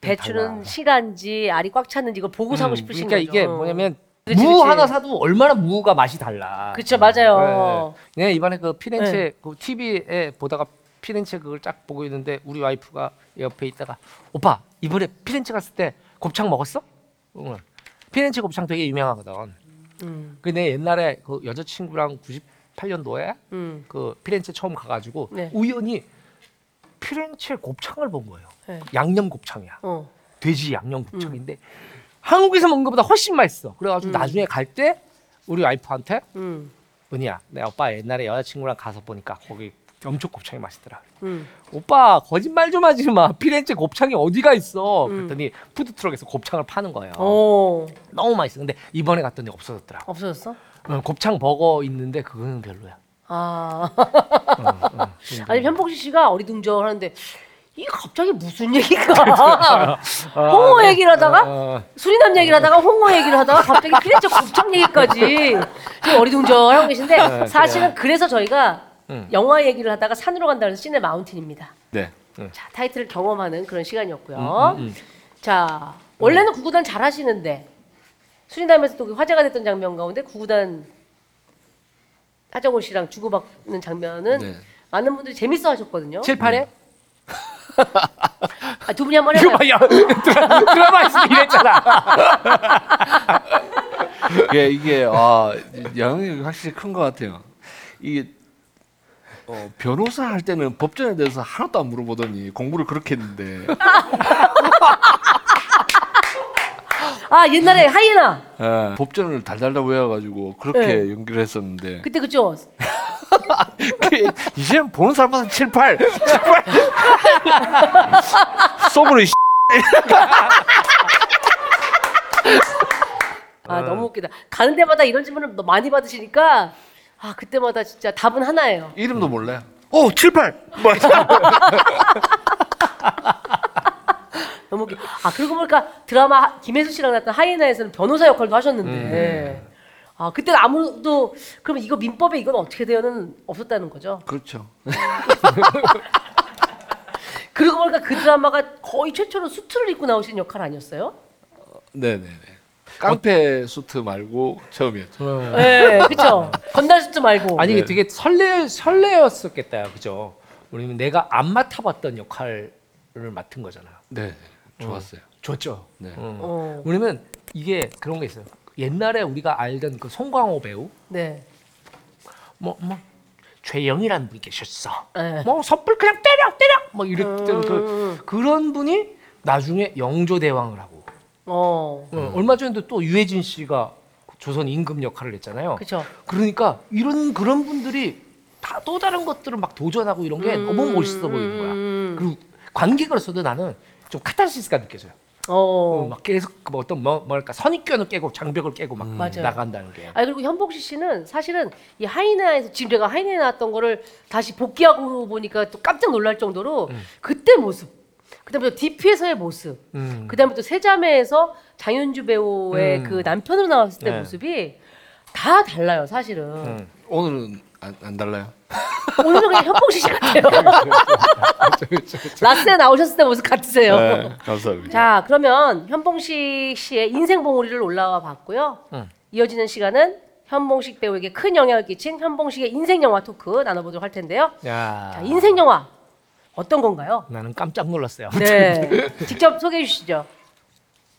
배추는 달라. 실한지 알이 꽉 찼는지 이걸 보고 사고 음, 싶으신 그러니까 거죠. 이게 뭐냐면 그치, 무 그치. 하나 사도 얼마나 무가 맛이 달라. 그쵸 맞아요. 네, 네, 이번에 그 피렌체 네. 그 TV에 보다가 피렌체 그걸 딱 보고 있는데 우리 와이프가 옆에 있다가 오빠 이번에 피렌체 갔을 때 곱창 먹었어? 응. 피렌체 곱창 되게 유명하거든. 음, 근데 옛날에 그 여자친구랑 98년도에 음. 그 피렌체 처음 가가지고 네. 우연히 피렌체 곱창을 본 거예요. 네. 양념 곱창이야. 어. 돼지 양념 곱창인데 한국에서 먹는 것보다 훨씬 맛있어. 그래가지고 나중에 갈 때 우리 와이프한테 음. 은희야, 내 오빠 옛날에 여자친구랑 가서 보니까 거기 엄청 곱창이 맛있더라. 음. 오빠 거짓말 좀 하지 마. 피렌체 곱창이 어디가 있어? 음. 그랬더니 푸드 트럭에서 곱창을 파는 거예요. 어. 너무 맛있어. 근데 이번에 갔더니 없어졌더라. 없어졌어? 응, 곱창 버거 있는데 그거는 별로야. 아. 응, 응. 아니 현봉식 씨가 어리둥절하는데 이게 갑자기 무슨 얘기가 홍어 얘기를 하다가 어, 수리남 얘기를 하다가 홍어 얘기를 하다가 갑자기 피렌체 곱창 얘기까지 지금 어리둥절하고 계신데 사실은 그래서 저희가 응. 영화 얘기를 하다가 산으로 간다는 씬의 마운틴입니다. 네. 자 타이틀을 경험하는 그런 시간이었고요. 음, 음. 자 원래는 구구단 잘 하시는데 수리남에서 또 화제가 됐던 장면 가운데 구구단 하정우 씨랑 주고받는 장면은 네. 많은 분들이 재밌어 하셨거든요. 7, 8회? 아, 두 분이 한번 이거 해봐요. 봐, 야, 드라, 드라마 있으면 이랬잖아. 이게 이게 아 영향이 확실히 큰 것 같아요. 이게 어, 변호사 할 때는 법전에 대해서 하나도 안 물어보더니 공부를 그렇게 했는데 아 옛날에 하이에나 예, 법전을 달달달 외워가지고 그렇게 네. 연기를 했었는데 그때 그죠? 이제 보는 사람마다 7, 8, 7, 8 속으로 이 아 너무 웃기다. 가는 데마다 이런 질문을 너무 많이 받으시니까 아 그때마다 진짜 답은 하나예요. 이름도 몰라요. 오, 7, 8. 뭐 너무 웃기. 아 그러고 보니까 드라마 하- 김혜수 씨랑 나왔던 하이에나에서는 변호사 역할도 하셨는데 아 그때는 아무도 그러면 이거 민법에 이건 어떻게 돼요는 없었다는 거죠. 그렇죠. 그러고 보니까 그 드라마가 거의 최초로 수트를 입고 나오신 역할 아니었어요? 네, 네, 네. 깡패 수트 말고 처음이었죠. 네, 그렇죠. 건달 수트 말고. 아니 이게 네. 되게 설레 설레였었겠다, 그죠? 우리는 내가 안 맡아봤던 역할을 맡은 거잖아. 네, 네. 좋았어요. 좋죠. 네. 어. 어, 우리는 이게 그런 게 있어요. 옛날에 우리가 알던 그 송광호 배우, 네. 뭐, 뭐 최영이라는 분이 계셨어. 네. 뭐 섣불 그냥 때려 때려 뭐 이랬던 음. 그 그런 분이 나중에 영조 대왕을 하고 어, 어, 얼마 전에도 또 유해진 씨가 조선 임금 역할을 했잖아요. 그렇죠. 그러니까 이런 그런 분들이 다 또 다른 것들을 막 도전하고 이런 게 너무 멋있어 보이는 거야. 음. 그리고 관객으로서도 나는 좀 카타르시스가 느껴져요. 어. 어, 막 계속 뭐 어떤 뭐 뭐랄까 선입견을 깨고 장벽을 깨고 막 맞아요. 나간다는 게. 아 그리고 현복시 씨는 사실은 이 하이나에서 지금 제가 하이나에 나왔던 거를 다시 복귀하고 보니까 또 깜짝 놀랄 정도로 그때 모습, 그다음에 또 DP에서의 모습, 음. 그다음에 또 세자매에서 장윤주 배우의 음. 그 남편으로 나왔을 때 네. 모습이 다 달라요, 사실은. 음. 오늘은 안, 안 달라요. 오늘은 그냥 현복시 씨 같아요. 라스에 나오셨을 때 모습 같으세요. 네, 감사합니다. 자, 그러면 현봉식 씨의 인생 봉우리를 올라와 봤고요. 응. 이어지는 시간은 현봉식 배우에게 큰 영향을 끼친 현봉식의 인생 영화 토크 나눠보도록 할 텐데요. 야. 자, 인생 영화 어떤 건가요? 나는 깜짝 놀랐어요. 네, 직접 소개해 주시죠.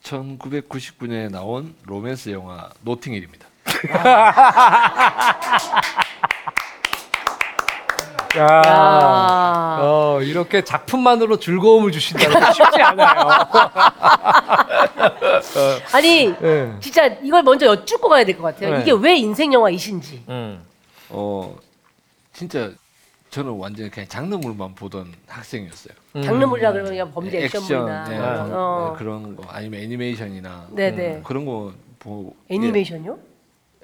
1999년에 나온 로맨스 영화 노팅힐입니다. 야. 아, 어, 이렇게 작품만으로 즐거움을 주신다는 게 쉽지 않아요. 아니 네. 진짜 이걸 먼저 여쭙고 가야 될 것 같아요. 네. 이게 왜 인생 영화이신지. 음. 어, 진짜 저는 완전히 그냥 장르물만 보던 학생이었어요. 장르물이라 그러면 그냥 범죄 액션물이나 네, 뭐, 네, 어. 그런 거 아니면 애니메이션이나 네, 네. 그런 거 보고 애니메이션요?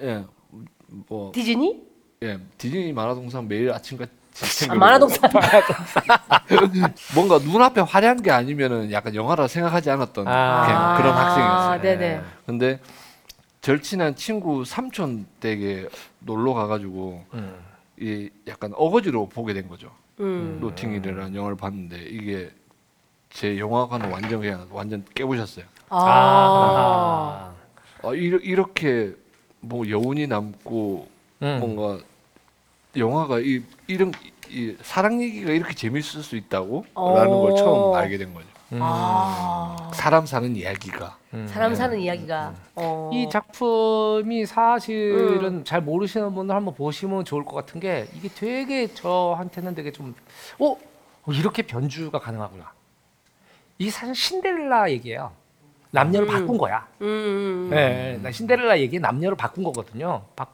예, 예, 뭐 디즈니? 예, 디즈니 만화동산 매일 아침같이 아, 만화동산. 뭔가 눈앞에 화려한 게 아니면은 약간 영화라 생각하지 않았던 아. 그냥 그런 학생이었어요. 네네. 근데 절친한 친구 삼촌 댁에 놀러 가가지고 음. 이 약간 어거지로 보게 된 거죠. 음. 노팅힐이라는 영화를 봤는데 이게 제 영화관을 완전 그냥 완전 깨부셨어요. 아. 아, 이러, 이렇게 뭐 여운이 남고 음. 뭔가 영화가 이 이런 이 사랑 얘기가 이렇게 재밌을 수 있다고 라는 걸 어. 처음 알게 된 거죠. 아. 사람 사는 이야기가 사람 사는 이야기가. 어. 이 작품이 사실은 잘 모르시는 분들 한번 보시면 좋을 것 같은 게 이게 되게 저한테는 되게 좀 어? 어, 이렇게 변주가 가능하구나. 이게 사실 신데렐라 얘기예요. 남녀를 음. 바꾼 거야. 음. 네, 나 신데렐라 얘기 남녀를 바꾼 거거든요. 바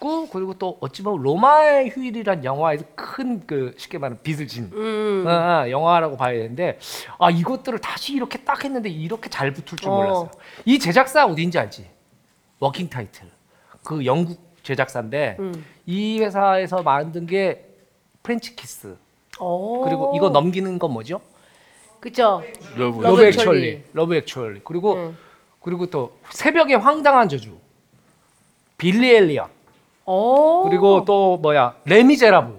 꿨고 그리고 또 어찌 보면 로마의 휴일이란 영화에서 큰 그 쉽게 말하면 빚을 진 음. 어, 어, 영화라고 봐야 되는데 아 이것들을 다시 이렇게 딱 했는데 이렇게 잘 붙을 줄 어. 몰랐어요. 이 제작사 어디인지 알지? 워킹 타이틀 그 영국 제작사인데 음. 이 회사에서 만든 게 프렌치 키스 오. 그리고 이거 넘기는 건 뭐죠? 그죠. 러브 러브. 액츄얼리 러브 액츄얼리 그리고 음. 그리고 또 새벽의 황당한 저주 빌리 엘리엇 오. 그리고 또 뭐야 레미제라블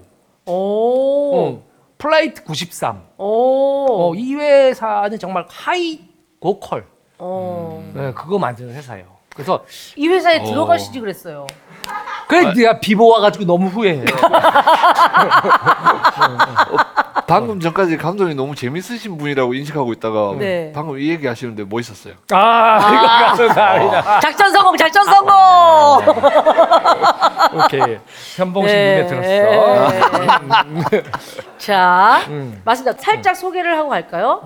오. 어, 플라이트 93. 오. 어, 이 회사는 정말 high 고퀄. 어. 네, 그거 만드는 회사예요. 그래서 이 회사에 어. 들어가시지 그랬어요. 그래 내가 비보 와가지고 너무 후회해. 방금 전까지 감독이 너무 재밌으신 분이라고 인식하고 있다가 네. 방금 이 얘기 하시는데 멋있었어요. 아 이거 감사합니다. 작전 성공, 작전 성공. 오케이 현봉씨 네. 눈에 들었어. 자, 음. 맞습니다. 살짝 소개를 하고 갈까요?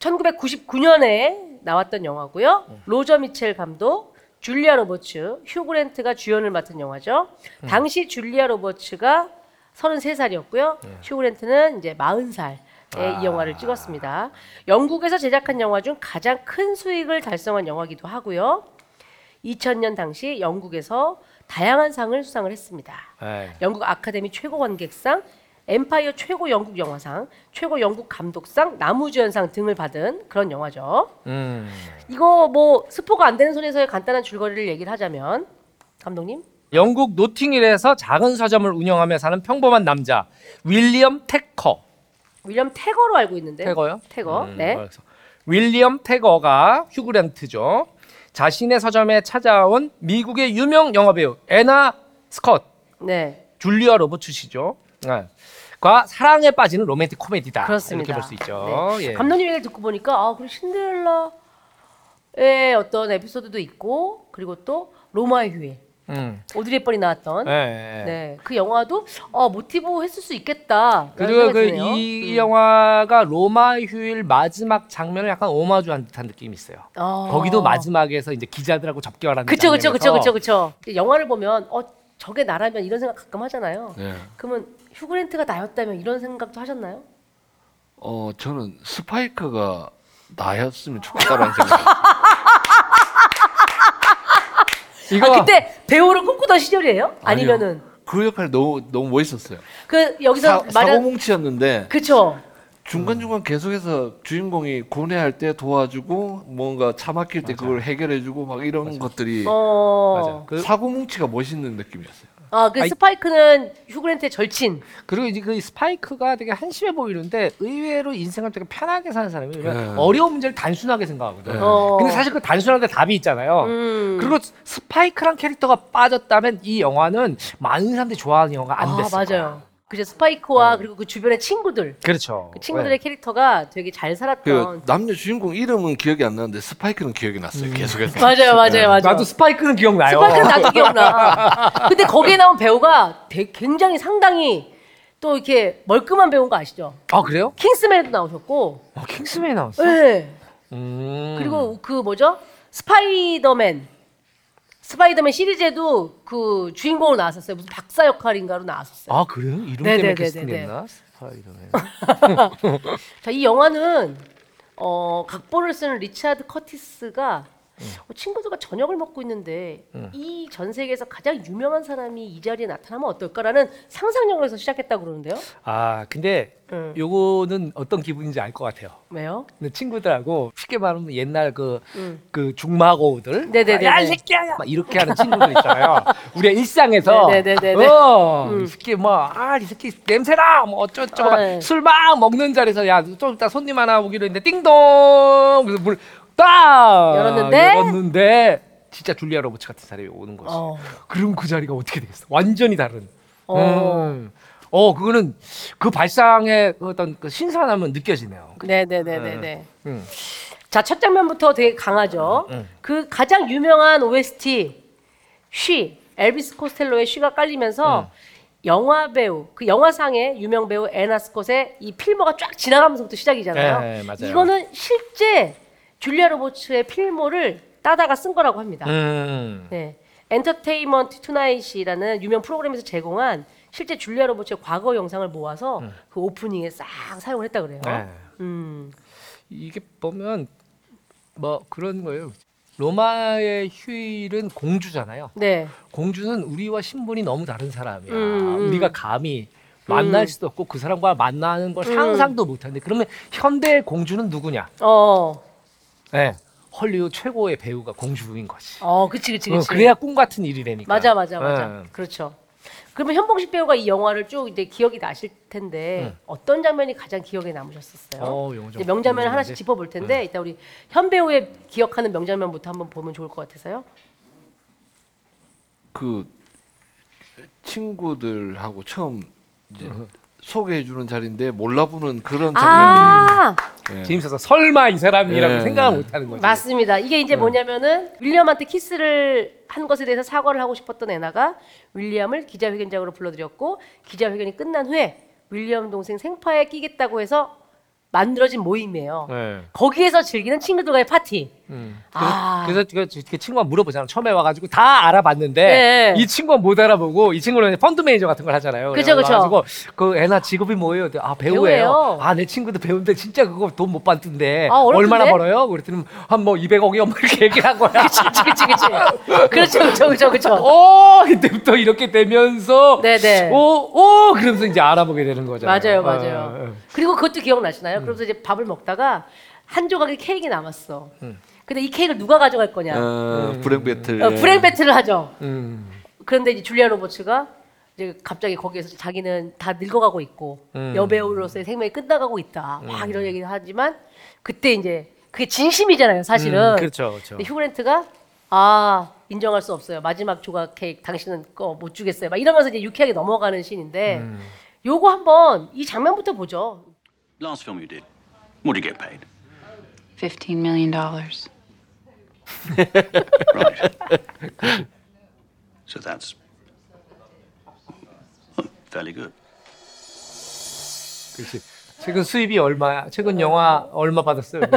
1999년에 나왔던 영화고요. 로저 미첼 감독, 줄리아 로버츠, 휴 그랜트가 주연을 맡은 영화죠. 당시 줄리아 로버츠가 33살이었고요. 휴 그랜트는 이제 40살에 이 영화를 찍었습니다. 영국에서 제작한 영화 중 가장 큰 수익을 달성한 영화기도 하고요. 2000년 당시 영국에서 다양한 상을 수상을 했습니다. 네. 영국 아카데미 최고 관객상, 엠파이어 최고 영국 영화상, 최고 영국 감독상, 나무주연상 등을 받은 그런 영화죠. 음. 이거 뭐 스포가 안 되는 선에서의 간단한 줄거리를 얘기를 하자면 감독님 영국 노팅힐에서 작은 서점을 운영하며 사는 평범한 남자 윌리엄 테커. 윌리엄 태거로 알고 있는데 태거요? 태거 음, 네 알았어. 윌리엄 태거가 휴그랜트죠. 자신의 서점에 찾아온 미국의 유명 영화 배우 애나 스컷, 네. 줄리아 로버츠시죠. 네. 과 사랑에 빠지는 로맨틱 코미디다. 그렇습니다. 이렇게 볼 수 있죠. 네. 예. 감독님 얘기를 듣고 보니까 아 그리고 신데렐라의 어떤 에피소드도 있고 그리고 또 로마의 휴일 음. 오드리 헵번이 나왔던 네. 네, 그 영화도 어, 모티브 했을 수 있겠다. 그리고 그 음. 이 영화가 로마 휴일 마지막 장면을 약간 오마주한 듯한 느낌이 있어요. 거기도 마지막에서 이제 기자들하고 접견하는 어. 그쵸 그쵸 그쵸 장면에서 그쵸 그쵸. 영화를 보면 어 저게 나라면 이런 생각 가끔 하잖아요. 네. 그러면 휴그랜트가 나였다면 이런 생각도 하셨나요? 어 저는 스파이크가 나였으면 좋겠다라는 생각. 이거 아 그때 배우를 꿈꾸던 시절이에요? 아니면은 그 역할 너무 너무 멋있었어요. 그 여기서 사, 말한 사고뭉치였는데 그쵸. 중간 중간 계속해서 주인공이 고뇌할 때 도와주고 뭔가 차 막힐 때 그걸 해결해주고 막 이런 것들이 어. 맞아. 그, 사고 뭉치가 멋있는 느낌이었어요. 아 그 아이- 스파이크는 휴그랜트의 절친. 그리고 이제 그 스파이크가 되게 한심해 보이는데 의외로 인생을 되게 편하게 사는 사람이 왜 네. 어려운 문제를 단순하게 생각하거든. 네. 어. 근데 사실 그 단순한데 답이 있잖아요. 음. 그리고 스파이크란 캐릭터가 빠졌다면 이 영화는 많은 사람들이 좋아하는 영화가 안 아 됐을 거야. 맞아요. 그죠 스파이크와 그리고 그 주변의 친구들. 그렇죠. 그 친구들의 캐릭터가 되게 잘 그 살았던. 남녀 주인공 이름은 기억이 안 나는데 스파이크는 기억이 났어요. 계속해서. 맞아요, 맞아요, 맞아요. 나도 스파이크는 기억나요. 스파이크는 나도 기억나. 근데 거기에 나온 배우가 되게 굉장히 상당히 또 이렇게 멀끔한 배우인 거 아시죠? 아 그래요? 킹스맨에도 나오셨고, 어, 킹스맨이 나왔어. 네. 음. 그리고 그 뭐죠? 스파이더맨. 스파이더맨 시리즈에도 그 주인공으로 나왔었어요. 무슨 박사 역할인가로 나왔었어요. 아 그래요? 이름 네, 때문에 네, 네, 캐스팅했나? 스파이더맨. 자, 이 영화는 어, 각본을 쓰는 리차드 커티스가 음. 어, 친구들과 저녁을 먹고 있는데 이 전 세계에서 가장 유명한 사람이 이 자리에 나타나면 어떨까라는 상상력을 해서 시작했다 고 그러는데요. 아 근데 음. 요거는 어떤 기분인지 알 것 같아요. 왜요? 근데 친구들하고 쉽게 말하면 옛날 그, 음. 그 중마고우들 네네네네. 야, 이 새끼야! 막 이렇게 하는 친구들 있잖아요. 우리가 일상에서 네네네네. 어, 음. 이 새끼 뭐, 아, 이 새끼 냄새나! 뭐 어쩌고저쩌고 아, 막 네. 술막 먹는 자리에서 야, 좀 이따 손님 하나 오기로 했는데 띵동! 그래서 물 딱! 열었는데? 열었는데 진짜 줄리아 로버츠 같은 사람이 오는 거지. 어. 그럼 그 자리가 어떻게 되겠어? 완전히 다른. 어. 음. 어, 그거는 그 발상의 그 어떤 그 신선함은 느껴지네요. 네네네네네. 음. 자, 첫 장면부터 되게 강하죠. 그 가장 유명한 OST 쉬 엘비스 코스텔로의 쉬가 깔리면서 영화 배우 그 영화상의 유명 배우 애나 스콧의 이 필모가 쫙 지나가면서부터 시작이잖아요. 네, 맞아요. 이거는 실제 줄리아 로버츠의 필모를 따다가 쓴 거라고 합니다. 음. 네. 엔터테인먼트 투나잇이라는 유명 프로그램에서 제공한 실제 줄리아 로버츠의 과거 영상을 모아서 그 오프닝에 싹 사용을 했다 그래요. 네. 음. 이게 보면 뭐 그런 거예요. 로마의 휴일은 공주잖아요. 네. 공주는 우리와 신분이 너무 다른 사람이야. 음, 음. 우리가 감히 만날 음. 수도 없고 그 사람과 만나는 걸 상상도 못하는데 그러면 현대의 공주는 누구냐? 어. 네. 헐리우드 최고의 배우가 공주인 거지. 어, 그치, 그치, 어, 그치. 그래야 꿈 같은 일이라니까. 맞아, 맞아, 맞아. 네. 그렇죠. 그러면 현봉식 배우가 이 영화를 쭉 이제 기억이 나실 텐데 어떤 장면이 가장 기억에 남으셨었어요? 어, 영화 좀 이제 명장면을 궁금한데. 하나씩 짚어볼 텐데 일단 우리 현 배우의 기억하는 명장면부터 한번 보면 좋을 것 같아서요. 그 친구들하고 처음 이제 소개해 주는 자리인데 몰라보는 그런 장면이 아 예. 재밌어서 설마 이 사람이라고 예. 생각을 못 하는 거죠. 맞습니다. 이게 이제 뭐냐면은 윌리엄한테 키스를 한 것에 대해서 사과를 하고 싶었던 애나가 윌리엄을 기자회견장으로 불러들였고 기자회견이 끝난 후에 윌리엄 동생 생파에 끼겠다고 해서 만들어진 모임이에요. 네. 거기에서 즐기는 친구들과의 파티. 음. 아. 그래서, 그래서 그, 그 친구가 물어보잖아. 처음에 와가지고 다 알아봤는데 네. 이 친구가 못 알아보고 이 친구는 펀드 매니저 같은 걸 하잖아요. 그쵸, 그쵸. 그래가지고 그 애나 직업이 뭐예요? 아 배우예요. 배우예요. 아 내 친구도 배우인데 진짜 그거 돈 못 받던데 아, 어렵던데? 얼마나 벌어요? 그랬더니 한 뭐 200억이요 뭐 이렇게 얘기를 한 거야. 그치, 그치, 그치. 그렇죠, 그렇죠, 그렇죠, 그렇죠. 오 그때부터 이렇게 되면서 네네. 오오 그러면서 이제 알아보게 되는 맞아요, 거잖아요. 맞아요. 어, 어. 그리고 그것도 기억나시나요? 그래서 이제 밥을 먹다가 한 조각의 케이크 남았어. 근데 이 케이크를 누가 가져갈 거냐? 어, 불행 배틀. 어, 불행 배틀을 하죠. 음. 그런데 이제 줄리아 로버츠가 이제 갑자기 거기에서 자기는 다 늙어가고 있고 음. 여배우로서의 생명이 끝나가고 있다. 막 이런 얘기를 하지만 그때 이제 그게 진심이잖아요, 사실은. 음, 그렇죠, 그렇죠. 근데 휴그랜트가 아 인정할 수 없어요. 마지막 조각 케이크 당신은 거 못 주겠어요. 막 이러면서 이제 유쾌하게 넘어가는 씬인데 음. 요거 한번 이 장면부터 보죠. Last film you did, what did you get paid? $15 million. Right. so that's fairly good. 그렇지. 최근 수입이 얼마야? 최근 영화 얼마 받았어요?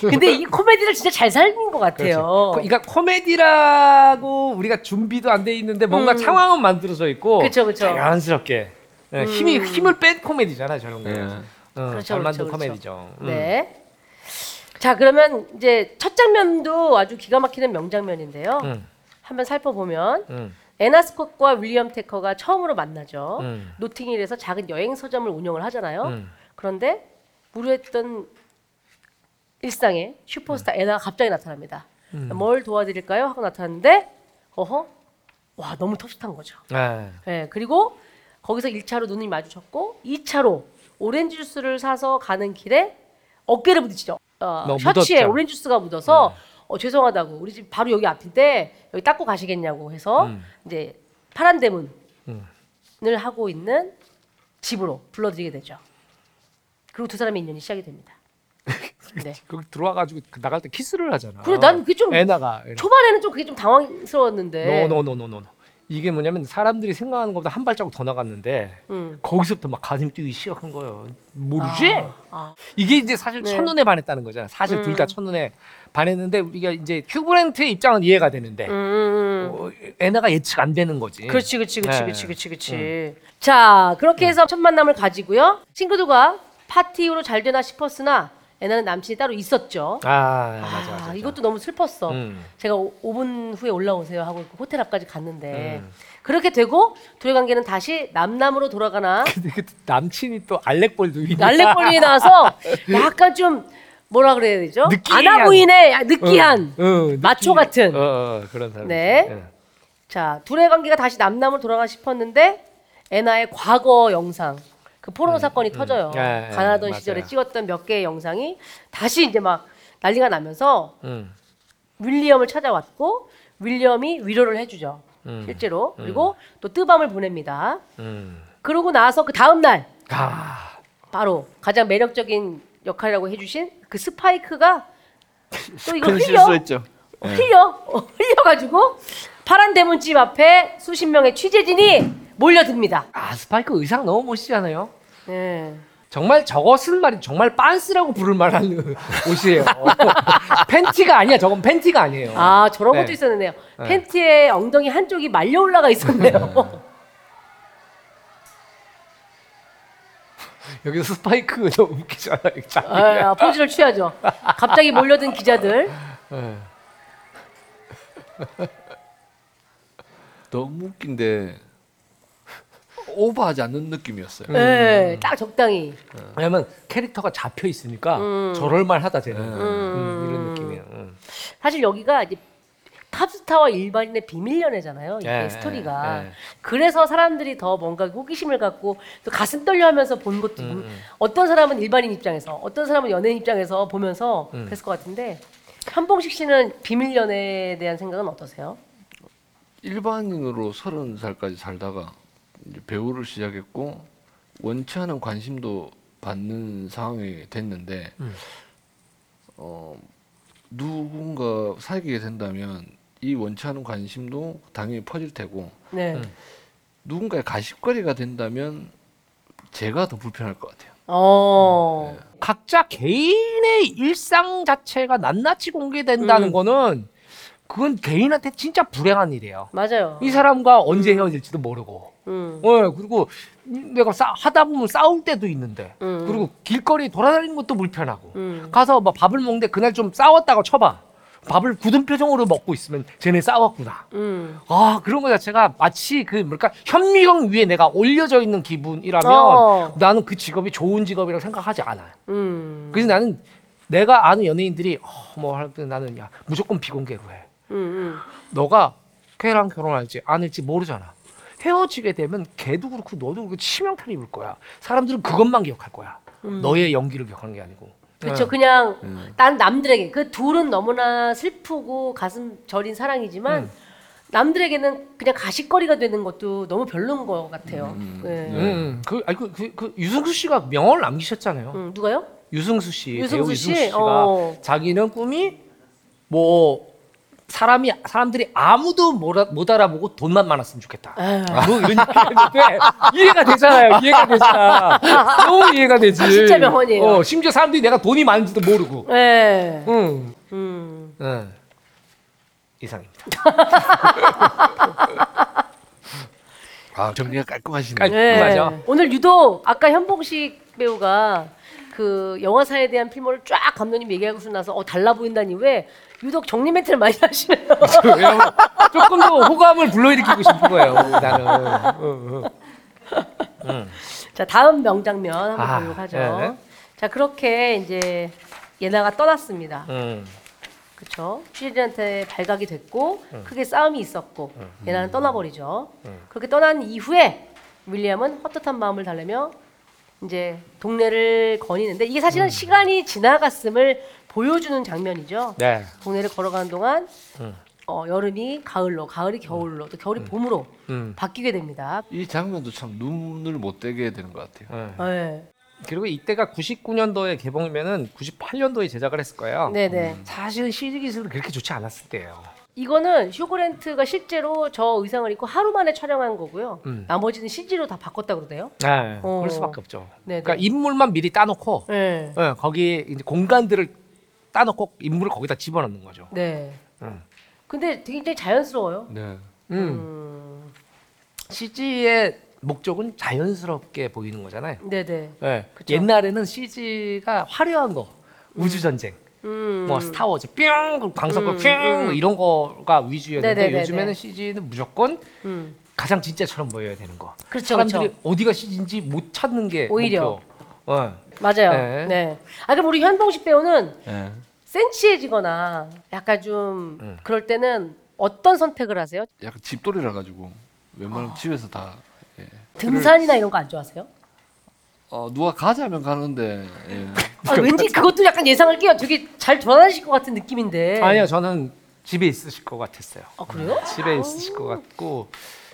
근데 이 코미디를 진짜 잘 살린 것 같아요. 그러니까 코미디라고 우리가 준비도 안 돼 있는데 뭔가 상황은 만들어져 있고 음. 그쵸, 그쵸. 자연스럽게 예, 힘이 힘을 뺀 코미디잖아 저런 거. 예. 어, 그렇죠, 잘 만든 그렇죠, 코미디죠. 음. 네. 자 그러면 이제 첫 장면도 아주 기가 막히는 명장면인데요. 음. 한번 살펴보면 음. 에나 스콧과 윌리엄 테커가 처음으로 만나죠. 음. 노팅힐에서 작은 여행 서점을 운영을 하잖아요. 음. 그런데 무료했던 일상에 슈퍼스타 음. 에나가 갑자기 나타납니다. 뭘 도와드릴까요? 하고 나타났는데 어허 와 너무 텁텁한 거죠. 예. 네, 그리고 거기서 1차로 눈이 마주쳤고 2차로 오렌지 주스를 사서 가는 길에 어깨를 부딪히죠. 어, 셔츠에 묻었죠. 오렌지 주스가 묻어서 어, 죄송하다고 우리 집 바로 여기 앞인데 여기 닦고 가시겠냐고 해서 음. 이제 파란 대문을 음. 하고 있는 집으로 불러들이게 되죠. 그리고 두 사람의 인연이 시작이 됩니다. 네. 거기 들어와가지고 그 나갈 때 키스를 하잖아. 그래 난 그게 좀 애나가. 초반에는 좀 그게 좀 당황스러웠는데. 노노노노노. 이게 뭐냐면 사람들이 생각하는 것보다 한 발자국 더 나갔는데 음. 거기서부터 막 가슴 뛰기 시작한 거예요. 모르지? 아. 이게 이제 사실 네. 첫눈에 반했다는 거잖아. 사실 둘다 음. 첫눈에 반했는데 우리가 이제 휴그랜트의 입장은 이해가 되는데 음, 음. 어, 애나가 예측 안 되는 거지. 그렇지, 그렇지, 그렇지, 네. 그렇지, 그렇지, 그렇지. 자, 그렇게 해서 첫 만남을 가지고요. 친구들과 파티 이후로 잘 되나 싶었으나 애나는 남친이 따로 있었죠. 아, 아, 맞아, 맞아. 이것도 너무 슬펐어. 음. 제가 오, 5분 후에 올라오세요 하고 그 호텔 앞까지 갔는데 음. 그렇게 되고 둘의 관계는 다시 남남으로 돌아가나 근데 그 남친이 또 알렉볼도 위 날래벌리 나와서 약간 좀 뭐라 그래야 되죠? 느끼한. 아나무인의 야- 느끼한 마초 같은. 어, 어, 그런 사람. 네. 자, 둘의 관계가 다시 남남으로 돌아가 싶었는데 애나의 과거 영상 그 포르노 사건이 터져요. 예, 예, 가난하던 맞아요. 시절에 찍었던 몇 개의 영상이 다시 이제 막 난리가 나면서 음. 윌리엄을 찾아왔고 윌리엄이 위로를 해주죠. 음. 실제로 그리고 또 뜨밤을 보냅니다. 음. 그러고 나서 그 다음 날 아, 바로 가장 매력적인 역할이라고 해주신 그 스파이크가 또 이거 큰 흘려 실수했죠. 어, 흘려 어, 흘려가지고 파란 대문집 앞에 수십 명의 취재진이 몰려듭니다. 아 스파이크 의상 너무 멋지잖아요. 네. 정말 저것은 말이 정말 빤스라고 부를 만한 옷이에요. 팬티가 아니야. 저건 팬티가 아니에요. 아 저런 네. 것도 있었네요. 팬티에 엉덩이 한쪽이 말려 올라가 있었네요. 여기서 스파이크 너무 웃기잖아. 요 아, 포즈를 취하죠. 갑자기 몰려든 기자들. 너무 웃긴데 오버하지 않는 느낌이었어요. 네, 딱 적당히. 왜냐면 캐릭터가 잡혀 있으니까 저럴만 하다 되는 음, 이런 느낌이에요. 음. 사실 여기가 이제 팝스타와 일반인의 비밀 연애잖아요. 이게 예, 스토리가. 예, 예. 그래서 사람들이 더 뭔가 호기심을 갖고 또 가슴 떨려하면서 본 것도 음, 음, 어떤 사람은 일반인 입장에서 어떤 사람은 연예인 입장에서 보면서 음. 그랬을 것 같은데 현봉식 씨는 비밀 연애에 대한 생각은 어떠세요? 일반인으로 서른 살까지 살다가 배우를 시작했고 원치 않은 관심도 받는 상황이 됐는데 어, 누군가 사귀게 된다면 이 원치 않은 관심도 당연히 퍼질 테고 네. 음. 누군가의 가십거리가 된다면 제가 더 불편할 것 같아요. 어. 각자 개인의 일상 자체가 낱낱이 공개된다는 음. 거는 그건 개인한테 진짜 불행한 일이에요. 맞아요. 이 사람과 언제 헤어질지도 모르고. 음. 어, 그리고 내가 싸, 하다 보면 싸울 때도 있는데. 음. 그리고 길거리 돌아다니는 것도 불편하고. 음. 가서 막 밥을 먹는데 그날 좀 싸웠다고 쳐봐. 밥을 굳은 표정으로 먹고 있으면 쟤네 싸웠구나. 음. 아 그런 거 자체가 마치 그 뭐랄까 현미경 위에 내가 올려져 있는 기분이라면 어. 나는 그 직업이 좋은 직업이라고 생각하지 않아요. 음. 그래서 나는 내가 아는 연예인들이 어, 뭐할 때 나는 야 무조건 비공개로 해. 음. 음. 너가 걔랑 결혼할지 안 할지 모르잖아. 헤어지게 되면 걔도 그렇고 너도 그렇고 치명타를 입을 거야. 사람들은 그것만 기억할 거야. 너의 연기를 기억하는 게 아니고. 그렇죠. 네. 그냥 음. 난 남들에게 그 둘은 너무나 슬프고 가슴 저린 사랑이지만 음. 남들에게는 그냥 가식거리가 되는 것도 너무 별로인 것 같아요. 음. 네. 음, 그, 아니, 그, 그, 그 유승수 씨가 명언을 남기셨잖아요. 음, 누가요? 유승수 씨, 유승수 배우 씨? 유승수 씨가 어. 자기는 꿈이 뭐 사람이 사람들이 아무도 못, 알- 알아보고 돈만 많았으면 좋겠다. 에휴. 뭐 이런 얘기했는데 이해가 되잖아요. 이해가 되잖아. 너무 이해가 되지. 진짜 명언이에요. 어, 심지어 사람들이 내가 돈이 많은지도 모르고. 네. 응. 음. 응. 이상입니다. 아 정리가 깔끔하시네요. 깔- 네. 맞아. 오늘 유독 아까 현봉식 배우가 그 영화사에 대한 필모를 쫙 감독님 얘기하고 나서 어 달라 보인다니 왜 유독 정리 멘트를 많이 하시네요. 왜냐면 조금 더 호감을 불러일으키고 싶은 거예요. 나는. 응, 응. 자 다음 명장면 한번 아, 보도록 하죠. 네. 자 그렇게 이제 예나가 떠났습니다. 응. 그렇죠. 취재진한테 발각이 됐고 크게 싸움이 있었고 예나는 떠나버리죠. 그렇게 떠난 이후에 윌리엄은 헛헛한 마음을 달래며 이제 동네를 거니는데 이게 사실은 시간이 지나갔음을 보여주는 장면이죠. 네. 동네를 걸어가는 동안 음. 어, 여름이 가을로, 가을이 겨울로, 또 겨울이 봄으로 음. 바뀌게 됩니다. 이 장면도 참 눈을 못 떼게 되는 것 같아요. 응. 네, 그리고 이때가 99년도에 개봉이면은 98년도에 제작을 했을 거예요. 네, 네. 사실은 CG 기술은 그렇게 좋지 않았을 때예요. 이거는 휴그랜트가 실제로 저 의상을 입고 하루 만에 촬영한 거고요. 음. 나머지는 CG로 다 바꿨다 그러대요. 네, 어. 그럴 수밖에 없죠. 네, 그러니까 네. 인물만 미리 따놓고 네, 예, 거기 이제 공간들을 따놓고 인물을 거기다 집어넣는 거죠. 네. 음. 근데 굉장히 자연스러워요. 네. 음. 음, CG의 목적은 자연스럽게 보이는 거잖아요. 네, 네. 예. 그쵸. 옛날에는 CG가 화려한 거, 우주 전쟁, 음, 뭐 스타워즈, 뿅, 광석을 음, 뿅 음. 이런 거가 위주였는데 네네네네. 요즘에는 CG는 무조건 음. 가장 진짜처럼 보여야 되는 거. 그렇죠, 사람들이 그렇죠. 어디가 CG인지 못 찾는 게 오히려. 목표. 어. 맞아요. 네. 네. 아 그럼 우리 현봉식 배우는 네. 센치해지거나 약간 좀 음. 그럴 때는 어떤 선택을 하세요? 약간 집돌이라 가지고 웬만하면 집에서 다 예. 등산이나 이런 거 안 좋아하세요? 어, 누가 가자면 가는데 예. 아, 왠지 그것도 약간 예상을 끼워 되게 잘 돌아다니실 것 같은 느낌인데. 아니요, 저는 집에 있으실 것 같았어요. 아 그래요? 집에 있으실 것 같고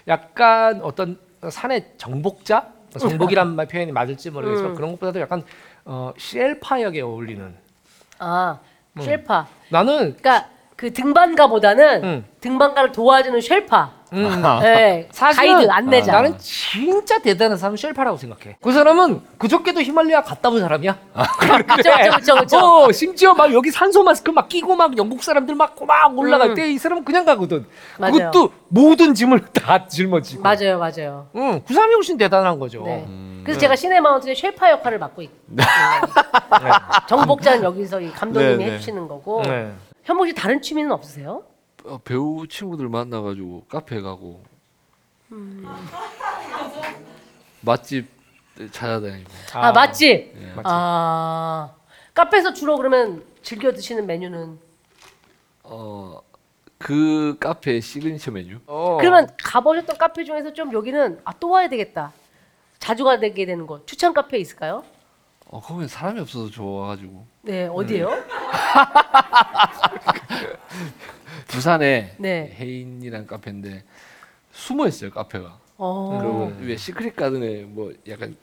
약간 어떤 산의 정복자 정복이란 말 표현이 맞을지 모르겠지만 음. 그런 것보다도 약간 어, 쉘파 역에 어울리는 아 음. 쉘파. 나는 그러니까 그 등반가보다는 음. 등반가를 도와주는 쉘파. 음, 네. 사실은 가이드 안내자. 나는 진짜 대단한 사람은 쉘파라고 생각해. 그 사람은 그저께도 히말라야 갔다 온 사람이야. 그쵸, 그쵸, 그쵸, 그쵸. 어, 심지어 막 여기 산소 마스크 막 끼고 막 영국 사람들 막막 올라갈 음. 때 이 사람은 그냥 가거든. 맞아요. 그것도 모든 짐을 다 짊어지고. 맞아요, 맞아요. 응, 그 사람이 훨씬 대단한 거죠. 네. 그래서 제가 시네 마운틴의 쉘파 역할을 맡고 있고 네. 정복자는 여기서 이 감독님이 네, 네. 해주시는 거고 네. 현복 씨 다른 취미는 없으세요? 어, 배우 친구들 만나가지고 카페 가고 맛집 찾아다니고 아, 맛집. 예. 아 카페에서 주로 그러면 즐겨 드시는 메뉴는 어그 카페의 시그니처 메뉴. 어. 그러면 가보셨던 카페 중에서 좀 여기는 아, 또 와야 되겠다. 자주 가게 되는 곳 추천 카페 있을까요? 어, 거기는 사람이 없어서 좋아가지고. 네, 어디예요? 부산에 네. 해인이라는 카페인데 숨어 있어요 카페가. 어, 그리고 왜 시크릿 가든에 뭐 약간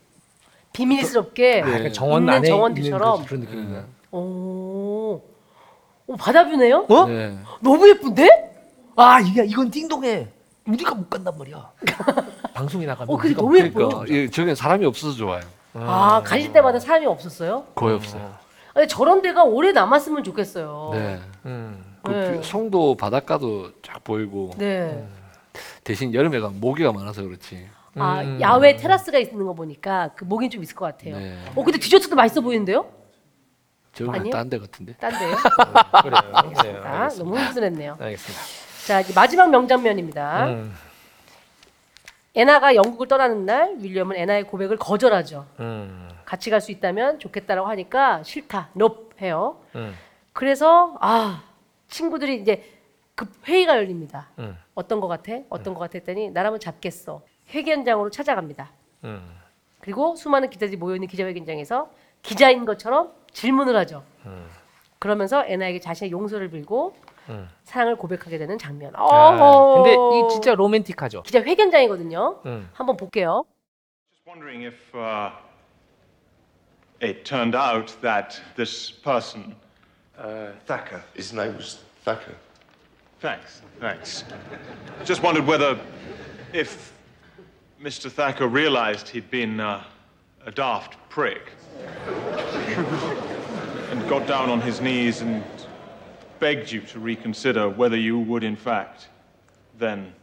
비밀스럽게 아, 약간 정원 있는 안에 정원들처럼. 있는 그런 느낌이나. 오, 오 바다뷰네요? 어? 네. 너무 예쁜데? 아 이게 이건 띵동해. 우리가 못 간단 말이야. 방송이 나가면. 어, 근데 우리가 너무 못 예뻐요. 그러니까 이 저기 사람이 없어서 좋아요. 아, 가실 때마다 사람이 없었어요? 거의 없어요. 아니, 저런 데가 오래 남았으면 좋겠어요. 네. 음. 그 네. view- 송도 바닷가도 쫙 보이고 네. 대신 여름에 가면 모기가 많아서 그렇지. 아, 음. 야외 테라스가 있는 거 보니까 그 모긴 좀 있을 것 같아요. 네. 어, 근데 디저트도 맛있어 보이는데요? 아니요? 딴데 같은데. 딴 데요? 그래요. 그래요. 아, 알겠습니다. 너무 흥분했네요. 알겠습니다. 자, 이제 마지막 명장면입니다. 음. 애나가 영국을 떠나는 날 윌리엄은 애나의 고백을 거절하죠. 음. 같이 갈 수 있다면 좋겠다라고 하니까 싫다, nope 해요. 음. 그래서 아 친구들이 이제 급 회의가 열립니다. 음. 어떤 거 같아? 어떤 거 같아? 했더니 나라면 잡겠어. 회계 현장으로 찾아갑니다. 음. 그리고 수많은 기자들이 모여 있는 기자회견장에서 기자인 것처럼 질문을 하죠. 그러면서 애나에게 자신의 용서를 빌고 음. 사랑을 고백하게 되는 장면. 아. 근데 이 진짜 로맨틱하죠. 기자 회견장이거든요. 음. 한번 볼게요. Just wondering if uh, it turned out that this person. Uh, Thacker. His name was Thacker. Thanks, thanks. Just wondered whether, if Mr. Thacker realized he'd been uh, a daft prick and got down on his knees and begged you to reconsider whether you would, in fact, then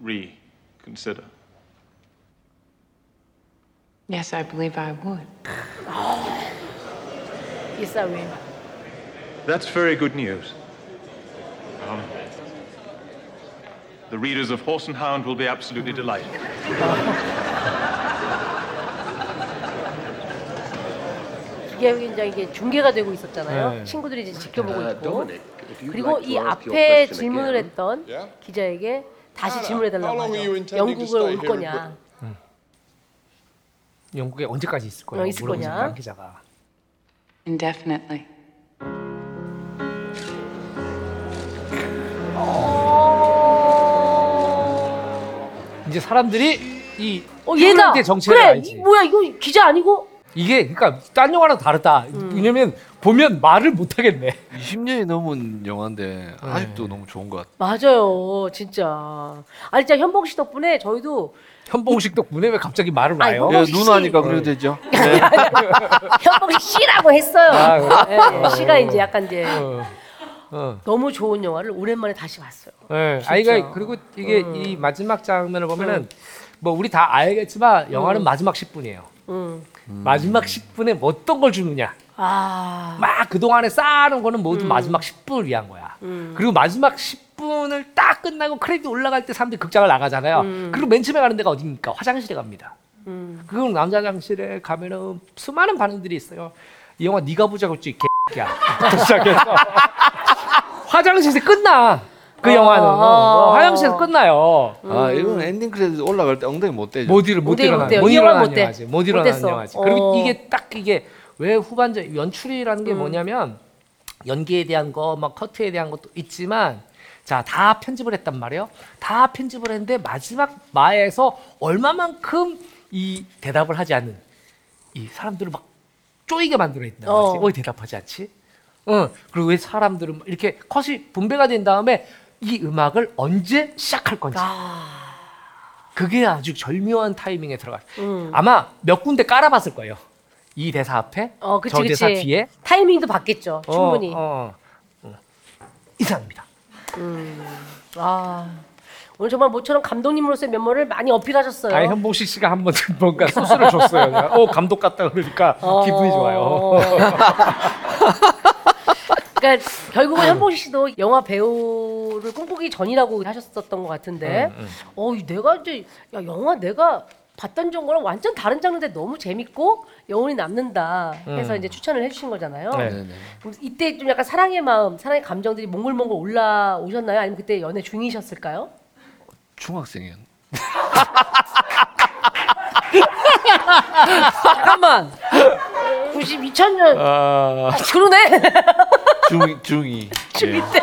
reconsider. Yes, I believe I would. Yes, I will. That's very good news. Um, the readers of Horse and Hound will be absolutely delighted. 기자회견장 이게 중계가 되고 있었잖아요. 네. 친구들이 이제 지켜보고 Uh, 있고 you'd 그리고 like 이 앞에 질문을. 했던 Yeah? 기자에게 다시 Anna, 질문해달라고 하죠. 영국을 올 거냐? 영국에 언제까지 있을 거예요? 어, 있을 거냐? 양 기자가. Indefinitely. 이제 사람들이 이 어 얘다. 정체를 그래. 알지. 이, 뭐야 이거 기자 아니고? 이게 그러니까 딴 영화랑 다르다. 음. 왜냐면 보면 말을 못 하겠네. 20년이 넘은 영화인데 아직도 너무 좋은 것 같아. 맞아요, 진짜. 아니 진짜 현봉 씨 덕분에 저희도 현봉식 덕분에 왜 갑자기 말을 아니, 놔요? 현봉 예, 씨. 누나니까 그래도 되죠. 현봉 씨라고 했어요. 아, 그래? 예, 예, 씨가 이제 약간 이제 어. 어. 너무 좋은 영화를 오랜만에 다시 봤어요. 네. 진짜. 아 이거 그리고 이게 음. 이 마지막 장면을 보면은 뭐 우리 다 알겠지만 영화는 마지막 10분이에요. 음. 마지막 10분에 뭐 어떤 걸 주느냐. 아, 막 그동안에 쌓아놓은 거는 모두 음. 마지막 10분을 위한 거야. 그리고 마지막 10분을 딱 끝나고 크레딧 올라갈 때 사람들이 극장을 나가잖아요. 음. 그리고 맨 처음에 가는 데가 어디입니까? 화장실에 갑니다. 그럼 남자 화장실에 가면은 수많은 반응들이 있어요. 이 영화 네가 보자고 했지 개야. 시작해서 화장실에서 끝나. 그 어, 영화는 어, 어, 어. 화장실에서 끝나요. 아 이건 엔딩 크레딧 올라갈 때 엉덩이 못 대죠. 못 일어 못 못 돼요, 일어나 못 돼요. 못 이 영화는 일어나는 못 돼. 영화지. 못못 일어나는 됐어. 영화지. 그리고 어. 이게 딱 이게 왜 후반전 연출이라는 음. 게 뭐냐면 연기에 대한 거, 막 커트에 대한 것도 있지만 자 다 편집을 했단 말이에요. 다 편집을 했는데 마지막 마에서 얼마만큼 이 대답을 하지 않는 이 사람들을 막 쪼이게 만들어 있단 어. 말이지. 어. 왜 대답하지 않지? 어 그리고 왜 사람들은 이렇게 컷이 분배가 된 다음에 이 음악을 언제 시작할 건지 아, 그게 아주 절묘한 타이밍에 들어가. 음. 아마 몇 군데 깔아봤을 거예요. 이 대사 앞에, 어, 그치, 저 그치. 대사 뒤에. 타이밍도 봤겠죠, 어, 충분히. 어, 어. 이상입니다. 아, 오늘 정말 모처럼 감독님으로서의 면모를 많이 어필하셨어요. 아, 현봉식 씨가 한번 뭔가 소스를 줬어요. 내가, 어 감독 같다 그러니까 어. 기분이 좋아요. 그러니까 결국은 현봉식 씨도 영화 배우를 꿈꾸기 전이라고 하셨었던 것 같은데, 음, 어, 이 내가 이제 야 영화 내가 봤던 정보랑 완전 다른 장르인데 너무 재밌고 여운이 남는다 해서 음. 이제 추천을 해주신 거잖아요. 네. 네네. 그럼 이때 좀 약간 사랑의 마음, 사랑의 감정들이 몽글몽글 올라오셨나요? 아니면 그때 연애 중이셨을까요? 중학생이었. 잠깐만. 90, 2000년. 아, 아, 그러네. 중 중이. 중이 예. 때.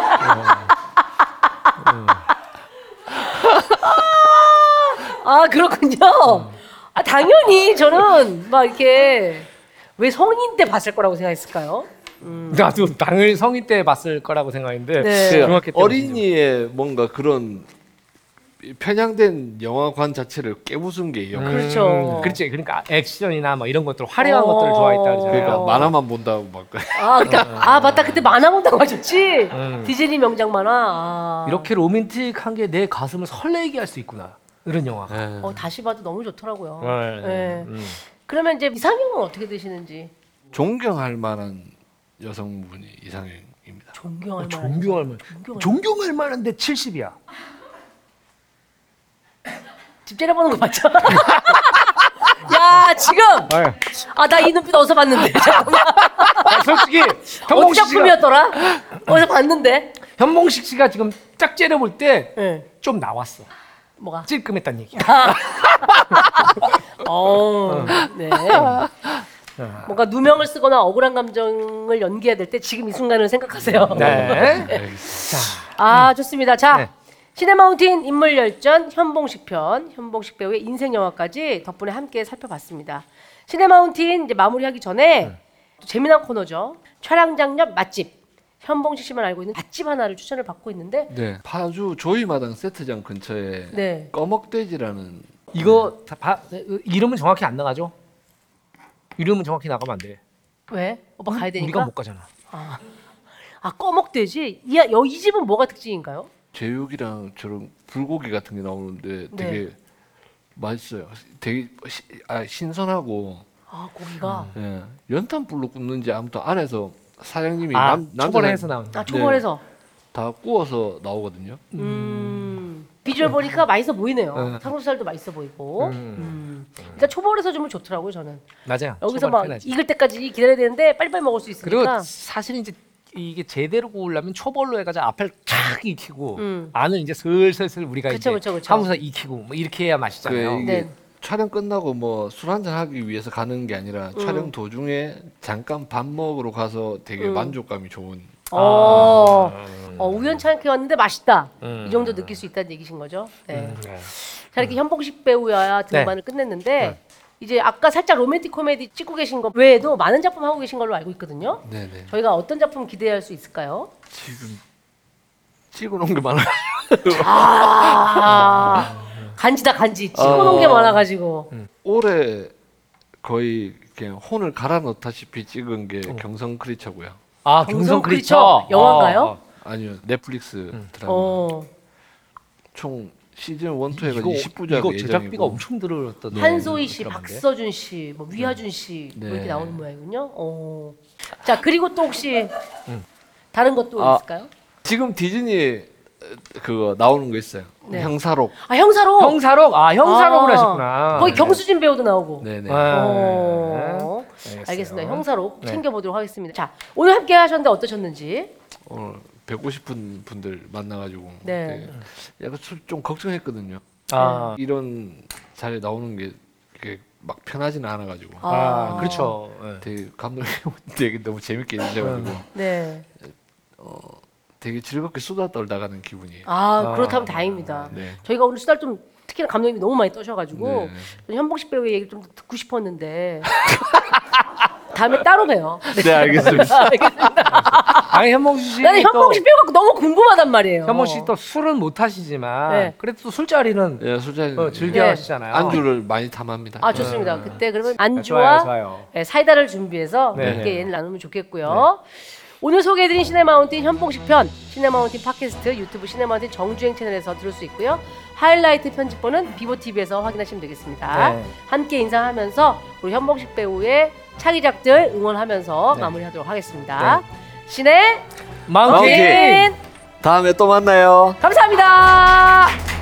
아 그렇군요. 아 당연히 저는 막 이렇게 왜 성인 때 봤을 거라고 생각했을까요? 나도 당연히 성인 때 봤을 거라고 생각했는데 네. 그 중학교 때 어린이의 뭔가 그런 편향된 영화관 자체를 깨부순 게이 영화. 그렇죠. 그렇지. 그러니까 액션이나 뭐 이런 것들 화려한 어. 것들을 좋아했다 그러잖아요. 그러니까 어. 만화만 본다고 막. 아 그러니까 아 맞다 그때 만화 본다고 하셨지. 음. 디즈니 명작 만화. 아. 이렇게 로맨틱한 게 내 가슴을 설레게 할 수 있구나. 이런 영화. 예. 어 다시 봐도 너무 좋더라고요. 네. 네. 음. 그러면 이제 이상형은 어떻게 되시는지 존경할 만한 여성분이 이상형입니다. 존경할 어, 만한. 존경할 만. 존경할 존경할 만한데 70이야. 집 째려보는 거 맞죠? 야 지금 아나 이 눈빛 어디서 봤는데 잠깐만 솔직히 어디 현봉식 씨가 작품이었더라? 어디서 봤는데? 현봉식 씨가 지금 짝 째려 볼 때좀 네. 나왔어. 뭐가? 찔끔했단 얘기야. 어, 네. 뭔가 누명을 쓰거나 억울한 감정을 연기해야 될 때 지금 이 순간을 생각하세요. 네. 알겠습니다. 아 좋습니다. 자 네. 시네마운틴 인물 열전 현봉식 편 현봉식 배우의 인생 영화까지 덕분에 함께 살펴봤습니다. 시네마운틴 이제 마무리하기 전에 또 재미난 코너죠. 촬영 장면 맛집 현봉식 씨만 알고 있는 맛집 하나를 추천을 받고 있는데 네. 파주 조이마당 세트장 근처에 네. 꺼먹돼지라는 이거 다 바, 이름은 정확히 안 나가죠? 이름은 정확히 나가면 안 돼. 왜? 오빠 가야 되니까. 우리가 못 가잖아. 아 꺼먹돼지. 이, 여- 이 집은 뭐가 특징인가요? 제육이랑 저런 불고기 같은 게 나오는데 네. 되게 맛있어요. 되게 시, 아, 신선하고 아 고기가 예. 연탄불로 굽는지 아무튼 안에서 사장님이 아, 남 남자 초벌에 사- 해서 나온. 아 초벌해서. 다 구워서 나오거든요. 음. 비주얼 보니까 맛있어 보이네요. 음. 삼겹살도 맛있어 보이고. 음. 음. 일단 초벌해서 주면 좋더라고요 저는. 맞아요. 여기서 초벌 막 편하지. 익을 때까지 기다려야 되는데 빨리빨리 먹을 수 그리고 있으니까. 사실 이제 이게 제대로 구우려면 초벌로 해가지고 앞을 탁 익히고 음. 안을 이제 슬슬슬 우리가 그쵸, 이제 그쵸, 그쵸. 하면서 익히고 뭐 이렇게 해야 맛있잖아요. 그 네. 촬영 끝나고 뭐 술 한잔 하기 위해서 가는 게 아니라 음. 촬영 도중에 잠깐 밥 먹으러 가서 되게 음. 만족감이 좋은 어. 아. 어, 우연찮게 왔는데 맛있다. 음. 이 정도 느낄 수 있다는 얘기신 거죠. 네. 음, 네. 자 이렇게 현봉식 배우야 등반을 끝냈는데 이제 아까 살짝 로맨틱 코미디 찍고 계신 거 외에도 많은 작품 하고 계신 걸로 알고 있거든요. 네네. 저희가 어떤 작품 기대할 수 있을까요? 지금 찍어놓은 게 많아요. 아 간지다 간지 찍어놓은 게 어. 많아가지고 올해 거의 그냥 혼을 갈아 넣다시피 찍은 게 경성 크리처고요. 아 경성 경성 크리처 영화인가요? 어, 어. 아니요 넷플릭스 드라마. 어 총 시즌 1, 2 해가지고 이거 20부작 이거 예정이고 제작비가 엄청 들었던 한소희 씨. 박서준 씨, 뭐 위하준 씨뭐 네. 이렇게 나오는 모양이군요. 어. 자 그리고 또 혹시 다른 것도 아. 있을까요? 지금 디즈니 그거 나오는 거 있어요. 네. 형사록. 아 형사로 형사록 아 형사록을 아, 하셨구나. 거기 경수진 배우도 나오고. 네네. 아, 어. 알겠어요. 알겠습니다. 형사로 네. 챙겨보도록 하겠습니다. 자 오늘 함께 하셨는데 어떠셨는지. 오늘 뵙고 싶은 분들 만나가지고 네. 약간 좀- 좀 걱정했거든요. 아, 이런 자리에 나오는 게 그게 막 편하지는 않아가지고 아, 아. 그렇죠. 예. 되게 감독님 되게 너무 재밌게 해주셔가지고 네. 되게 즐겁게 수다 떨다가는 기분이에요. 아, 아. 그렇다면 다행입니다. 네. 저희가 오늘 수달 좀 특히나 감독님이 너무 많이 떠셔가지고 네. 현봉식 배우의 얘기를 좀 듣고 싶었는데 다음에 따로 봬요. 네 알겠습니다. 아니 현몽식 씨 나는 또 현봉식 배우가 너무 궁금하단 말이에요. 현몽식 씨또 술은 못 하시지만 네. 그래도 또 술자리는 예, 술자리 어, 즐겨 네. 하시잖아요. 안주를 많이 탐합니다. 아 좋습니다. 그때 그러면 아, 안주와 좋아요, 좋아요. 네, 사이다를 준비해서 네. 함께 얘기를 나누면 좋겠고요. 오늘 소개해드린 시네마운틴 현봉식 편, 시네마운틴 팟캐스트, 유튜브 시네마운틴 정주행 채널에서 들을 수 있고요. 하이라이트 편집본은 비보TV에서 확인하시면 되겠습니다. 네. 함께 인사하면서 우리 현봉식 배우의 차기작들 응원하면서 네. 마무리하도록 하겠습니다. 시네 마운틴 마운틴 다음에 또 만나요. 감사합니다.